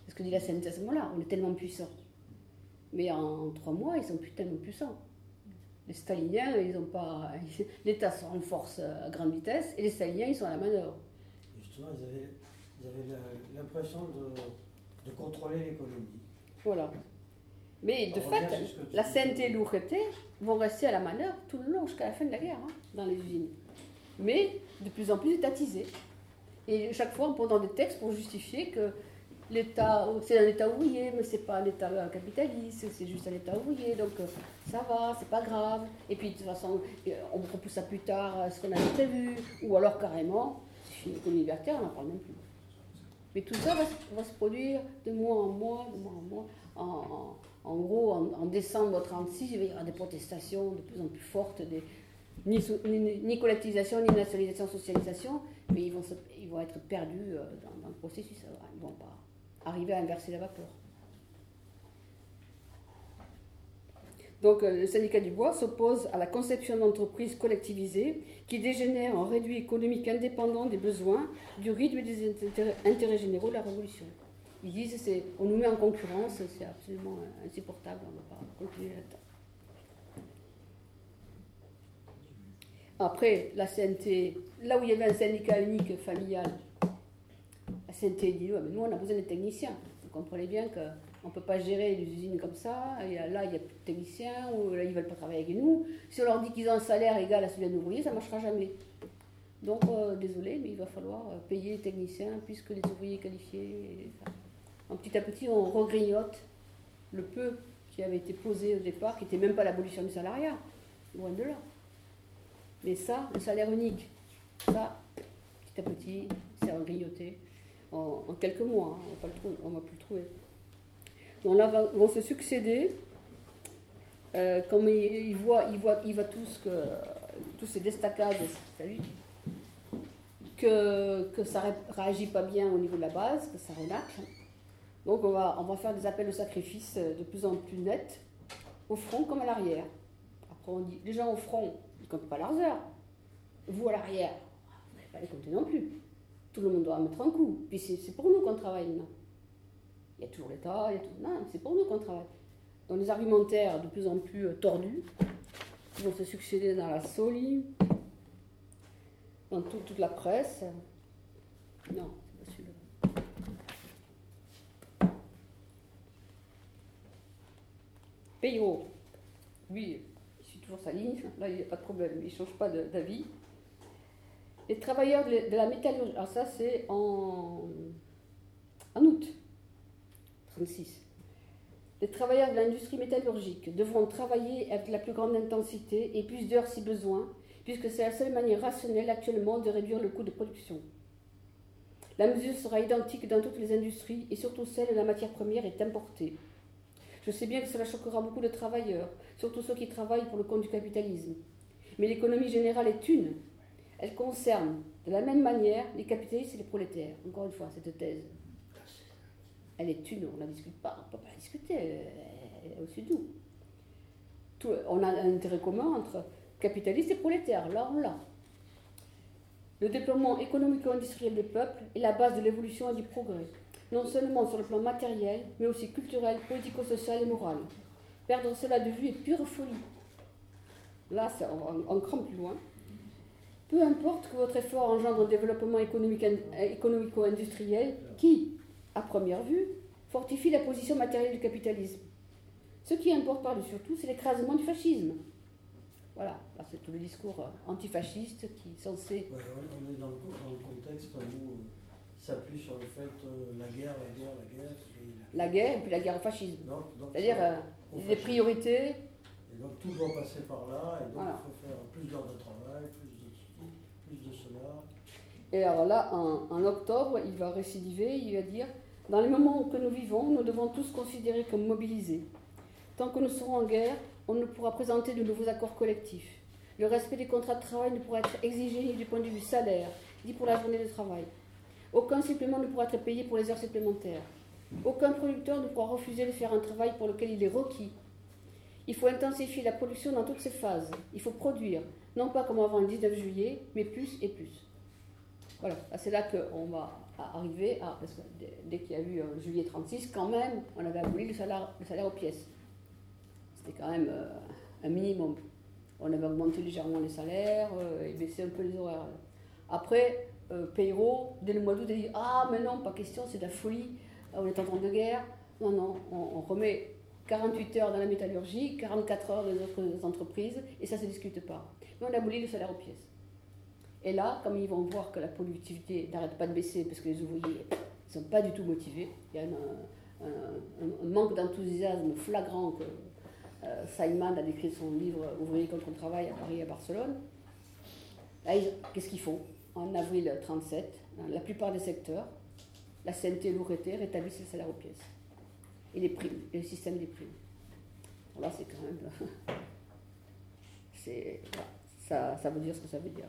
C'est ce que dit la CNT à ce moment-là, on est tellement puissant. Mais en trois mois, ils sont plus tellement puissants. Les staliniens, ils ont pas. L'État se renforce à grande vitesse et les staliniens, ils sont à la manœuvre. Justement, ils avaient, l'impression de, contrôler l'économie. Voilà. Mais de fait, la CNT et l'OURT vont rester à la manœuvre tout le long jusqu'à la fin de la guerre hein, dans les usines. Mais de plus en plus étatisés. Et chaque fois en posant des textes pour justifier que l'État, c'est un État ouvrier, mais c'est pas un État capitaliste, c'est juste un État ouvrier, donc euh, ça va, c'est pas grave. Et puis de toute façon, euh, on repousse ça plus tard, euh, ce qu'on avait prévu, ou alors carrément, c'est fini libertaire, on n'en parle même plus. Mais tout ça va, se produire de mois en mois, de mois en mois. En, gros, en, décembre 1936, il va y avoir des protestations de plus en plus fortes, ni, collectivisation, ni nationalisation, socialisation, mais ils vont, être perdus dans, dans le processus. Ils vont pas arriver à inverser la vapeur. Donc euh, le syndicat du bois s'oppose à la conception d'entreprise collectivisée qui dégénère en réduit économique indépendant des besoins, du rythme et des intérêts, généraux de la révolution. Ils disent on nous met en concurrence, c'est absolument insupportable, on ne va pas continuer là-dedans. Après, la CNT, là où il y avait un syndicat unique familial, la CNT dit mais nous, on a besoin de techniciens. Vous comprenez bien qu'on ne peut pas gérer des usines comme ça. Et là, il n'y a plus de techniciens, ou là, ils ne veulent pas travailler avec nous. Si on leur dit qu'ils ont un salaire égal à celui d'un ouvrier, ça ne marchera jamais. Donc, euh, désolé, mais il va falloir euh, payer les techniciens puisque les ouvriers qualifiés. petit à petit, on regrignote le peu qui avait été posé au départ, qui n'était même pas l'abolition du salariat, loin de là. Mais ça, le salaire unique, ça, petit à petit, c'est regrignoté en, en quelques mois. hein, on on va plus le trouver. Donc là vont se succéder, euh, comme ils voient, ils voient, ils voient tous que tous ces destacades, salut, que, que ça ré- réagit pas bien au niveau de la base, que ça relâche. Donc on va, on va faire des appels au sacrifice euh, de plus en plus nets, au front comme à l'arrière. Après on dit, les gens au front, ils ne comptent pas leurs heures. Vous à l'arrière, vous n'allez pas les compter non plus. Tout le monde doit mettre un coup. Puis c'est pour nous qu'on travaille. Il y a toujours l'État, il y a tout. Non, c'est pour nous qu'on travaille. Dans les argumentaires de plus en plus euh, tordus, qui vont se succéder dans la Soli, dans tout- toute la presse. Non, c'est pas celui-là. Payot, lui, il suit toujours sa ligne, là il n'y a pas de problème, il ne change pas d'avis. Les travailleurs de de la métallurgie, alors ça c'est en, en août 36. Les travailleurs de l'industrie métallurgique devront travailler avec la plus grande intensité et plus d'heures si besoin, puisque c'est la seule manière rationnelle actuellement de réduire le coût de production. La mesure sera identique dans toutes les industries et surtout celle où la matière première est importée. Je sais bien que cela choquera beaucoup de travailleurs, surtout ceux qui travaillent pour le compte du capitalisme. Mais l'économie générale est une. Elle concerne de la même manière les capitalistes et les prolétaires. Encore une fois, cette thèse. Elle est une, on ne la discute pas, on ne peut pas la discuter, elle est nous. Tout- on a un intérêt commun entre capitalistes et prolétaires, là on l'a. Le déploiement économico-industriel des peuples est la base de l'évolution et du progrès, non seulement sur le plan matériel, mais aussi culturel, politico-social et moral. Perdre cela de vue est pure folie. Là, on, cran plus loin. Peu importe que votre effort engendre un développement économique- économico-industriel qui, à première vue, fortifie la position matérielle du capitalisme. Ce qui importe par-dessus tout, c'est l'écrasement du fascisme. Voilà, Là, c'est tout le discours euh, antifasciste qui est censé. Ouais, on est dans le, dans le contexte où euh, s'appuie sur le fait euh, la guerre, la guerre, la guerre. et La guerre et puis la guerre au fascisme. C'est-à-dire euh, des priorités. Et donc tout doit passer par là, et donc Voilà. il faut faire plus d'heures de travail, plus de ceci, plus de cela. Et alors là, en, en octobre, il va récidiver, il va dire Dans les moments que nous vivons, nous devons tous considérer comme mobilisés. Tant que nous serons en guerre, on ne pourra présenter de nouveaux accords collectifs. Le respect des contrats de travail ne pourra être exigé ni du point de vue salaire, ni pour la journée de travail. Aucun supplément ne pourra être payé pour les heures supplémentaires. Aucun producteur ne pourra refuser de faire un travail pour lequel il est requis. Il faut intensifier la production dans toutes ses phases. Il faut produire, non pas comme avant le 19 juillet, mais plus et plus. Voilà, c'est là qu'on va arriver à. Parce que dès, qu'il y a eu euh, juillet 36, quand même, on avait aboli le salaire, le salaire aux pièces. C'était quand même euh, un minimum. On avait augmenté légèrement les salaires euh, et baissé un peu les horaires. Après, euh, dès le mois d'août, a dit Ah, mais non, pas question, c'est de la folie, Ah, on est en temps de guerre. Non, non, on, on remet 48 heures dans la métallurgie, 44 heures dans les autres entreprises, et ça ne se discute pas. Mais on a aboli le salaire aux pièces. Et là, comme ils vont voir que la productivité n'arrête pas de baisser parce que les ouvriers ne sont pas du tout motivés, il y a un, manque d'enthousiasme flagrant que euh, Simon a décrit son livre Ouvriers contre le travail à Paris et à Barcelone. Là, qu'est-ce qu'ils font? En avril 37, dans la plupart des secteurs, la CNT et l'ORT rétablissent le salaire aux pièces. Et les primes, et le système des primes. Là, c'est quand même. c'est, ça, ça veut dire ce que ça veut dire.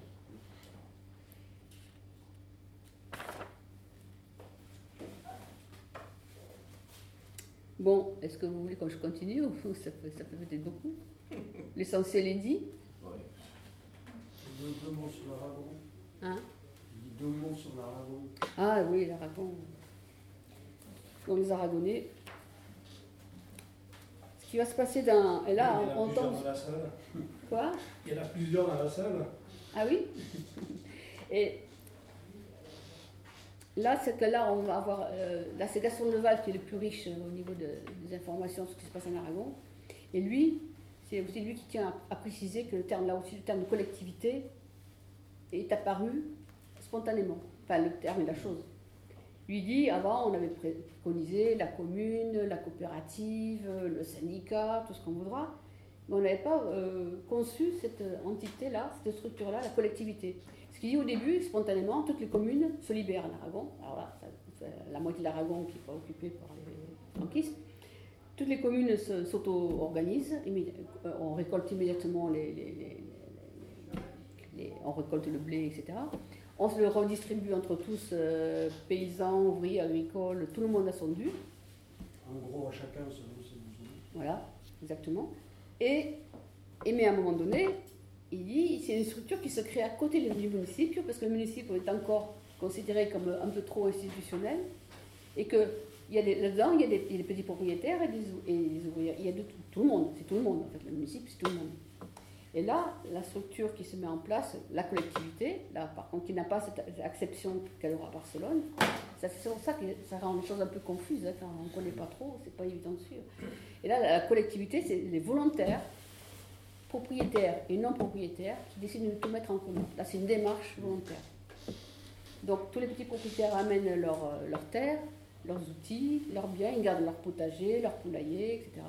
Bon, est-ce que vous voulez que je continue ou ça fait, ça fait peut-être beaucoup? L'essentiel est dit. Deux, deux mots sur l'Aragon. Hein? Deux mots sur l'Aragon. Ah oui, l'Aragon. Donc les Aragonais. Ce qui va se passer dans. Et là, Il y en a on, on plusieurs tombe. dans la salle. Quoi? Il y en a plusieurs dans la salle. Ah oui? Et là, c'est que là, on va avoir. euh, Leval qui est le plus riche euh, au niveau de- des informations sur ce qui se passe en Aragon. Et lui, c'est aussi lui qui tient à, à préciser que le terme, là aussi, le terme de collectivité est apparu spontanément. Enfin, le terme et la chose. Lui dit, avant, on avait préconisé la commune, la coopérative, le syndicat, tout ce qu'on voudra, mais on n'avait pas euh, conçu cette entité-là, cette structure-là, la collectivité. Ce qui dit au début, spontanément, toutes les communes se libèrent à l'Aragon. Alors là, la moitié de l'Aragon qui n'est pas occupée par les franquistes. Toutes les communes s'auto-organisent, euh, on récolte immédiatement les, on récolte le blé, etc. On se le redistribue entre tous, euh, paysans, ouvriers, agricoles, tout le monde a son dû. En gros, chacun selon ses besoins. Voilà, exactement. Et, et, mais à un moment donné, il dit c'est une structure qui se crée à côté du municipio, parce que le municipio est encore considéré comme un peu trop institutionnel, et que là-dedans, il, y a des petits propriétaires et des, ouvriers. Il y a tout, le monde. C'est tout le monde, en fait. Le municipio, c'est tout le monde. Et là, la structure qui se met en place, la collectivité, là, par contre, qui n'a pas cette acception qu'elle aura à Barcelone, c'est pour ça que ça rend les choses un peu confuses. Hein, on ne connaît pas trop, c'est pas évident de suivre. Et là, la collectivité, c'est les volontaires, propriétaires et non propriétaires, qui décident de tout mettre en commun. Là, c'est une démarche volontaire. Donc, tous les petits propriétaires amènent leurs euh, leur terres, leurs outils, leurs biens, ils gardent leur potager, leur poulailler, etc.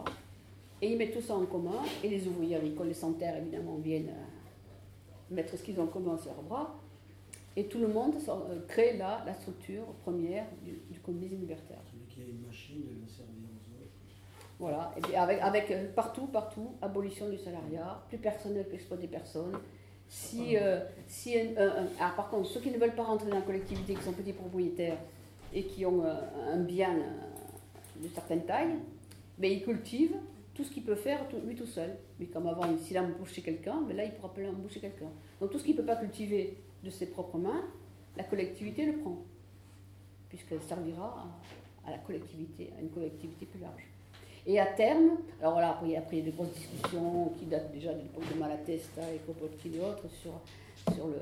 Et ils mettent tout ça en commun, et les ouvriers agricoles, les sans-terre, évidemment, viennent euh, mettre ce qu'ils ont en commun sur leurs bras. Et tout le monde euh, crée là la structure première du, communisme libertaire. Celui qui a une machine. Voilà, et avec, avec euh, partout, partout, abolition du salariat, plus personne ne peut exploiter personne. Si, si ah, par contre, ceux qui ne veulent pas rentrer dans la collectivité, qui sont petits propriétaires, et qui ont euh, un bien euh, de certaine taille, mais il cultive tout ce qu'il peut faire lui tout seul. Mais comme avant, s'il a embauché quelqu'un, mais là, il pourra pas embaucher quelqu'un. Donc tout ce qu'il ne peut pas cultiver de ses propres mains, la collectivité le prend, puisqu'elle servira à, la collectivité, à une collectivité plus large. Et à terme, alors là, après, il y a des grosses discussions qui datent déjà de l'époque de Malatesta et Kropotkin et autres sur, sur le,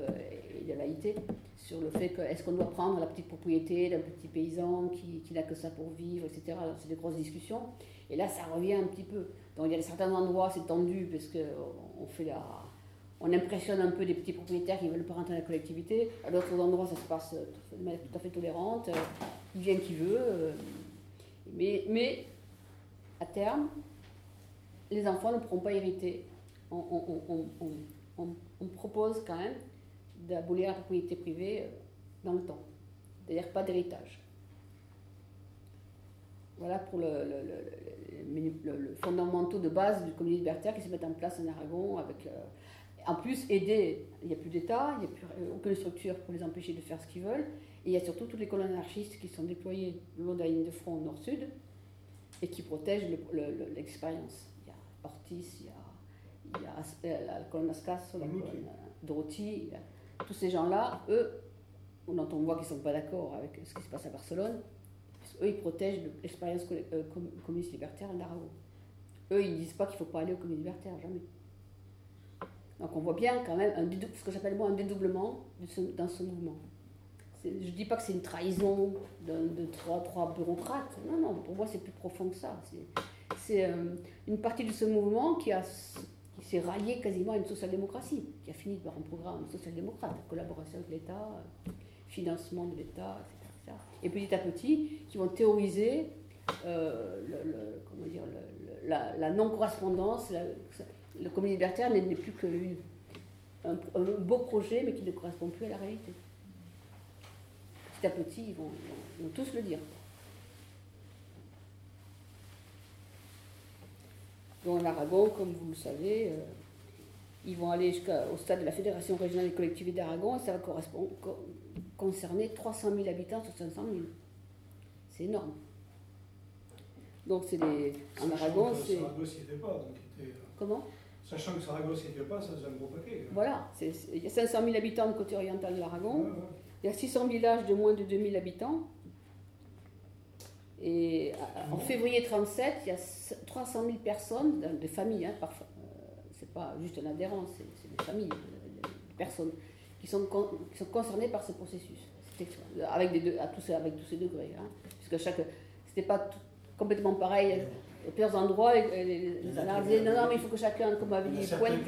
et de l'AIT, sur le fait que est-ce qu'on doit prendre la petite propriété d'un petit paysan qui, qui n'a que ça pour vivre, etc. C'est des grosses discussions. Et là, ça revient un petit peu. Donc il y a certains endroits, c'est tendu parce qu'on fait la, on impressionne un peu des petits propriétaires qui ne veulent pas rentrer dans la collectivité. À d'autres endroits, ça se passe de manière tout à fait tolérante. Il vient qui veut. Mais, mais à terme, les enfants ne pourront pas hériter. On, propose quand même d'abolir la propriété privée euh, dans le temps. C'est-à-dire pas d'héritage. Voilà pour le, fondamentaux de base du communisme libertaire qui se met en place en Aragon avec. Euh, en plus, aider, il n'y a plus d'État, il n'y a plus euh, aucune structure pour les empêcher de faire ce qu'ils veulent. Et il y a surtout toutes les colonnes anarchistes qui sont déployées le long de la ligne de front nord-sud et qui protègent l'expérience. Il y a Ortiz, il y a, il y a la colonne Ascasso, la colonne Dorothy, tous ces gens-là, eux, on entend, voit qu'ils ne sont pas d'accord avec ce qui se passe à Barcelone, eux, ils protègent l'expérience euh, communiste libertaire en Aragon. Eux, ils ne disent pas qu'il ne faut pas aller au communisme libertaire, jamais. Donc on voit bien quand même un ce que j'appelle moi un dédoublement dans ce mouvement. Je ne dis pas que c'est une trahison de, trois, trois, bureaucrates. Non, non, pour moi c'est plus profond que ça. C'est euh, une partie de ce mouvement qui qui s'est rallié quasiment à une social-démocratie, qui a fini par un programme social-démocrate, collaboration avec l'État, financement de l'État, etc., Et petit à petit, qui vont théoriser euh, la, non-correspondance. Le communisme libertaire n'est plus que un, beau projet, mais qui ne correspond plus à la réalité. Petit à petit, ils vont tous le dire. dans l'Aragon, comme vous le savez, euh, ils vont aller jusqu'au stade de la Fédération régionale des collectivités d'Aragon et ça va correspondre, concerner 300 000 habitants sur 500 000. C'est énorme. Donc c'est des... En Aragon, c'est... Euh, Comment? Sachant que Saragosse n'y était pas, ça faisait un gros paquet. Hein. Voilà, il y a 500 000 habitants du côté oriental de l'Aragon. Il y a 600 villages de moins de 2000 habitants. Et euh, en février 37, il y a 300 000 personnes, des familles, hein, parfois, euh, c'est pas juste un adhérent, c'est des familles, des personnes qui sont, qui sont concernées par ce processus. Avec, des deux, à tous, avec tous ces degrés. Hein, puisque chaque. C'était pas complètement pareil. À plusieurs endroits, les, les, disaient non, non, mais il faut que chacun, comme avait dit, pointe.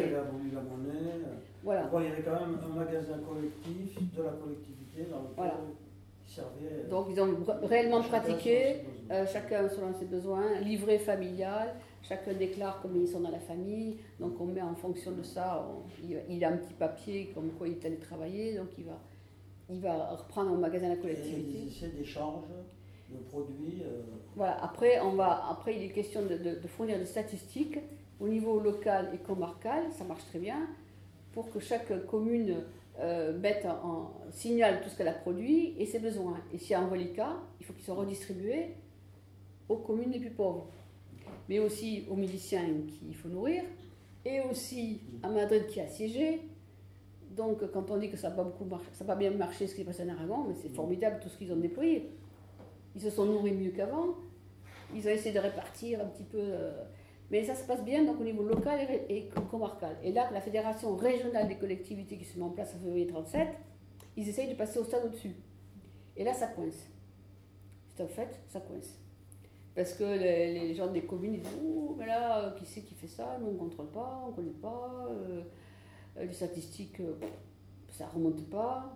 Voilà. Bon, il y avait quand même un magasin collectif de la collectivité Voilà. il servait. Donc ils ont vra- réellement chacun pratiqué, euh, chacun selon ses besoins, livret familial, chacun déclare combien ils sont dans la famille, donc on met en fonction de ça, on- il, a un petit papier comme quoi il est allé travailler, donc il va, il va reprendre au magasin la Et collectivité. des essais d'échange de produits. euh, Voilà, après, on va, après il est question de, de- de fournir des statistiques au niveau local et comarcal, ça marche très bien, pour que chaque commune euh, mette en, en- signale tout ce qu'elle a produit et ses besoins. Et s'il y a un reliquat, il faut qu'ils soient redistribués aux communes les plus pauvres, mais aussi aux miliciens qu'il faut nourrir, et aussi à Madrid qui a siégé. Donc quand on dit que ça n'a pas, beaucoup marché, ça n'a pas bien marché ce qui est passé en Aragon, mais c'est formidable tout ce qu'ils ont déployé. Ils se sont nourris mieux qu'avant. Ils ont essayé de répartir un petit peu. euh, mais ça se passe bien donc au niveau local et, comarcal. Et là, la Fédération régionale des collectivités qui se met en place en février 37, ils essayent de passer au stade au-dessus. Et là, ça coince. C'est en fait, ça coince. Parce que les, gens des communes ils disent Ouh, mais là, euh, qui c'est qui fait ça? Nous, on ne contrôle pas, on ne connaît pas. euh, euh, les statistiques, ça ne remonte pas.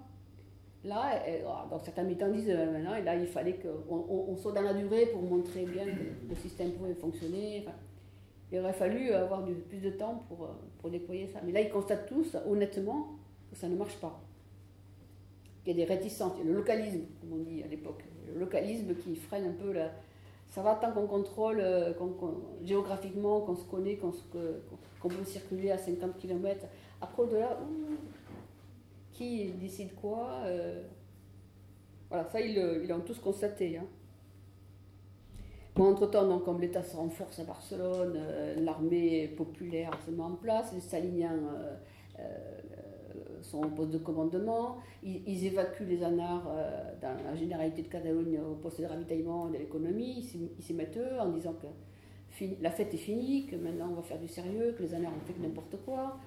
Là, ah, donc certains militants disent maintenant, là, il fallait qu'on on, on soit dans la durée pour montrer bien que le système pouvait fonctionner. Il aurait fallu avoir plus de temps pour, euh, pour déployer ça. Mais là, ils constatent tous, honnêtement, que ça ne marche pas. Il y a des réticences. Il y a le localisme, comme on dit à l'époque. Le localisme qui freine un peu la. Ça va tant qu'on contrôle euh, géographiquement, qu'on se connaît, qu'on peut circuler à 50 km. Après, au-delà, qui décide quoi euh, Voilà, ça, ils l'ont tous constaté. hein. Entre-temps, donc, comme l'État se renforce à Barcelone, euh, l'armée populaire se met en place, les Staliniens euh, euh, sont au poste de commandement, ils, ils évacuent les anards dans la généralité de Catalogne au poste de ravitaillement de l'économie, ils s'y- mettent eux en disant que la fête est finie, que maintenant on va faire du sérieux, que les anards ont fait n'importe quoi.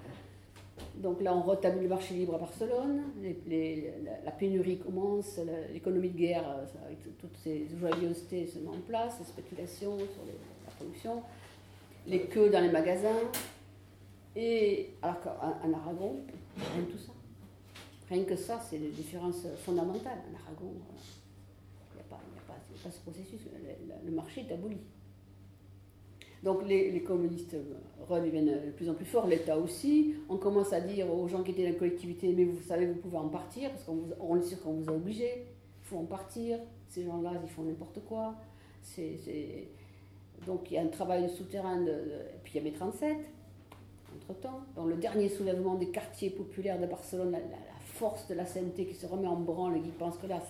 Donc là, on rétablit le marché libre à Barcelone, les- les- la, la pénurie commence, l'économie de guerre, euh, avec tout- toutes ces joyeusetés se met en place, les spéculations sur les- la production, les queues dans les magasins. Et alors qu'en en Aragon, rien de tout ça. Rien que ça, c'est des différences fondamentales. En Aragon, euh, il n'y a, pas- a a ce processus, le, le- le marché est aboli. Donc les, communistes euh, redeviennent de plus en plus forts, l'État aussi. On commence à dire aux gens qui étaient dans la collectivité, mais vous savez, vous pouvez en partir, parce qu'on est sûr qu'on vous a obligé. Il faut en partir. Ces gens-là, ils font n'importe quoi. Donc il y a un travail souterrain, de, et puis il y a mes 37, entre-temps. Dans le dernier soulèvement des quartiers populaires de Barcelone, la, force de la CNT qui se remet en branle et qui pense que là,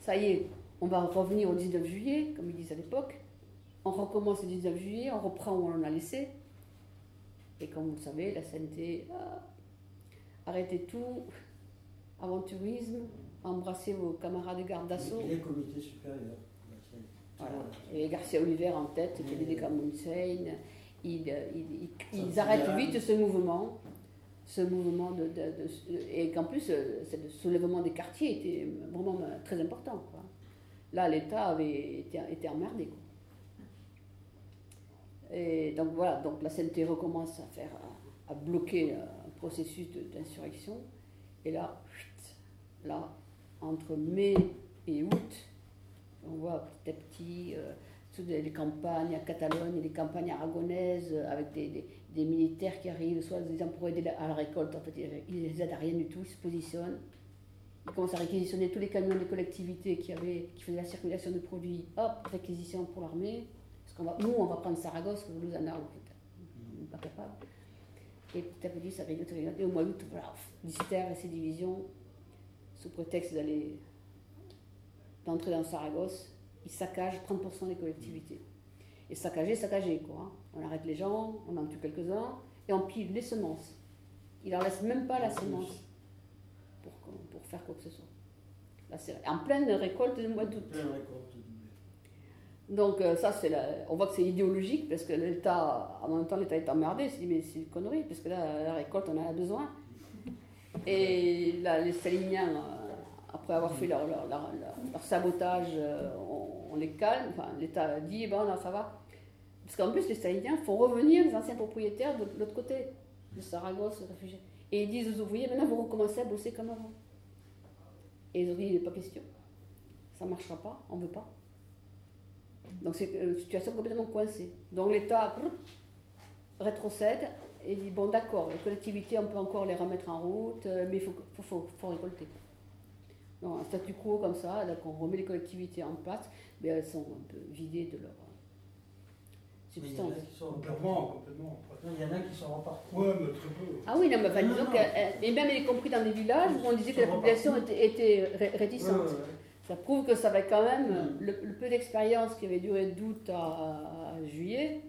ça y est, on va revenir au 19 juillet, comme ils disent à l'époque. On recommence le 19 juillet, on reprend où on en a laissé. Et comme vous le savez, la CNT, ah, arrêtez tout, aventurisme, embrassez vos camarades de garde d'assaut. Les comités supérieurs. Voilà. Et Garcia Oliver en tête, qui était des Hussein, ils, euh, ils, ils- ils Ça, arrêtent vite ce mouvement, ce mouvement de, de- de- et qu'en plus, euh, le soulèvement des quartiers était vraiment euh, très important. quoi. Là, l'État avait été, emmerdé. quoi. Et donc voilà, donc la CNT recommence à faire, à, bloquer euh, un processus d'insurrection. Et là, là, entre mai et août, on voit petit à petit euh, toutes les les campagnes à Catalogne les campagnes aragonaises euh, avec des, militaires qui arrivent, soit disant pour aider à la récolte, en fait, ils les aident à rien du tout, ils se positionnent. Ils commencent à réquisitionner tous les camions des collectivités qui, avaient, qui faisaient la circulation de produits, hop, réquisition pour l'armée. Parce qu'on va, nous, on va prendre Saragosse, que nous en avons on n'est pas capable. Et petit à petit, ça grignote. Et au mois d'août, voilà, Dister et ses divisions, sous prétexte d'aller d'entrer dans Saragosse, ils saccagent 30% des collectivités. Et saccager, saccager, quoi. hein. On arrête les gens, on en tue quelques-uns, et on pille les semences. Ils leur laissent même pas la semence pour, faire quoi que ce soit. Là, en pleine récolte du mois d'août. Plein récolte. Donc euh, ça, c'est la- on voit que c'est idéologique parce que l'État, en même temps, l'État est emmerdé. Il se dit mais c'est une connerie parce que là, la récolte, on en a besoin. Et là, les Staliniens, euh, après avoir fait leur, sabotage, euh, on, les calme. Enfin, l'État dit bon, non, ça va. Parce qu'en plus, les Staliniens font revenir les anciens propriétaires de l'autre côté, de Saragosse, réfugiés. Et ils disent aux ouvriers, maintenant vous recommencez à bosser comme avant. Et ils ont dit, il n'est pas question. Ça ne marchera pas, on ne veut pas. Donc c'est une situation complètement coincée. Donc l'État rétrocède et dit, bon d'accord, les collectivités, on peut encore les remettre en route, euh, mais il faut, faut, faut, récolter. Donc un statu quo comme ça, donc on remet les collectivités en place, mais elles sont un peu vidées de leur substance. Complètement, complètement. Il y en a qui sont repartis. Ouais, mais très peu. Ah oui, non, mais enfin, disons que, et même y compris dans des villages où on disait que la population était, était réticente. Ça prouve que ça avait quand même, mm. le, peu d'expérience qui avait duré d'août à, juillet,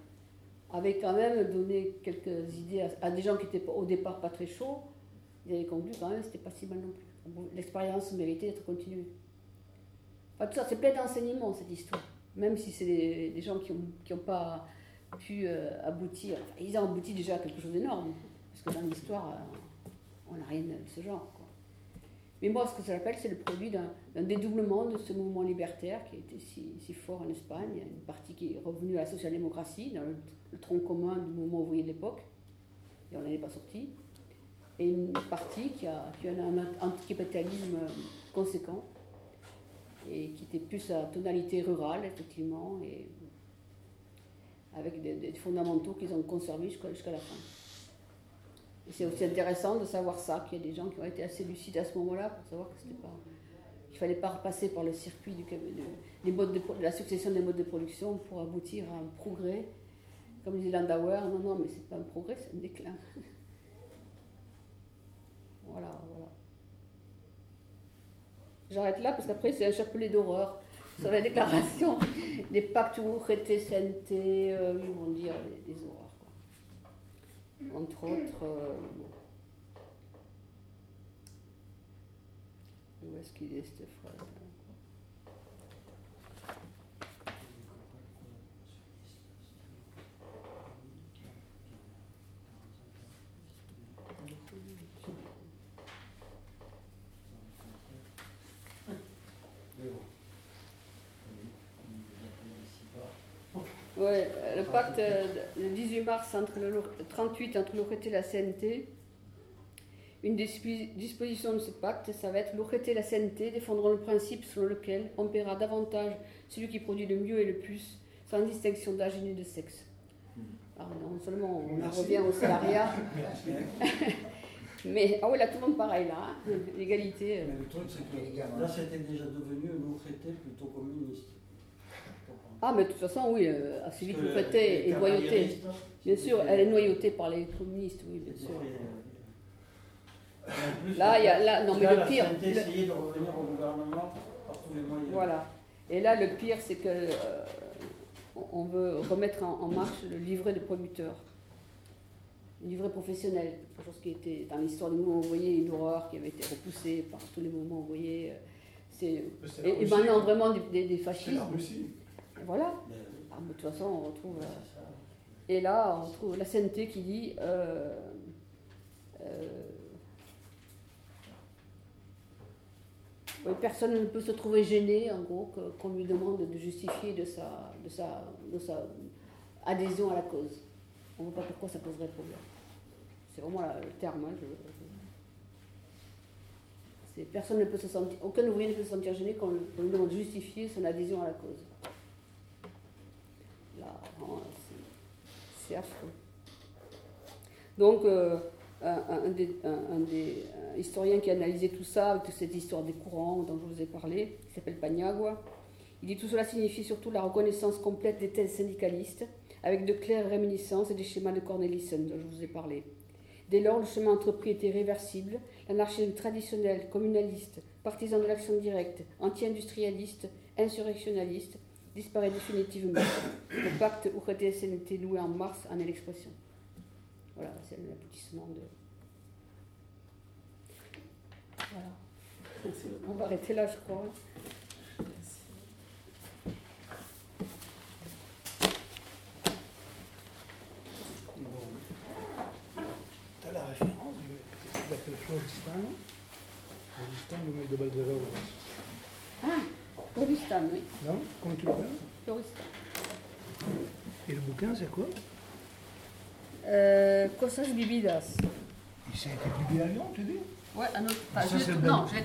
avait quand même donné quelques idées à, des gens qui étaient au départ pas très chauds. Ils avaient conclu quand même que c'était pas si mal non plus. L'expérience méritait d'être continuée. Enfin, tout ça, c'est plein d'enseignements cette histoire. Même si c'est des, gens qui n'ont qui ont pas pu euh, aboutir. ils ont abouti déjà à quelque chose d'énorme. Parce que dans l'histoire, euh, on n'a rien de ce genre. Mais moi, ce que ça s'appelle, c'est le produit d'un dédoublement de ce mouvement libertaire qui a été si, fort en Espagne. Une partie qui est revenue à la social-démocratie, dans le, tronc commun du mouvement ouvrier de l'époque, et on n'en est pas sorti. Et une partie qui a, un anticapitalisme conséquent, et qui était plus à tonalité rurale, effectivement, et avec des, fondamentaux qu'ils ont conservés jusqu'à la fin c'est aussi intéressant de savoir ça, qu'il y a des gens qui ont été assez lucides à ce moment-là pour savoir que c'était pas, qu'il fallait pas repasser par le circuit du, des modes de, la succession des modes de production pour aboutir à un progrès. Comme disait Landauer, non, non, mais c'est pas un progrès, c'est un déclin. voilà, voilà. J'arrête là parce qu'après c'est un chapelet d'horreur sur la déclaration des pactes CNT, euh, ils vont dire des horreurs entre autres. Euh, où est-ce qu'il est cette phrase? Ouais, pacte le 18 mars entre le 38 entre l'ORT et la CNT. Une des dispositions de ce pacte, ça va être l'ORT et la CNT défendront le principe selon lequel on paiera davantage celui qui produit le mieux et le plus, sans distinction d'âge ni de sexe. Alors non seulement on revient au salariat, mais ah oui là tout le monde pareil là, hein. l'égalité. Euh. le truc c'est que là c'était déjà devenu un ORT plutôt communiste. Ah, mais de toute façon, oui, euh, assez vite, vous prêtez et noyauté. Bien sûr, elle est noyautée par les communistes, oui, bien sûr. Là, il y a, là, non, mais le pire. de revenir au gouvernement par tous les moyens. Voilà. Et là, le pire, c'est que euh, on veut remettre en, marche le livret de producteurs. Le livret professionnel, quelque chose qui était dans l'histoire du mouvement envoyé, une horreur qui avait été repoussée par tous les mouvements envoyés. C'est, et, maintenant, vraiment des, des, fascistes. Voilà. Ah, de toute façon, on retrouve. Euh, et là, on trouve la CNT qui dit. Euh, euh, personne ne peut se trouver gêné, en gros, qu'on lui demande de justifier de sa, de, sa, de sa adhésion à la cause. On ne voit pas pourquoi ça poserait problème. C'est vraiment le terme. Hein, personne ne peut se sentir, aucun ouvrier ne peut se sentir gêné qu'on lui demande de justifier son adhésion à la cause. C'est affreux. Donc, euh, un, des, historiens qui a analysé tout ça, toute cette histoire des courants dont je vous ai parlé, qui s'appelle Paniagua, il dit tout cela signifie surtout la reconnaissance complète des thèses syndicalistes, avec de claires réminiscences et des schémas de Cornelissen dont je vous ai parlé. Dès lors, le chemin entrepris était réversible, l'anarchisme traditionnel, communaliste, partisan de l'action directe, anti-industrialiste, insurrectionnaliste, disparaît définitivement. Le pacte URTSN était loué en mars en est l'expression. Voilà, c'est l'aboutissement de. Voilà. On va arrêter là, je crois. Tu as la référence de le mec de. Ah Floristan, oui. Non Comment tu l'appelles Floristan. Et le bouquin, c'est quoi euh, Cosas Vividas. Il s'est été publié à Lyon, tu dis Ouais, un autre. Ça, enfin, je c'est le non, je l'ai